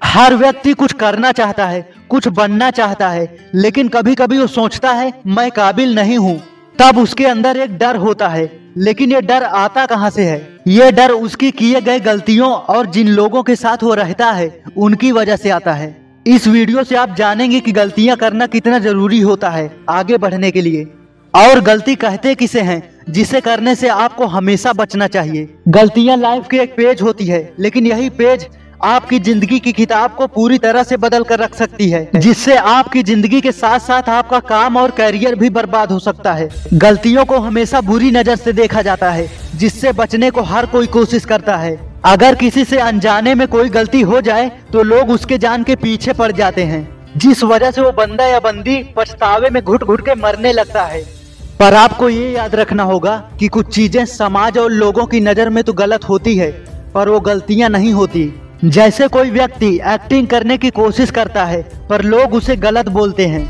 हर व्यक्ति कुछ करना चाहता है कुछ बनना चाहता है, लेकिन कभी कभी वो सोचता है, मैं काबिल नहीं हूँ। तब उसके अंदर एक डर होता है, लेकिन ये डर आता कहाँ से है? ये डर उसकी किए गए गलतियों और जिन लोगों के साथ वो रहता है, उनकी वजह से आता है। इस वीडियो से आप जानेंगे कि गलतियाँ करना कितना ज़रूरी होता है आगे बढ़ने के लिए। और गलती कहते किसे हैं, जिसे करने से आपको हमेशा बचना चाहिए। गलतियाँ लाइफ की एक पेज होती है, लेकिन यही पेज आपकी ज़िंदगी की किताब को पूरी तरह से बदल कर रख सकती है जिससे आपकी ज़िंदगी के साथ साथ आपका काम और करियर भी बर्बाद हो सकता है। गलतियों को हमेशा बुरी नज़र से देखा जाता है जिससे बचने को हर कोई कोशिश करता है। अगर किसी से अनजाने में कोई गलती हो जाए तो लोग उसके जान के पीछे पड़ जाते हैं जिस वजह से वो बंदा या बंदी पछतावे में घुट घुट के मरने लगता है। पर आपको ये याद रखना होगा कि कुछ चीज़ें समाज और लोगों की नज़र में तो गलत होती है पर वो गलतियाँ नहीं होती। जैसे कोई व्यक्ति एक्टिंग करने की कोशिश करता है, पर लोग उसे गलत बोलते हैं।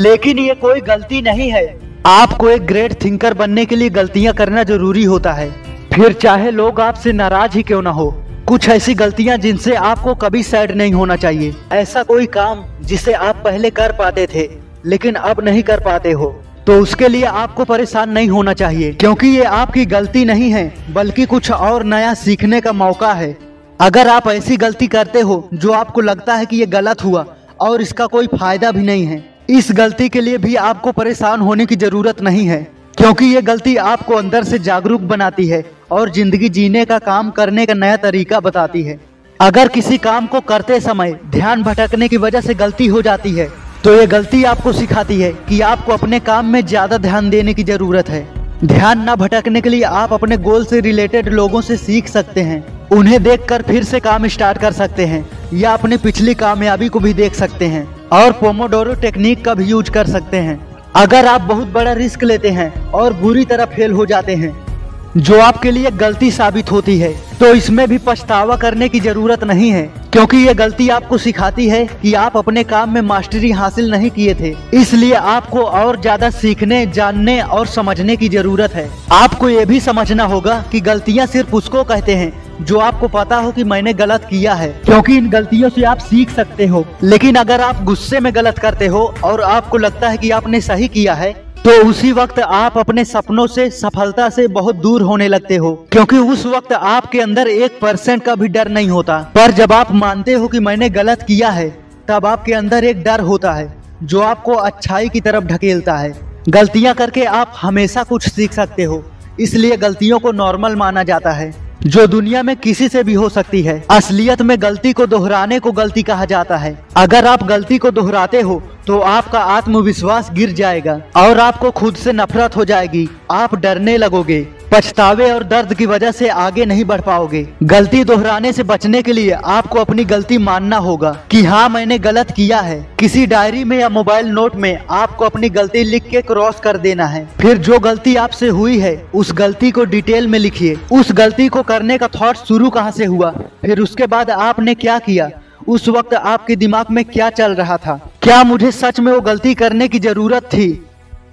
लेकिन ये कोई गलती नहीं है। आपको एक ग्रेट थिंकर बनने के लिए गलतियाँ करना ज़रूरी होता है। फिर चाहे लोग आपसे नाराज़ ही क्यों ना हो, कुछ ऐसी गलतियाँ जिनसे आपको कभी सैड नहीं होना चाहिए। ऐसा कोई काम जिसे आप पहले कर पाते थे, लेकिन अब नहीं कर पाते हो तो उसके लिए आपको परेशान नहीं होना चाहिए। क्योंकि ये आपकी गलती नहीं है, बल्कि कुछ और नया सीखने का मौका है। अगर आप ऐसी गलती करते हो जो आपको लगता है कि ये गलत हुआ और इसका कोई फ़ायदा भी नहीं है, इस गलती के लिए भी आपको परेशान होने की ज़रूरत नहीं है, क्योंकि ये गलती आपको अंदर से जागरूक बनाती है और ज़िंदगी जीने का काम करने का नया तरीका बताती है। अगर किसी काम को करते समय ध्यान भटकने की वजह से गलती हो जाती है तो ये गलती आपको सिखाती है कि आपको अपने काम में ज़्यादा ध्यान देने की ज़रूरत है। ध्यान न भटकने के लिए आप अपने गोल से रिलेटेड लोगों से सीख सकते हैं। उन्हें देखकर फिर से काम स्टार्ट कर सकते हैं, या अपनी पिछली कामयाबी को भी देख सकते हैं, और पोमोडोरो टेक्निक का भी यूज़ कर सकते हैं। अगर आप बहुत बड़ा रिस्क लेते हैं और बुरी तरह फेल हो जाते हैं जो आपके लिए गलती साबित होती है तो इसमें भी पछतावा करने की ज़रूरत नहीं है, क्योंकि ये गलती आपको सिखाती है कि आप अपने काम में मास्टरी हासिल नहीं किए थे। इसलिए आपको और ज़्यादा सीखने, जानने और समझने की ज़रूरत है। आपको ये भी समझना होगा कि गलतियाँ सिर्फ़ उसको कहते हैं, जो आपको पता हो कि मैंने गलत किया है, क्योंकि इन गलतियों से आप सीख सकते हो। लेकिन अगर आप गुस्से में गलत करते हो और आपको लगता है कि आपने सही किया है तो उसी वक्त आप अपने सपनों से, सफलता से बहुत दूर होने लगते हो। क्योंकि उस वक्त आपके अंदर एक परसेंट का भी डर नहीं होता। पर जब आप मानते हो कि मैंने गलत किया है, तब आपके अंदर एक डर होता है, जो आपको अच्छाई की तरफ़ ढकेलता है। गलतियाँ करके आप हमेशा कुछ सीख सकते हो, इसलिए गलतियों को नॉर्मल माना जाता है। जो दुनिया में किसी से भी हो सकती है। असलियत में गलती को दोहराने को गलती कहा जाता है। अगर आप गलती को दोहराते हो तो आपका आत्मविश्वास गिर जाएगा और आपको खुद से नफरत हो जाएगी। आप डरने लगोगे। पछतावे और दर्द की वजह से आगे नहीं बढ़ पाओगे। गलती दोहराने से बचने के लिए आपको अपनी गलती मानना होगा कि हाँ मैंने गलत किया है। किसी डायरी में या मोबाइल नोट में आपको अपनी गलती लिख के क्रॉस कर देना है। फिर जो गलती आपसे हुई है, उस गलती को डिटेल में लिखिए। उस गलती को करने का थॉट शुरू कहाँ से हुआ? फिर उसके बाद आपने क्या किया? उस वक्त आपके दिमाग में क्या चल रहा था? क्या मुझे सच में वो गलती करने की ज़रूरत थी?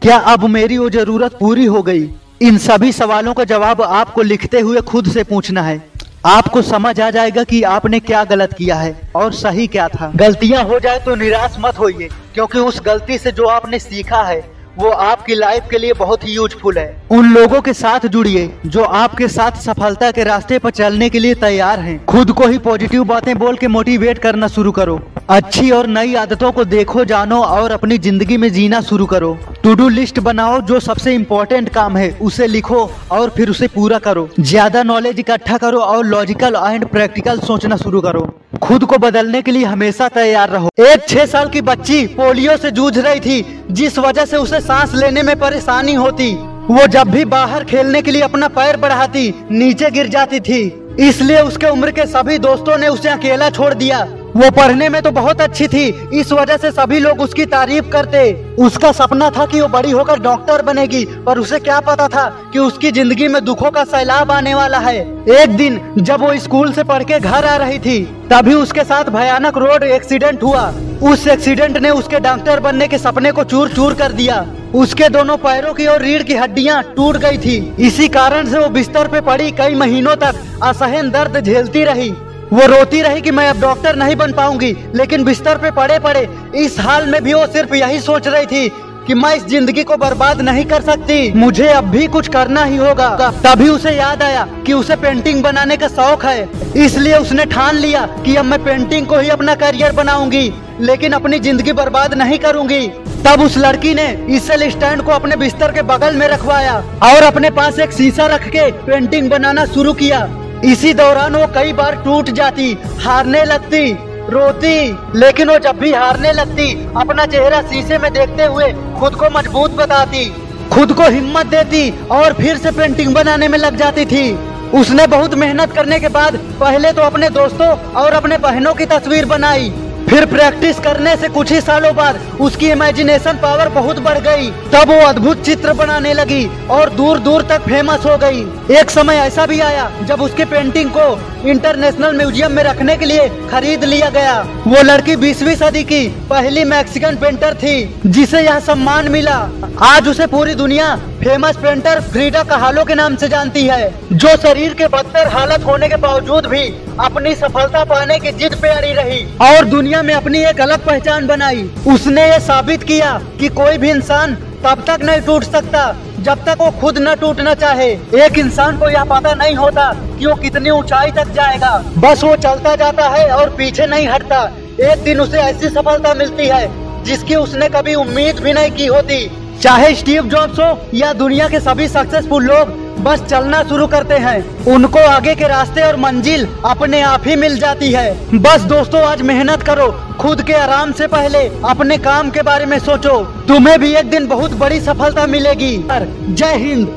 क्या अब मेरी वो ज़रूरत पूरी हो गई? इन सभी सवालों का जवाब आपको लिखते हुए खुद से पूछना है। आपको समझ आ जाएगा कि आपने क्या गलत किया है और सही क्या था। गलतियाँ हो जाए तो निराश मत होइए, क्योंकि उस गलती से जो आपने सीखा है वो आपकी लाइफ के लिए बहुत ही यूजफुल है। उन लोगों के साथ जुड़िए जो आपके साथ सफलता के रास्ते पर चलने के लिए तैयार हैं। खुद को ही पॉजिटिव बातें बोल के मोटिवेट करना शुरू करो। अच्छी और नई आदतों को देखो, जानो और अपनी ज़िंदगी में जीना शुरू करो। टू डू लिस्ट बनाओ जो सबसे इम्पोर्टेंट काम है, उसे लिखो और फिर उसे पूरा करो। ज़्यादा नॉलेज इकट्ठा करो और लॉजिकल एंड प्रैक्टिकल सोचना शुरू करो। खुद को बदलने के लिए हमेशा तैयार रहो। एक छह साल की बच्ची पोलियो से जूझ रही थी, जिस वजह से उसे सांस लेने में परेशानी होती। वो जब भी बाहर खेलने के लिए अपना पैर बढ़ाती, नीचे गिर जाती थी। इसलिए उसके उम्र के सभी दोस्तों ने उसे अकेला छोड़ दिया। वो पढ़ने में तो बहुत अच्छी थी। इस वजह से सभी लोग उसकी तारीफ़ करते। उसका सपना था कि वो बड़ी होकर डॉक्टर बनेगी, पर उसे क्या पता था कि उसकी ज़िंदगी में दुखों का सैलाब आने वाला है। एक दिन जब वो स्कूल से पढ़ के घर आ रही थी, तभी उसके साथ भयानक रोड एक्सीडेंट हुआ। उस एक्सीडेंट ने उसके डॉक्टर बनने के सपने को चूर चूर कर दिया। उसके दोनों पैरों की और रीढ़ की हड्डियाँ टूट गई थी। इसी कारण से वो बिस्तर पे पड़ी कई महीनों तक असहन दर्द झेलती रही। वो रोती रही कि मैं अब डॉक्टर नहीं बन पाऊँगी, लेकिन बिस्तर पे पड़े पड़े, इस हाल में भी वो सिर्फ़ यही सोच रही थी कि मैं इस ज़िंदगी को बर्बाद नहीं कर सकती। मुझे अब भी कुछ करना ही होगा। तभी उसे याद आया कि उसे पेंटिंग बनाने का शौक है। इसलिए उसने ठान लिया कि अब मैं पेंटिंग को ही अपना करियर बनाऊँगी, लेकिन अपनी ज़िंदगी बर्बाद नहीं करूँगी। तब उस लड़की ने इसेल स्टैंड को अपने बिस्तर के बगल में रखवाया और अपने पास एक शीशा रख के पेंटिंग बनाना शुरू किया। इसी दौरान वो कई बार टूट जाती, हारने लगती, रोती, लेकिन वो जब भी हारने लगती, अपना चेहरा शीशे में देखते हुए खुद को मज़बूत बताती, खुद को हिम्मत देती और फिर से पेंटिंग बनाने में लग जाती थी। उसने बहुत मेहनत करने के बाद पहले तो अपने दोस्तों और अपने बहनों की तस्वीर बनाई। फिर प्रैक्टिस करने से कुछ ही सालों बाद उसकी इमेजिनेशन पावर बहुत बढ़ गई। तब वो अद्भुत चित्र बनाने लगी और दूर दूर तक फ़ेमस हो गई। एक समय ऐसा भी आया जब उसके पेंटिंग को इंटरनेशनल म्यूज़ियम में रखने के लिए खरीद लिया गया। वो लड़की बीसवीं सदी की पहली मैक्सिकन पेंटर थी, जिसे यह सम्मान मिला। आज उसे पूरी दुनिया फ़ेमस पेंटर फ्रीडा कहालो के नाम से जानती है, जो शरीर के बदतर हालत होने के बावजूद भी अपनी सफलता पाने की जिद पे अड़ी रही और दुनिया में अपनी एक अलग पहचान बनाई। उसने ये साबित किया कि कोई भी इंसान तब तक नहीं टूट सकता। जब तक वो खुद न टूटना चाहे, एक इंसान को यह पता नहीं होता कि वो कितनी ऊंचाई तक जाएगा। बस वो चलता जाता है और पीछे नहीं हटता। एक दिन उसे ऐसी सफलता मिलती है जिसकी उसने कभी उम्मीद भी नहीं की होती। चाहे स्टीव जॉब्स हो या दुनिया के सभी सक्सेसफुल लोग, बस चलना शुरू करते हैं। उनको आगे के रास्ते और मंजिल अपने आप ही मिल जाती है। बस दोस्तों, आज मेहनत करो, खुद के आराम से पहले अपने काम के बारे में सोचो। तुम्हें भी एक दिन बहुत बड़ी सफलता मिलेगी। जय हिंद।